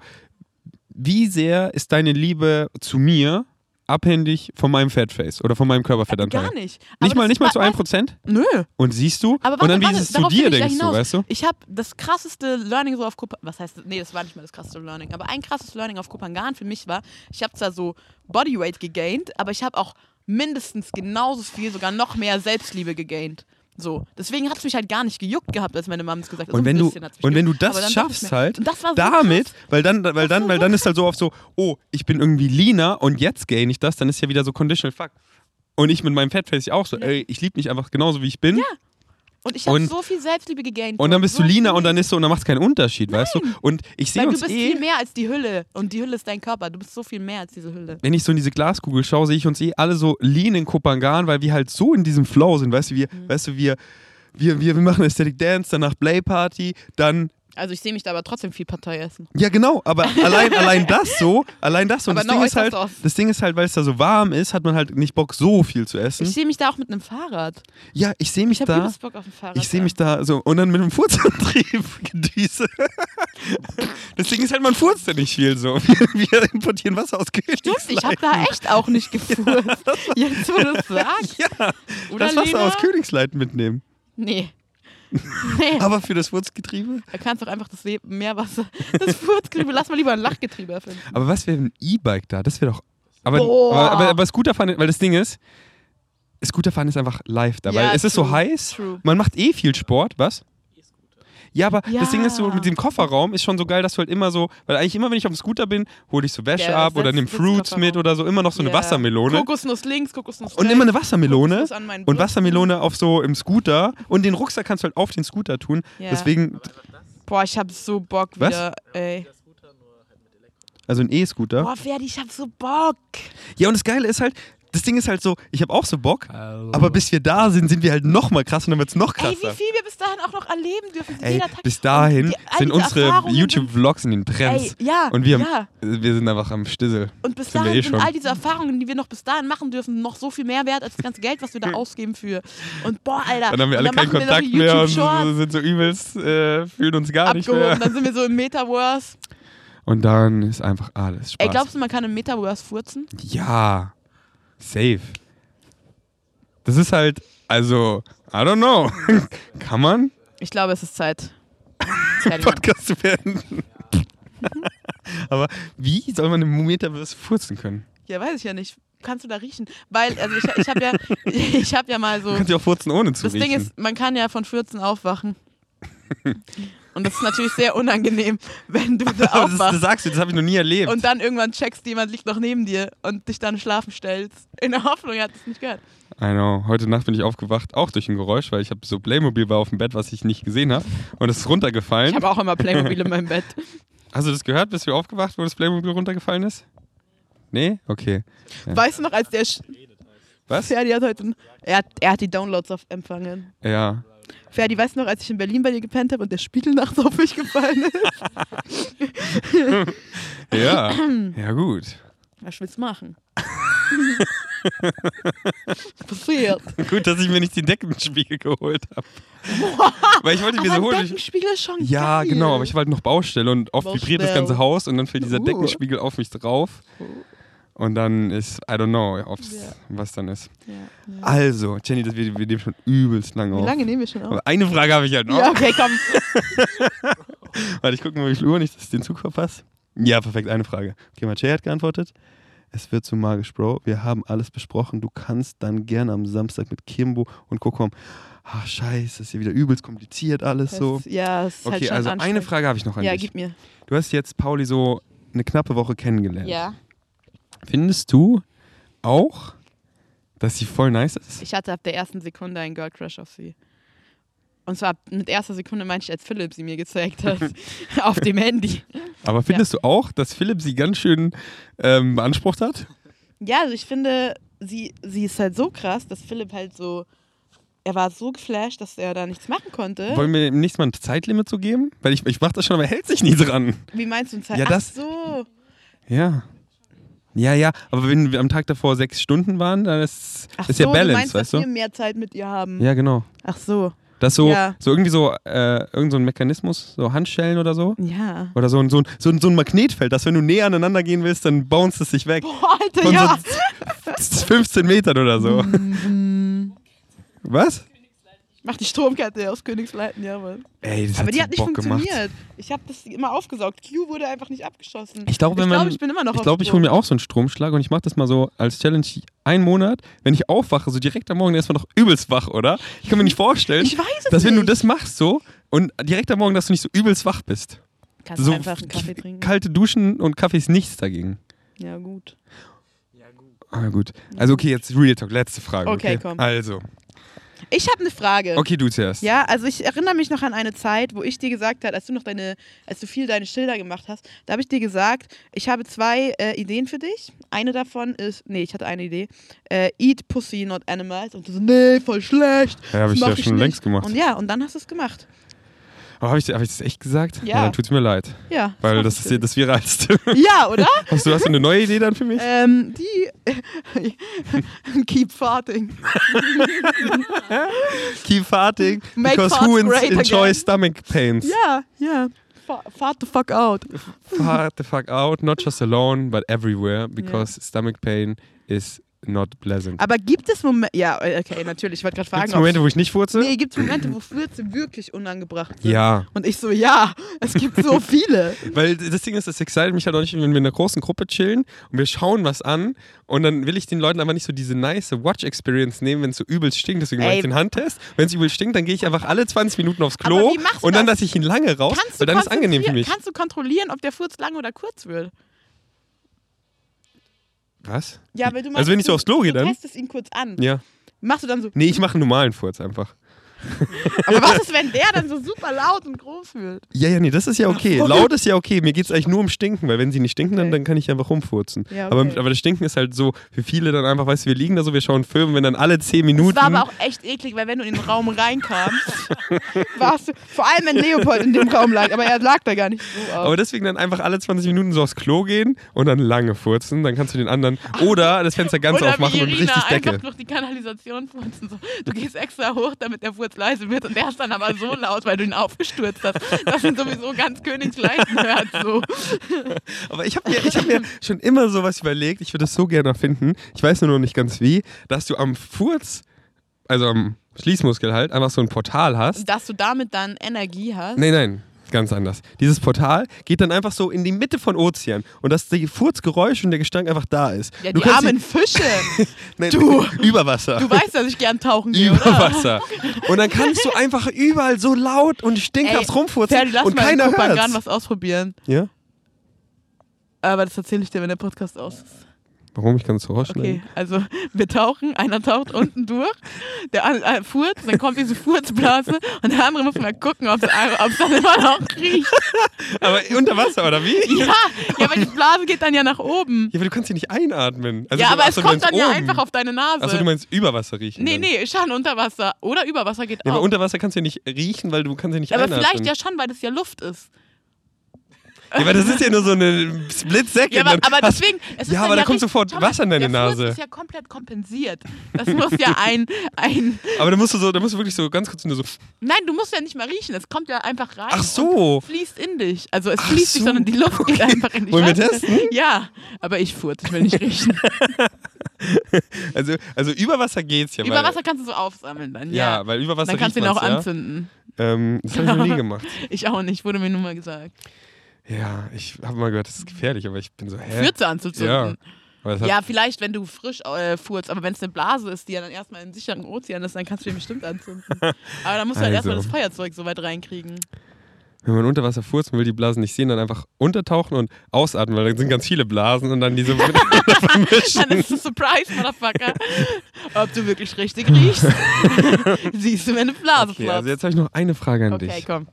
wie sehr ist deine Liebe zu mir abhängig von meinem Fatface oder von meinem Körperfettanteil? Gar nicht. Nicht Aber mal, das- nicht mal zu wa- 1%? Nö. Und siehst du? Aber und dann, warte, wie warte, ist es zu dir, denkst du, weißt du? Ich habe das krasseste Learning so auf Kopangan, was heißt, nee, das war nicht mal das krasseste Learning, aber ein krasses Learning auf Kopangan für mich war, ich habe zwar so Bodyweight gegained, aber ich habe auch mindestens genauso viel, sogar noch mehr Selbstliebe gegained. So, deswegen hat es mich halt gar nicht gejuckt gehabt, als meine Mama es gesagt hat. So Und ein wenn du, und wenn du das schaffst halt, Und das so damit, krass. weil dann, weil dann, weil so dann ist halt so oft so, oh, ich bin irgendwie leaner und jetzt gain ich das, dann ist ja wieder so conditional fuck. Und ich mit meinem Fatface auch so, Ja. ey, ich liebe mich einfach genauso wie ich bin. Ja, Und ich habe so viel Selbstliebe gegained. Und dann bist so du leaner viel. und dann ist so, und dann macht es keinen Unterschied, weißt du? Und ich sehe Weil du uns bist eh, viel mehr als die Hülle und die Hülle ist dein Körper. Du bist so viel mehr als diese Hülle. wenn ich so in diese Glaskugel schaue, sehe ich uns eh alle so lean in Kopangan, weil wir halt so in diesem Flow sind, weißt du, wir, Mhm. weißt du, wir, wir, wir, wir machen Aesthetic Dance, danach Play Party, dann Also ich sehe mich da aber trotzdem viel Partei essen. Ja, genau, aber allein, allein das so, allein das so. Und Aber das Ding ist halt, das Ding ist halt, weil es da so warm ist, hat man halt nicht Bock, so viel zu essen. Ich sehe mich da auch mit einem Fahrrad. ja, ich sehe mich Ich habe da, Bock auf ein Fahrrad. ich sehe mich da so, und dann mit einem Furzantrieb gedüse. das Ding ist halt, man furzt ja nicht viel so. Wir, wir importieren Wasser aus Stimmt, ich habe da echt auch nicht gefurzt. Jetzt, wo du es sagst. Ja, Oder das Wasser Lena? aus Königsleiten mitnehmen. Nee. Nee, Aber für das Furzgetriebe? da kannst doch einfach das Meerwasser, das Furzgetriebe, lass mal lieber ein Lachgetriebe erfinden. Aber was wäre ein E-Bike da? Das wäre doch. Aber, aber, aber, aber Scooterfahren, weil das Ding ist, Scooterfahren ist einfach live da, weil Ja, es ist so true, heiß. true. Man macht eh viel Sport, was? Ja, aber Ja. das Ding ist so, mit dem Kofferraum ist schon so geil, dass du halt immer so, weil eigentlich immer, wenn ich auf dem Scooter bin, hole ich so Wäsche Ja, ab oder nehme Fruits mit oder so, immer noch so eine Ja. Wassermelone. Kokosnuss links, Kokosnuss Und rechts. immer eine Wassermelone und. Wassermelone auf so im Scooter und den Rucksack kannst du halt auf den Scooter tun. Ja. Deswegen, Boah, ich hab so Bock Was? wieder, ey. also ein E-Scooter. Boah, Ferdi, ich hab so Bock. Ja, und das Geile ist halt, das Ding ist halt so, ich habe auch so Bock, aber bis wir da sind, sind wir halt noch mal krass und dann wird es noch Ey, wie krasser. viel wir bis dahin auch noch erleben dürfen. Ey, jeder Tag. bis dahin die- sind unsere YouTube-Vlogs in den Trends. Ey, ja, und wir, ja. wir sind einfach am Stissel. Und bis dahin eh sind all diese Erfahrungen, die wir noch bis dahin machen dürfen, noch so viel mehr wert als das ganze Geld, was wir da ausgeben für. Und boah, Alter. Dann haben wir und alle keinen machen wir noch Kontakt mehr und sind so übelst, äh, fühlen uns gar nicht abgehoben. mehr. Dann sind wir so im Metaverse. Und dann ist einfach alles Spaß. Ey, glaubst du, man kann im Metaverse furzen? Ja, safe. Das ist halt, also, I don't know. Kann man Ich glaube, es ist Zeit. Podcast zu beenden? Aber wie soll man im Metaverse furzen können? ja, weiß ich ja nicht. Kannst du da riechen? Weil, also ich, ich habe ja, ich hab ja mal so. Du kannst ja auch furzen ohne zu Das riechen. Ding ist, man kann ja von Fürzen aufwachen. Und das ist natürlich sehr unangenehm, wenn du da Aber das, das aufwachst sagst du, das habe ich noch nie erlebt. und dann irgendwann checkst, jemand liegt noch neben dir und dich dann schlafen stellst. In der Hoffnung, er hat es nicht gehört. I know. Heute Nacht bin ich aufgewacht, auch durch ein Geräusch, weil ich habe so Playmobil war auf dem Bett, was ich nicht gesehen habe. Und es ist runtergefallen. Ich habe auch immer Playmobil in meinem Bett. Hast du das gehört, bis wir aufgewacht, wo das Playmobil runtergefallen ist? Nee? Okay. Ja. Weißt du noch, als der Sch Was? Ferdi hat heute, er hat, er hat die Downloads auf empfangen. Ja. Ferdi, weißt du noch, als ich in Berlin bei dir gepennt habe und der Spiegel nachts auf mich gefallen ist? Ja. ja, gut. Was willst du machen? Passiert. Gut, dass ich mir nicht den Deckenspiegel geholt habe. Weil ich wollte mir so holen. Deckenspiegel ist schon ja, geil. genau, aber ich war halt noch Baustelle und oft vibriert das Baustelle. ganze Haus und dann fällt dieser Uh. Deckenspiegel auf mich drauf. Und dann ist, I don't know, aufs, Ja. was dann ist. Ja, ja. Also, Jenny, das, wir, wir nehmen schon übelst lange Wie auf. lange nehmen wir schon auf? Aber eine Frage habe ich halt noch. Ja, okay, komm. Warte, ich gucke mal, wie viel Uhr, nicht, dass ich den Zug verpasse. Ja, perfekt, eine Frage. Okay, Mathieu hat geantwortet. Es wird zu magisch, Bro. Wir haben alles besprochen. Du kannst dann gerne am Samstag mit Kimbo und kommen. Ach, scheiße, ist ja wieder übelst kompliziert alles so. Das, ja, es ist halt Okay, schon also eine. Frage habe ich noch an Ja, dich. gib mir. Du hast jetzt Pauli so eine knappe Woche kennengelernt. Ja. Findest du auch, dass sie voll nice ist? Ich hatte ab der ersten Sekunde einen Girl Crush auf sie. Und zwar mit erster Sekunde meinte ich, als Philipp sie mir gezeigt hat. auf dem Handy. Aber findest du auch, dass Philipp sie ganz schön ähm, beansprucht hat? Ja, also ich finde, sie, sie ist halt so krass, dass Philipp halt so. Er war so geflasht, dass er da nichts machen konnte. Wollen wir ihm nicht mal ein Zeitlimit so geben? Weil ich, ich mach das schon, aber er hält sich nie dran. Wie meinst du ein Zeit? Ja, das- Ach so. Ja. Ja, ja, aber wenn wir am Tag davor sechs Stunden waren, dann ist, Ach ist so, ja du Balance, meinst, weißt dass du? wir mehr Zeit mit ihr haben. Ja, genau. Ach so. Das so, Ja. so irgendwie so, äh, irgend so ein Mechanismus, so Handschellen oder so. Ja. Oder so ein, so, ein, so, ein, so ein Magnetfeld, dass wenn du näher aneinander gehen willst, dann bounce es sich weg. Boah, Alter, Von ja. so 15 Metern oder so. Mhm. Was? Mach die Stromkette aus Königsleiten, ja, Mann. Ey, das Aber hat die so hat nicht Bock gemacht. funktioniert. Ich habe das immer aufgesaugt. Q wurde einfach nicht abgeschossen. Ich glaube, wenn ich man, glaube, ich bin immer noch ich glaube, ich hole mir auch so einen Stromschlag und ich mache das mal so als Challenge einen Monat. Wenn ich aufwache, so direkt am Morgen, dann ist man doch übelst wach, oder? Ich kann mir nicht vorstellen, Ich weiß es dass wenn du das machst so und direkt am Morgen, dass du nicht so übelst wach bist. Kannst so einfach einen Kaffee trinken. Kalte Duschen und Kaffee ist nichts dagegen. Ja, gut. Ah, gut. Also, okay, jetzt Real Talk, letzte Frage. Okay, Okay, komm. Also, Ich habe eine Frage. okay, du zuerst. Ja, also ich erinnere mich noch an eine Zeit, wo ich dir gesagt habe, als du noch deine, als du viel deine Schilder gemacht hast, da habe ich dir gesagt, ich habe zwei äh, Ideen für dich. Eine davon ist, nee, ich hatte eine Idee, äh, Eat Pussy, not Animals. Und du so, nee, voll schlecht. Ja, habe ich ja schon nicht. längst gemacht. Und ja, und dann hast du es gemacht. Aber habe ich, hab ich das echt gesagt? Ja. dann tut's mir leid. Ja. Weil das ich ist ja das Viralste. Ja, oder? Hast du, hast du eine neue Idee dann für mich? ähm, die Keep farting. Keep farting Make because who en- great enjoy again. stomach pains? Ja, ja. Fa- Fart the fuck out. Fart the fuck out, not just alone, but everywhere, because stomach pain is not pleasant. Aber gibt es Momente, ja, okay, natürlich, ich wollte gerade Gibt fragen, es Momente, wo ich nicht furze? nee, gibt es Momente, wo Fürze wirklich unangebracht sind? Ja, Und ich so, ja, es gibt so viele. weil das Ding ist, das excited mich halt auch nicht, wenn wir in einer großen Gruppe chillen und wir schauen was an und dann will ich den Leuten aber nicht so diese nice Watch-Experience nehmen, wenn es so übelst stinkt, deswegen mache ich den Handtest. Wenn es übel stinkt, dann gehe ich einfach alle 20 Minuten aufs Klo und dann das? lasse ich ihn lange raus, Kannst weil dann ist es angenehm für mich. kannst du kontrollieren, ob der Furz lang oder kurz wird? Was? Ja, weil du Also wenn ich so du, aufs Klo gehe du dann? testest ihn kurz an. Ja. Machst du dann so, Nee, ich mache einen normalen Furz einfach. aber was ist, wenn der dann so super laut und groß wird? Ja, ja, nee, das ist ja okay. Laut ist ja okay. Mir geht es eigentlich nur um Stinken, weil wenn sie nicht stinken, dann, Okay. dann kann ich einfach rumfurzen. Ja, aber, okay. aber das Stinken ist halt so, für viele dann einfach, weißt du, wir liegen da so, wir schauen Film, wenn dann alle 10 Minuten. Das war aber auch echt eklig, weil wenn du in den Raum reinkamst, warst du, vor allem wenn Leopold in dem Raum lag, aber er lag da gar nicht so aber aus. deswegen dann einfach alle 20 Minuten so aufs Klo gehen und dann lange furzen, dann kannst du den anderen. Oder das Fenster ganz aufmachen und richtig einfach Decke. durch die Kanalisation furzen. So. Du gehst extra hoch, damit der Furz leise wird und der ist dann aber so laut, weil du ihn aufgestürzt hast, dass ihn sowieso ganz Königsleisten hört. So. Aber ich habe mir, ich hab mir schon immer sowas überlegt, ich würde das so gerne erfinden, ich weiß nur noch nicht ganz wie, dass du am Furz, also am Schließmuskel halt, einfach so ein Portal hast. Dass du damit dann Energie hast. Nein, nein, ganz anders. Dieses Portal geht dann einfach so in die Mitte von Ozean und dass die Furzgeräusch und der Gestank einfach da ist. Ja, du die armen Fische. nein, Du. über Wasser. Du weißt, dass ich gern tauchen gehe, über oder? Wasser. Und dann kannst du einfach überall so laut und stinkhaft rumfurzen Ferdi, lass und mal in keiner hört. was ausprobieren. Ja? Aber das erzähle ich dir, wenn der Podcast aus ist. Warum? Ich kann es so rausschneiden. Okay, also wir tauchen, einer taucht unten durch, der äh, furzt, dann kommt diese Furzblase und der andere muss mal gucken, ob es dann immer noch riecht. Aber unter Wasser, oder wie? Ja, ja, weil die Blase geht dann ja nach oben. Ja, aber du kannst sie nicht einatmen. Also ja, aber es kommt dann ja oben. einfach auf deine Nase. Achso, du meinst über Wasser riechen. nee, dann. nee, schon unter Wasser. Oder über Wasser geht Ja, aber auch. unter Wasser kannst du ja nicht riechen, weil du kannst ja nicht aber einatmen. vielleicht ja schon, weil das ja Luft ist. Ja, aber das ist ja nur so eine Split-Second. Ja, aber, aber hast- deswegen. Ja, aber da kommt sofort mal, Wasser in deine der Furz Nase. ist ja komplett kompensiert. Das muss ja ein, ein. aber da musst du so, da musst du wirklich so ganz kurz nur so. Nein, du musst ja nicht mal riechen. Es kommt ja einfach rein. Ach so. Und fließt in dich. Also es Ach fließt nicht, so. sondern die Luft geht einfach in dich. Wollen wir testen? Ja, aber ich furze, ich will nicht riechen. Also, also über Wasser geht's ja. Über Wasser kannst du so aufsammeln dann. Ja, Ja, weil über Wasser dann kannst du ihn auch ja. anzünden. Ähm, das habe ich noch nie gemacht. Ich auch nicht, wurde mir nur mal gesagt. Ja, ich habe mal gehört, das ist gefährlich, aber ich bin so, hä? Fürze anzuzünden. Hat, Ja, vielleicht, wenn du frisch äh, furzt, aber wenn es eine Blase ist, die ja dann erstmal im sicheren Ozean ist, dann kannst du den bestimmt anzünden. Aber dann musst du halt Also. erstmal das Feuerzeug so weit reinkriegen. Wenn man unter Wasser furzt und will die Blasen nicht sehen, dann einfach untertauchen und ausatmen, weil dann sind ganz viele Blasen und dann diese miteinander Dann vermischen. ist es Surprise, Motherfucker. Ob du wirklich richtig riechst, siehst du, wenn eine Blase Okay, also jetzt habe ich noch eine Frage an Okay, dich. komm.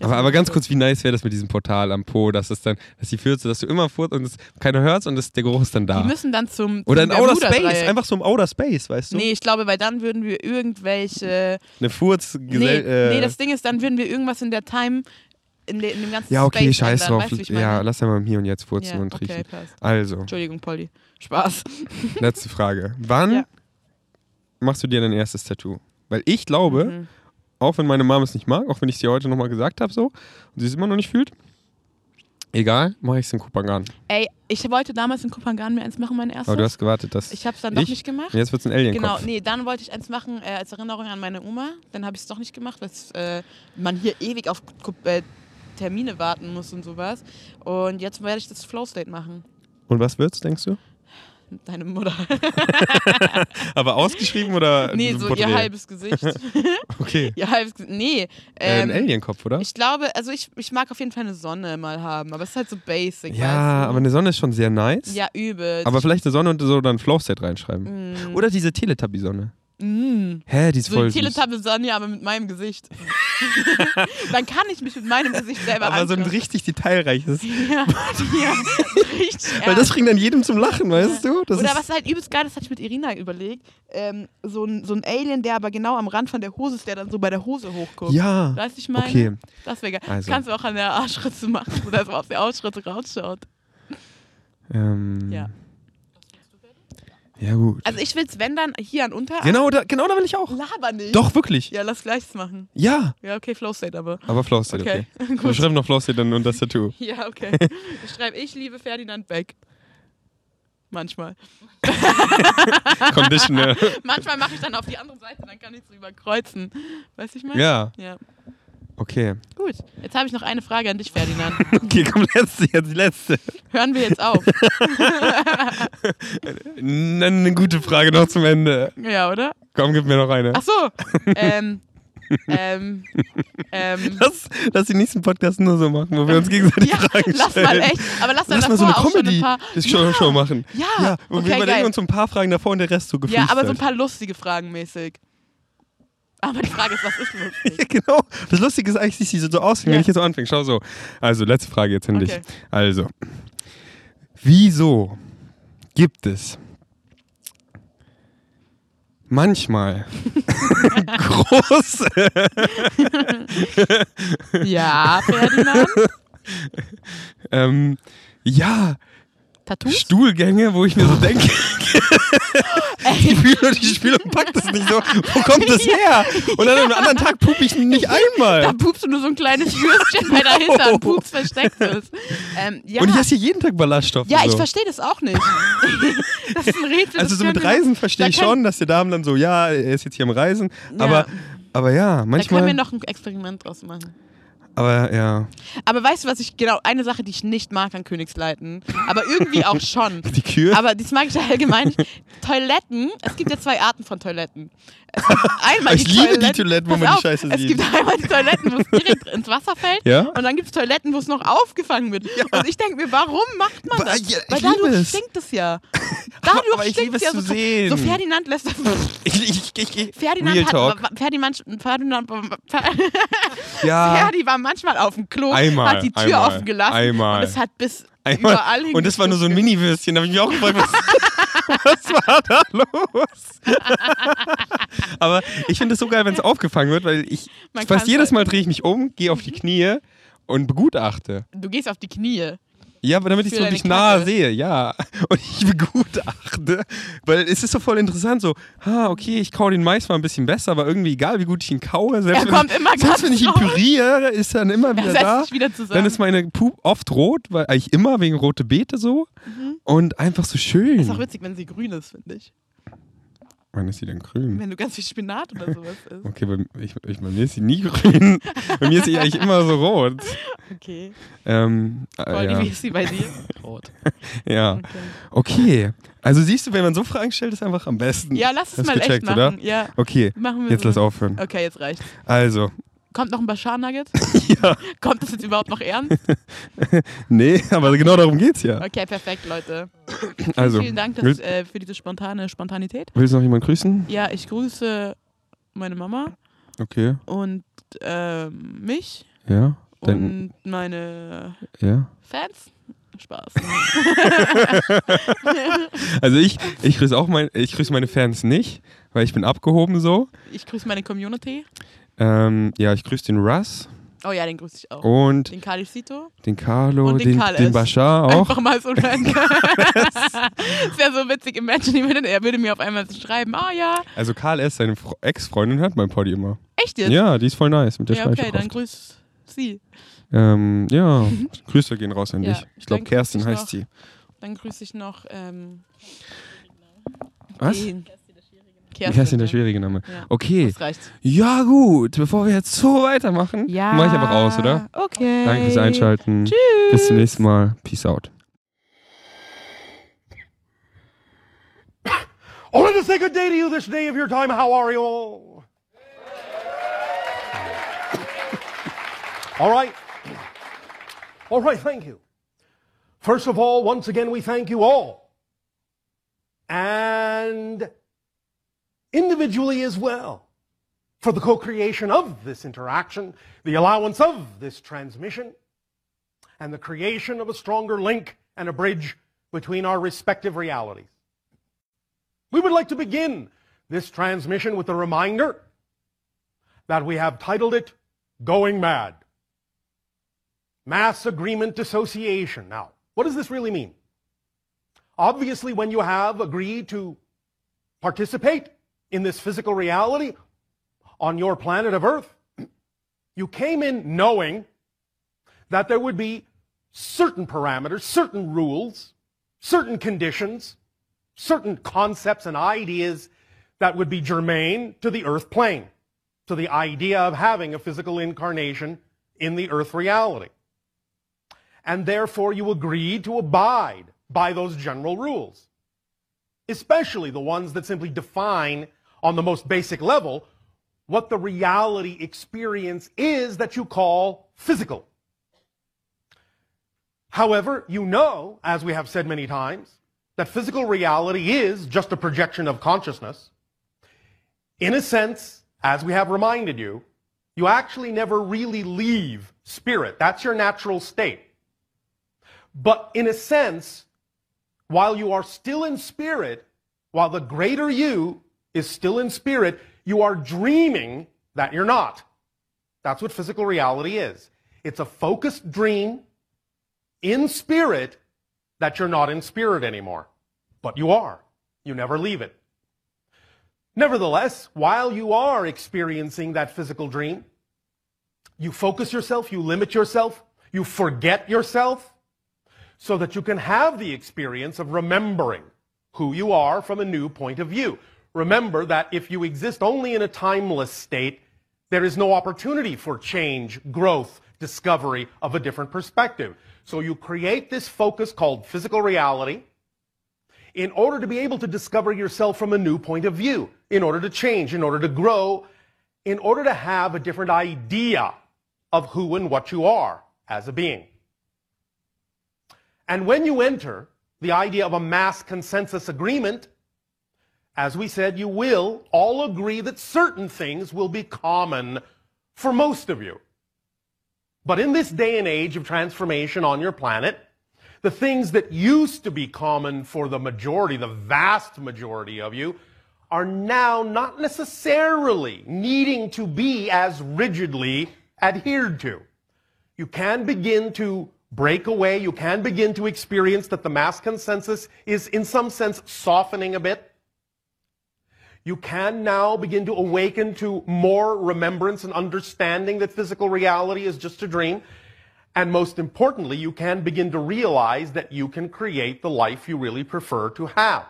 Aber, aber ganz kurz, wie nice wäre das mit diesem Portal am Po, dass es dann, dass die Fürze, dass du immer furzt und es keiner hört und es, der Geruch ist dann da. Die müssen dann zum, Oder zum in Outer. Space, einfach so im Outer Space, weißt du? Nee, ich glaube, weil dann würden wir irgendwelche. Eine Furz Nee, äh, nee, das Ding ist, dann würden wir irgendwas in der Time, in, de, in dem ganzen Ja, okay, Space scheiß ändern. drauf. Weißt ja, lass ja mal im Hier und Jetzt furzen Ja, und riechen. okay, passt. Also, Entschuldigung, Polly. Spaß. letzte Frage. Wann Ja. machst du dir dein erstes Tattoo? Weil ich glaube, Mhm. Auch wenn meine Mom es nicht mag, auch wenn ich es dir heute nochmal gesagt habe, so, und sie es immer noch nicht fühlt, egal, mache ich es in Kupangan. Ey, ich wollte damals in Kupangan mir eins machen, mein erstes. Aber du hast gewartet, dass. ich hab's dann doch Ich? nicht gemacht. jetzt wird es ein Alien-Kopf. Genau, nee, dann wollte ich eins machen äh, als Erinnerung an meine Oma. Dann habe ich es doch nicht gemacht, weil äh, man hier ewig auf äh, Termine warten muss und sowas. Und jetzt werde ich das Flow State machen. Und was wird's, denkst du? Deine Mutter. Aber ausgeschrieben oder? nee, so Porträt? ihr halbes Gesicht. Okay. ihr halbes Gesicht. Nee. Äh, Ähm, ein Alien-Kopf, oder? ich glaube, also ich, ich mag auf jeden Fall eine Sonne mal haben, aber es ist halt so basic. Ja, weißt du? aber eine Sonne ist schon sehr nice. Ja, übel. Aber vielleicht eine Sonne und so dann Flow-State reinschreiben. Mm. Oder diese Teletubby-Sonne. Mm. Hä, die ist So voll süß. Teletubby-Sonne, aber mit meinem Gesicht. Dann kann ich mich mit meinem Gesicht selber Aber so ein richtig detailreiches. Ja, ja richtig. Weil das bringt dann jedem zum Lachen, weißt du? Das Oder ist, was halt übelst geil, das hatte ich mit Irina überlegt. Ähm, so, ein, so ein Alien, der aber genau am Rand von der Hose ist, der dann so bei der Hose hochguckt. Ja. Weißt du, ich meine? Okay. Das wäre geil. Also. Kannst du auch an der Arschritze machen, sodass man auf der Arschritze rausschaut. Ähm, Ja. Ja, gut. Also ich will's, wenn dann, hier an Unterarm. Genau da, genau da will ich auch. Laber nicht. Doch, wirklich. Ja, lass gleiches machen. Ja. Ja, okay, Flow State aber. Aber Flow-State, okay. Okay, Wir schreiben noch Flow-State dann und das Tattoo. Ja, okay. Ich schreibe, ich liebe Ferdinand Beck. Manchmal. Conditional. Manchmal mache ich dann auf die andere Seite, dann kann ich es überkreuzen. Weißt du, ich meine? ja, Ja. Okay. Gut. Jetzt habe ich noch eine Frage an dich, Ferdinand. Okay, komm, letzte, jetzt die letzte. Hören wir jetzt auf. Eine gute Frage noch zum Ende. Ja, oder? Komm, gib mir noch eine. Ach so. Ähm. Ähm. Ähm. Lass, lass den nächsten Podcast nur so machen, wo wir uns gegenseitig Ja, Fragen lass stellen. mal echt. Aber lass dann Lass mal so eine auch schon ein paar. Comedy-Show machen. Ja, Ja, und wir okay, überlegen geil. uns so ein paar Fragen davor und der Rest so Ja, gefreestylt. aber so ein paar lustige Fragen mäßig. Aber die Frage ist, was ist lustig? Ja, genau. Das Lustige ist eigentlich, sie sieht so aus, wenn Ja. ich jetzt so anfange. Schau so. Also, letzte Frage jetzt an dich. Okay. Also, wieso gibt es manchmal große, Ja, Ferdinand. ähm, ja, Tattoos? Stuhlgänge, wo ich mir so denke, ich fühle die Spiele und pack das nicht so. Wo kommt das her? Und dann am anderen Tag pup ich nicht Da einmal. pupst du nur so ein kleines Würstchen, weil dahinter ein Pups versteckt ist. Ähm, ja, Und ich esse hier jeden Tag Ballaststoffe. ja, ich so. verstehe das auch nicht. das ist ein Rätsel. Also so mit Reisen verstehe da ich schon, dass die Damen dann so, ja, er ist jetzt hier am Reisen. Ja. Aber, aber ja, Da können wir manchmal. noch ein Experiment draus machen. Aber ja, Aber weißt du, was ich genau, eine Sache, die ich nicht mag an Königsleiten, aber irgendwie auch schon. die Kühe. Aber das mag ich allgemein nicht. Toiletten, es gibt ja zwei Arten von Toiletten. Es gibt einmal Ich die liebe die Toiletten, Toiletten, wo man die auf, Scheiße Es sieht. gibt einmal die Toiletten, wo es direkt ins Wasser fällt. Ja? Und dann gibt es Toiletten, wo es noch aufgefangen wird. Und ich denke mir, warum macht man das? ja, Weil dadurch es. stinkt es ja. Dadurch aber ich stinkt liebe es es ja zu so. sehen. So Ferdinand lässt das. ich, ich, ich, ich, Ferdinand Real hat. Talk. Ferdinand, Ferdinand, Ja, Ferdi war manchmal auf dem Klo, Einmal, hat die Tür einmal, offen gelassen einmal. und es hat bis einmal. überall Und das war nur so ein. Mini-Würstchen. Da habe ich mich auch gefragt, was, was war da los? aber ich finde es so geil, wenn es aufgefangen wird, weil ich Man fast jedes halt- Mal drehe ich mich um, gehe auf die Knie und begutachte. Du gehst auf die Knie. Ja, aber damit ich es wirklich deine nah Kacke. sehe, ja. Und ich begutachte, weil es ist so voll interessant, so, ah, okay, ich kau den Mais mal ein bisschen besser, aber irgendwie egal, wie gut ich ihn kaue, selbst, Er wenn, ich, immer selbst wenn ich ihn püriere, ist er dann immer Er wieder da. wieder. Dann ist meine Pup oft rot, weil eigentlich immer wegen rote Beete so. Und einfach so schön. Mhm. ist auch witzig, wenn sie grün ist, finde ich. Wann ist sie denn grün? Wenn du ganz viel Spinat oder sowas isst. Okay, bei, ich, ich, bei mir ist sie nie grün. bei mir ist sie eigentlich immer so rot. Okay. Ähm, äh, ja. wie ist sie bei dir? Rot. ja. Okay. Okay. Also siehst du, wenn man so Fragen stellt, ist einfach am besten. Ja, lass es Hast mal gecheckt, echt machen. oder? Ja, Okay, machen wir jetzt so. lass aufhören. Okay, jetzt reicht's. Also, Kommt noch ein Bashar Nugget? ja, Kommt das jetzt überhaupt noch ernst? nee, aber genau darum geht's ja. Okay, perfekt, Leute. Also, Vielen Dank dass, äh, für diese spontane Spontanität. willst du noch jemanden grüßen? Ja, ich grüße meine Mama Okay, und ähm, mich ja, und meine ja. Fans. Spaß. Also ich, ich grüße auch mein, ich grüße meine Fans nicht, weil ich bin abgehoben so. Ich grüße meine Community. Ähm, ja, ich grüße den Russ Oh ja, den grüße ich auch. und Den Calicito. den Carlo, Und den den, Karl den. Bashar auch. Einfach mal so random. Es wäre so witzig, imagine, würde, er würde mir auf einmal so schreiben, ah ja, Also Karl S., seine Ex-Freundin, hört mein Poddy immer. echt jetzt? Ja, die ist voll nice, mit der Ja, okay, dann grüß sie. Ähm, ja, Grüße gehen raus an Ja, dich. Ich glaube, Kerstin heißt noch. sie. Dann grüße ich noch ähm, Was? den. Kerstin, der schwierige Name. Ja. Okay, Das reicht. ja gut, bevor wir jetzt so weitermachen, Ja. mache ich einfach aus, oder? Okay. Danke fürs Einschalten. Tschüss. Bis zum nächsten Mal. Peace out. I wanted to say good day to you this day of your time. How are you all? All right. All right, thank you. First of all, once again, we thank you all. And individually as well for the co-creation of this interaction, the allowance of this transmission, and the creation of a stronger link and a bridge between our respective realities. We would like to begin this transmission with a reminder that we have titled it Going Mad. Mass Agreement Dissociation. Now, what does this really mean? Obviously, when you have agreed to participate in this physical reality on your planet of Earth, you came in knowing that there would be certain parameters, certain rules, certain conditions, certain concepts and ideas that would be germane to the earth plane, to the idea of having a physical incarnation in the earth reality. And therefore you agreed to abide by those general rules, especially the ones that simply define on the most basic level what the reality experience is that you call physical. However, you know, as we have said many times, that physical reality is just a projection of consciousness. In a sense, as we have reminded you, you actually never really leave spirit. That's your natural state. But in a sense, while you are still in spirit, while the greater you is still in spirit, you are dreaming that you're not. That's what physical reality is. It's a focused dream in spirit that you're not in spirit anymore. But you are. You never leave it. Nevertheless, while you are experiencing that physical dream, you focus yourself, you limit yourself, you forget yourself, so that you can have the experience of remembering who you are from a new point of view. Remember that if you exist only in a timeless state, there is no opportunity for change, growth, discovery of a different perspective. So you create this focus called physical reality in order to be able to discover yourself from a new point of view, in order to change, in order to grow, in order to have a different idea of who and what you are as a being. And when you enter the idea of a mass consensus agreement, as we said, you will all agree that certain things will be common for most of you. But in this day and age of transformation on your planet, the things that used to be common for the majority, the vast majority of you, are now not necessarily needing to be as rigidly adhered to. You can begin to break away. You can begin to experience that the mass consensus is, in some sense, softening a bit. You can now begin to awaken to more remembrance and understanding that physical reality is just a dream. And most importantly, you can begin to realize that you can create the life you really prefer to have.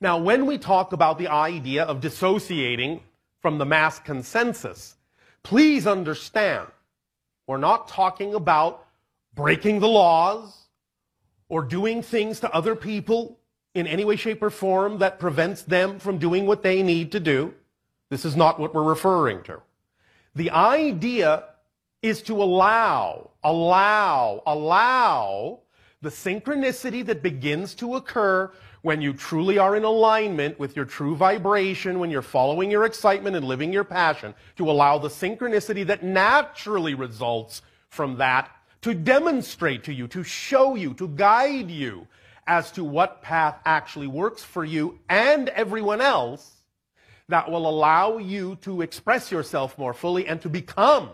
Now, when we talk about the idea of dissociating from the mass consensus, please understand we're not talking about breaking the laws or doing things to other people in any way, shape, or form that prevents them from doing what they need to do. This is not what we're referring to. The idea is to allow, allow, allow the synchronicity that begins to occur when you truly are in alignment with your true vibration, when you're following your excitement and living your passion, to allow the synchronicity that naturally results from that to demonstrate to you, to show you, to guide you as to what path actually works for you and everyone else that will allow you to express yourself more fully and to become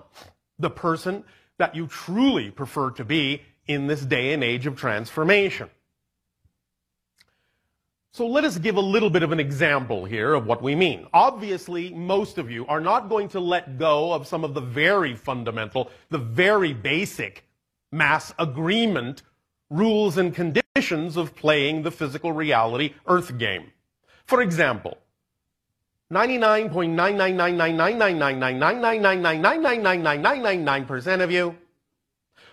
the person that you truly prefer to be in this day and age of transformation. So let us give a little bit of an example here of what we mean. Obviously, most of you are not going to let go of some of the very fundamental, the very basic mass agreement rules and conditions of playing the physical reality earth game. For example, 99.99999999999999999% of you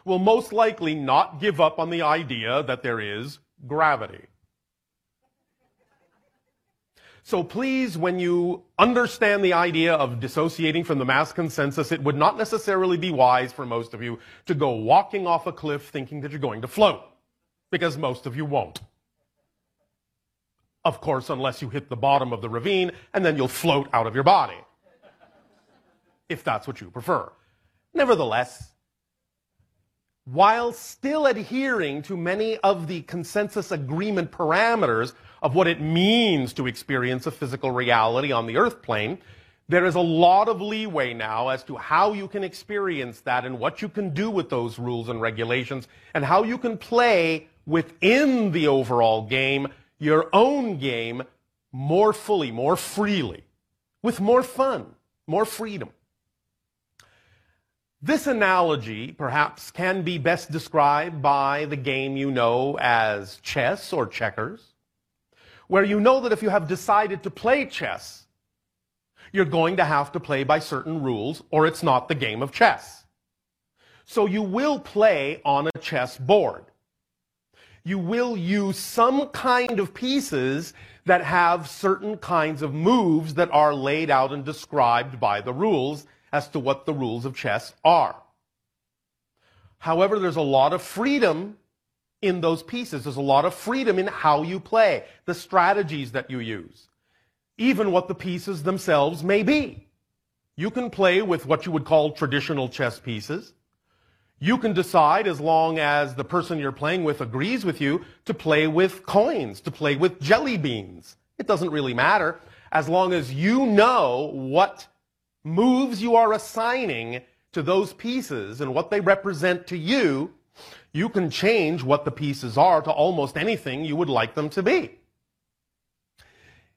will most likely not give up on the idea that there is gravity. So please, when you understand the idea of dissociating from the mass consensus, it would not necessarily be wise for most of you to go walking off a cliff thinking that you're going to float. Because most of you won't. Of course, unless you hit the bottom of the ravine and then you'll float out of your body. If that's what you prefer. Nevertheless, while still adhering to many of the consensus agreement parameters of what it means to experience a physical reality on the earth plane, there is a lot of leeway now as to how you can experience that and what you can do with those rules and regulations and how you can play within the overall game, your own game, more fully, more freely, with more fun, more freedom. This analogy, perhaps, can be best described by the game you know as chess or checkers, where you know that if you have decided to play chess, you're going to have to play by certain rules, or it's not the game of chess. So you will play on a chess board. You will use some kind of pieces that have certain kinds of moves that are laid out and described by the rules as to what the rules of chess are. However, there's a lot of freedom in those pieces. There's a lot of freedom in how you play, the strategies that you use, even what the pieces themselves may be. You can play with what you would call traditional chess pieces. You can decide, as long as the person you're playing with agrees with you, to play with coins, to play with jelly beans. It doesn't really matter. As long as you know what moves you are assigning to those pieces and what they represent to you, you can change what the pieces are to almost anything you would like them to be.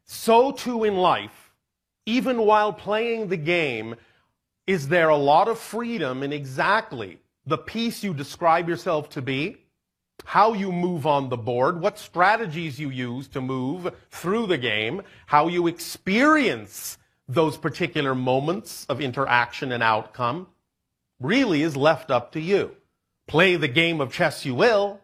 So too in life, even while playing the game, is there a lot of freedom in exactly the piece you describe yourself to be, how you move on the board, what strategies you use to move through the game, how you experience those particular moments of interaction and outcome, really is left up to you. Play the game of chess you will,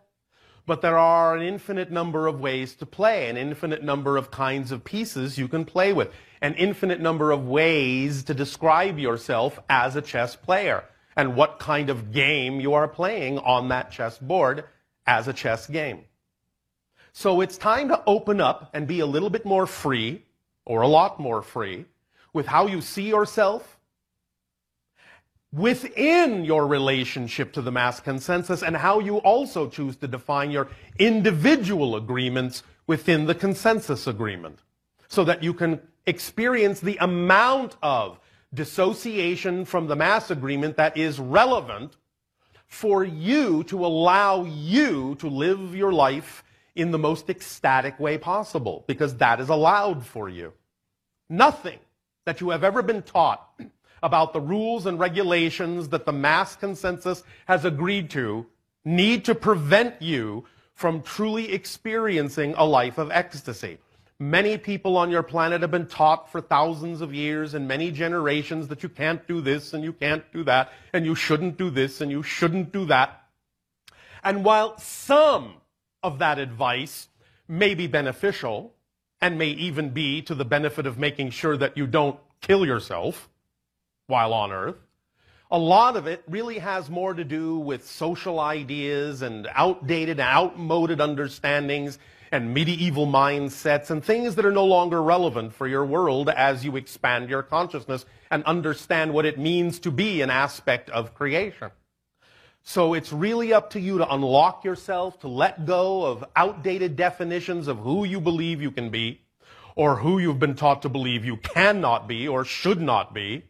but there are an infinite number of ways to play, an infinite number of kinds of pieces you can play with, an infinite number of ways to describe yourself as a chess player and what kind of game you are playing on that chess board as a chess game. So it's time to open up and be a little bit more free, or a lot more free, with how you see yourself within your relationship to the mass consensus and how you also choose to define your individual agreements within the consensus agreement so that you can experience the amount of dissociation from the mass agreement that is relevant for you to allow you to live your life in the most ecstatic way possible, because that is allowed for you. Nothing that you have ever been taught about the rules and regulations that the mass consensus has agreed to need to prevent you from truly experiencing a life of ecstasy. Many people on your planet have been taught for thousands of years and many generations that you can't do this and you can't do that and you shouldn't do this and you shouldn't do that. And while some of that advice may be beneficial and may even be to the benefit of making sure that you don't kill yourself while on Earth, a lot of it really has more to do with social ideas and outdated, outmoded understandings and medieval mindsets and things that are no longer relevant for your world as you expand your consciousness and understand what it means to be an aspect of creation. So it's really up to you to unlock yourself, to let go of outdated definitions of who you believe you can be, or who you've been taught to believe you cannot be or should not be.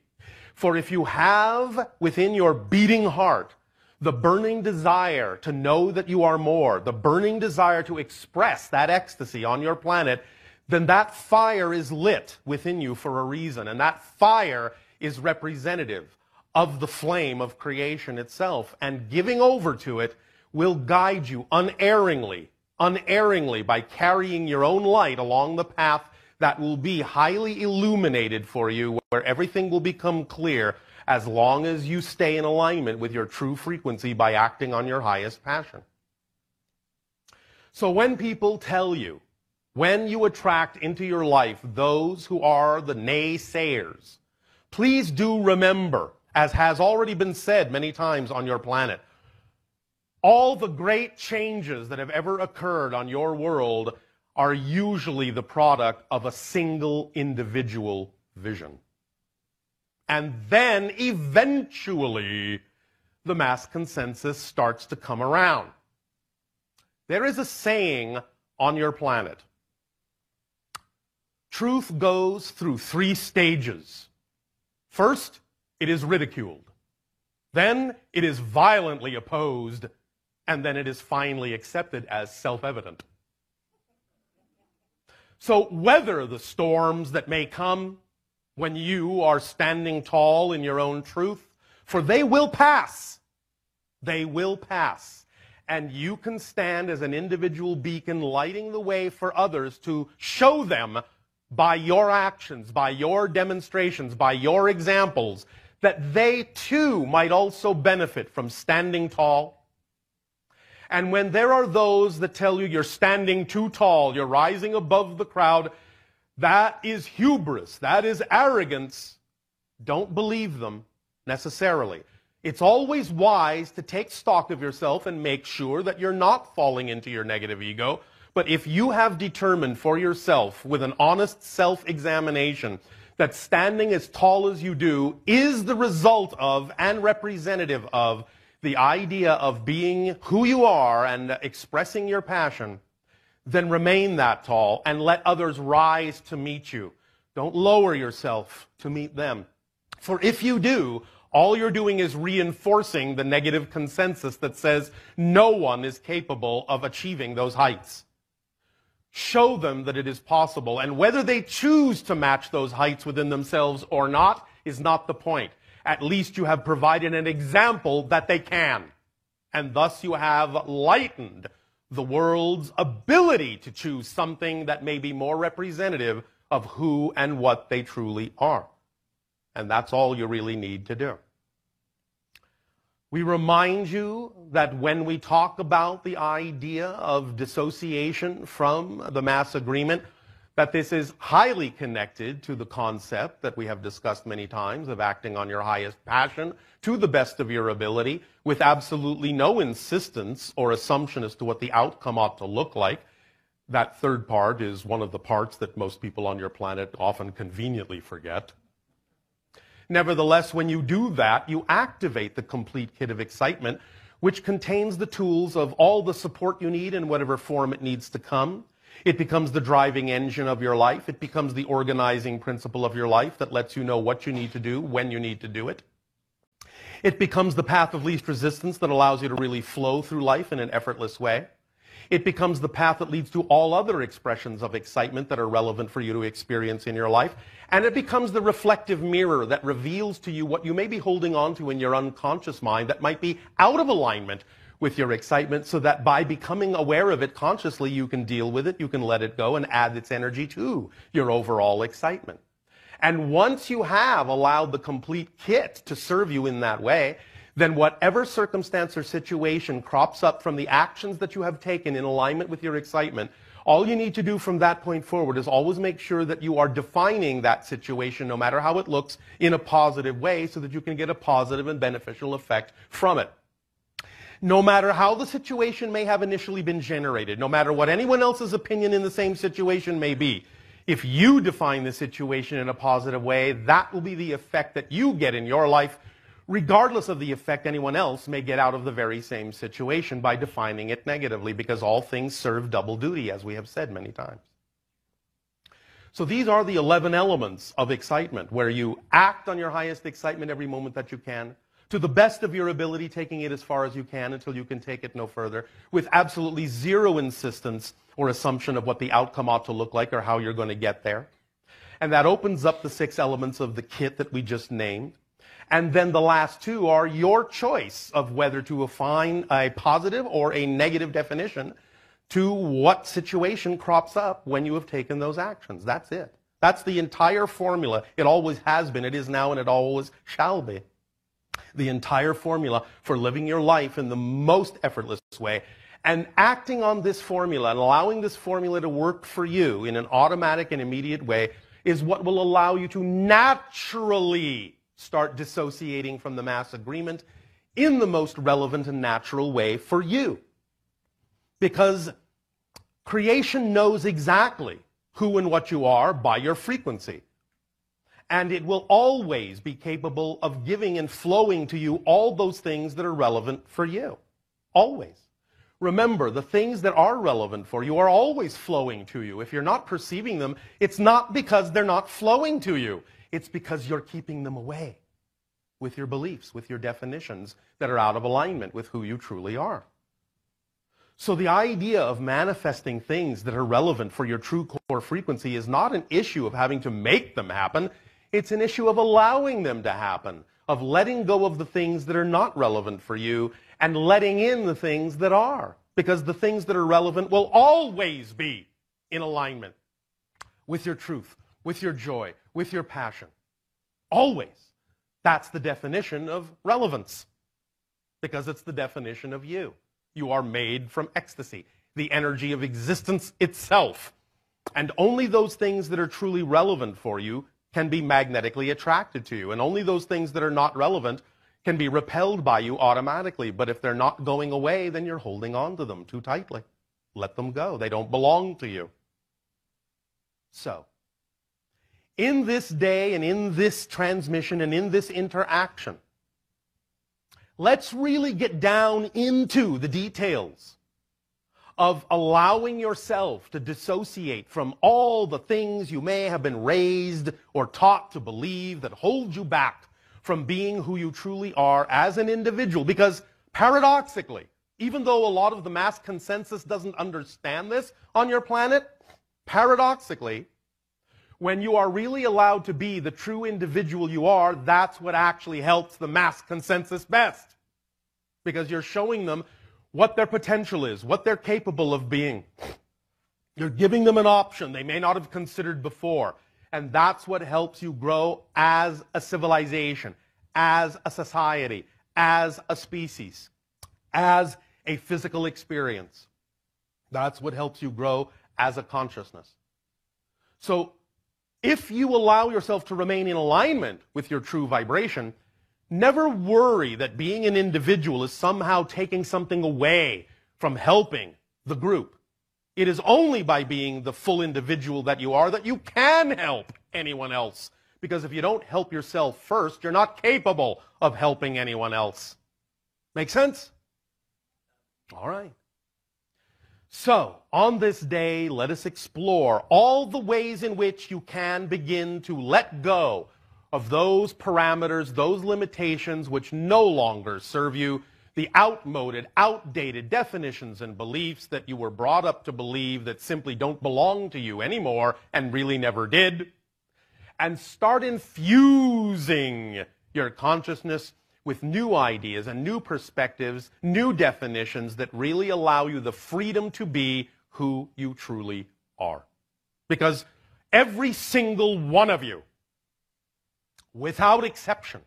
For if you have within your beating heart the burning desire to know that you are more, the burning desire to express that ecstasy on your planet, then that fire is lit within you for a reason. And that fire is representative of the flame of creation itself. And giving over to it will guide you unerringly, unerringly by carrying your own light along the path that will be highly illuminated for you, where everything will become clear as long as you stay in alignment with your true frequency by acting on your highest passion. So when people tell you, when you attract into your life those who are the naysayers, please do remember, as has already been said many times on your planet, all the great changes that have ever occurred on your world are usually the product of a single individual vision. And then eventually the mass consensus starts to come around. There is a saying on your planet. Truth goes through three stages. First, it is ridiculed. Then it is violently opposed. And then it is finally accepted as self-evident. So weather the storms that may come when you are standing tall in your own truth, For they will pass. They will pass. And you can stand as an individual beacon lighting the way for others to show them by your actions, by your demonstrations, by your examples, that they too might also benefit from standing tall. And when there are those that tell you you're standing too tall, you're rising above the crowd, that is hubris, that is arrogance. Don't believe them necessarily. It's always wise to take stock of yourself and make sure that you're not falling into your negative ego. But if you have determined for yourself with an honest self examination that standing as tall as you do is the result of and representative of the idea of being who you are and expressing your passion, then remain that tall and let others rise to meet you. Don't lower yourself to meet them. For if you do, all you're doing is reinforcing the negative consensus that says no one is capable of achieving those heights. Show them that it is possible, and whether they choose to match those heights within themselves or not is not the point. At least you have provided an example that they can. And thus you have lightened the world's ability to choose something that may be more representative of who and what they truly are. And that's all you really need to do. We remind you that when we talk about the idea of dissociation from the mass agreement, that this is highly connected to the concept that we have discussed many times of acting on your highest passion to the best of your ability with absolutely no insistence or assumption as to what the outcome ought to look like. That third part is one of the parts that most people on your planet often conveniently forget. Nevertheless, when you do that, you activate the complete kit of excitement, which contains the tools of all the support you need in whatever form it needs to come. It becomes the driving engine of your life. It becomes the organizing principle of your life that lets you know what you need to do, when you need to do it. It becomes the path of least resistance that allows you to really flow through life in an effortless way. It becomes the path that leads to all other expressions of excitement that are relevant for you to experience in your life. And it becomes the reflective mirror that reveals to you what you may be holding on to in your unconscious mind that might be out of alignment with your excitement so that by becoming aware of it consciously, you can deal with it, you can let it go and add its energy to your overall excitement. And once you have allowed the complete kit to serve you in that way, then whatever circumstance or situation crops up from the actions that you have taken in alignment with your excitement, all you need to do from that point forward is always make sure that you are defining that situation, no matter how it looks, in a positive way so that you can get a positive and beneficial effect from it. No matter how the situation may have initially been generated, no matter what anyone else's opinion in the same situation may be, if you define the situation in a positive way, that will be the effect that you get in your life regardless of the effect anyone else may get out of the very same situation by defining it negatively, because all things serve double duty, as we have said many times. So these are the 11 elements of excitement, where you act on your highest excitement every moment that you can, to the best of your ability, taking it as far as you can until you can take it no further, with absolutely zero insistence or assumption of what the outcome ought to look like or how you're going to get there. And that opens up the six elements of the kit that we just named. And then the last two are your choice of whether to assign a positive or a negative definition to what situation crops up when you have taken those actions. That's it. That's the entire formula. It always has been, it is now, and it always shall be. The entire formula for living your life in the most effortless way. And acting on this formula and allowing this formula to work for you in an automatic and immediate way is what will allow you to naturally start dissociating from the mass agreement in the most relevant and natural way for you. Because creation knows exactly who and what you are by your frequency. And it will always be capable of giving and flowing to you all those things that are relevant for you. Always. Remember, the things that are relevant for you are always flowing to you. If you're not perceiving them, it's not because they're not flowing to you. It's because you're keeping them away with your beliefs, with your definitions that are out of alignment with who you truly are. So the idea of manifesting things that are relevant for your true core frequency is not an issue of having to make them happen. It's an issue of allowing them to happen, of letting go of the things that are not relevant for you and letting in the things that are. Because the things that are relevant will always be in alignment with your truth, with your joy, with your passion. Always. That's the definition of relevance. Because it's the definition of you. You are made from ecstasy, the energy of existence itself. And only those things that are truly relevant for you can be magnetically attracted to you. And only those things that are not relevant can be repelled by you automatically. But if they're not going away, then you're holding on to them too tightly. Let them go. They don't belong to you. So, in this day and in this transmission and in this interaction, let's really get down into the details of allowing yourself to dissociate from all the things you may have been raised or taught to believe that hold you back from being who you truly are as an individual. Because paradoxically, even though a lot of the mass consensus doesn't understand this on your planet, paradoxically, when you are really allowed to be the true individual you are, that's what actually helps the mass consensus best. Because you're showing them what their potential is, what they're capable of being. You're giving them an option they may not have considered before. And that's what helps you grow as a civilization, as a society, as a species, as a physical experience. That's what helps you grow as a consciousness. So, if you allow yourself to remain in alignment with your true vibration, Never worry that being an individual is somehow taking something away from helping the group. It is only by being the full individual that you are that you can help anyone else. Because if you don't help yourself first, you're not capable of helping anyone else. Make sense? All right. So, on this day, let us explore all the ways in which you can begin to let go of those parameters, those limitations which no longer serve you, the outmoded, outdated definitions and beliefs that you were brought up to believe that simply don't belong to you anymore and really never did, and start infusing your consciousness with new ideas and new perspectives, new definitions that really allow you the freedom to be who you truly are. Because every single one of you without exception,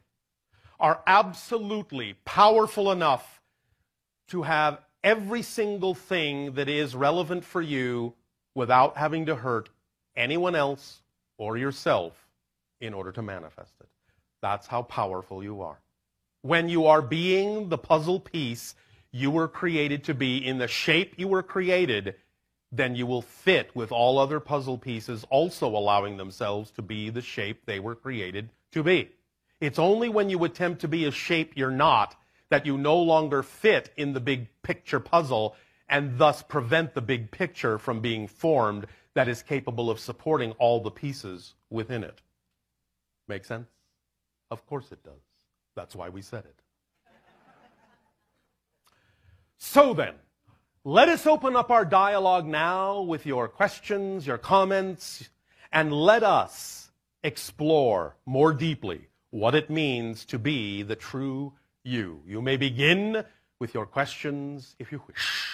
are absolutely powerful enough to have every single thing that is relevant for you without having to hurt anyone else or yourself in order to manifest it. That's how powerful you are. When you are being the puzzle piece you were created to be in the shape you were created, then you will fit with all other puzzle pieces also allowing themselves to be the shape they were created to be. It's only when you attempt to be a shape you're not that you no longer fit in the big picture puzzle and thus prevent the big picture from being formed that is capable of supporting all the pieces within it. Make sense? Of course it does. That's why we said it. So then, let us open up our dialogue now with your questions, your comments, and let us explore more deeply what it means to be the true you. You may begin with your questions if you wish.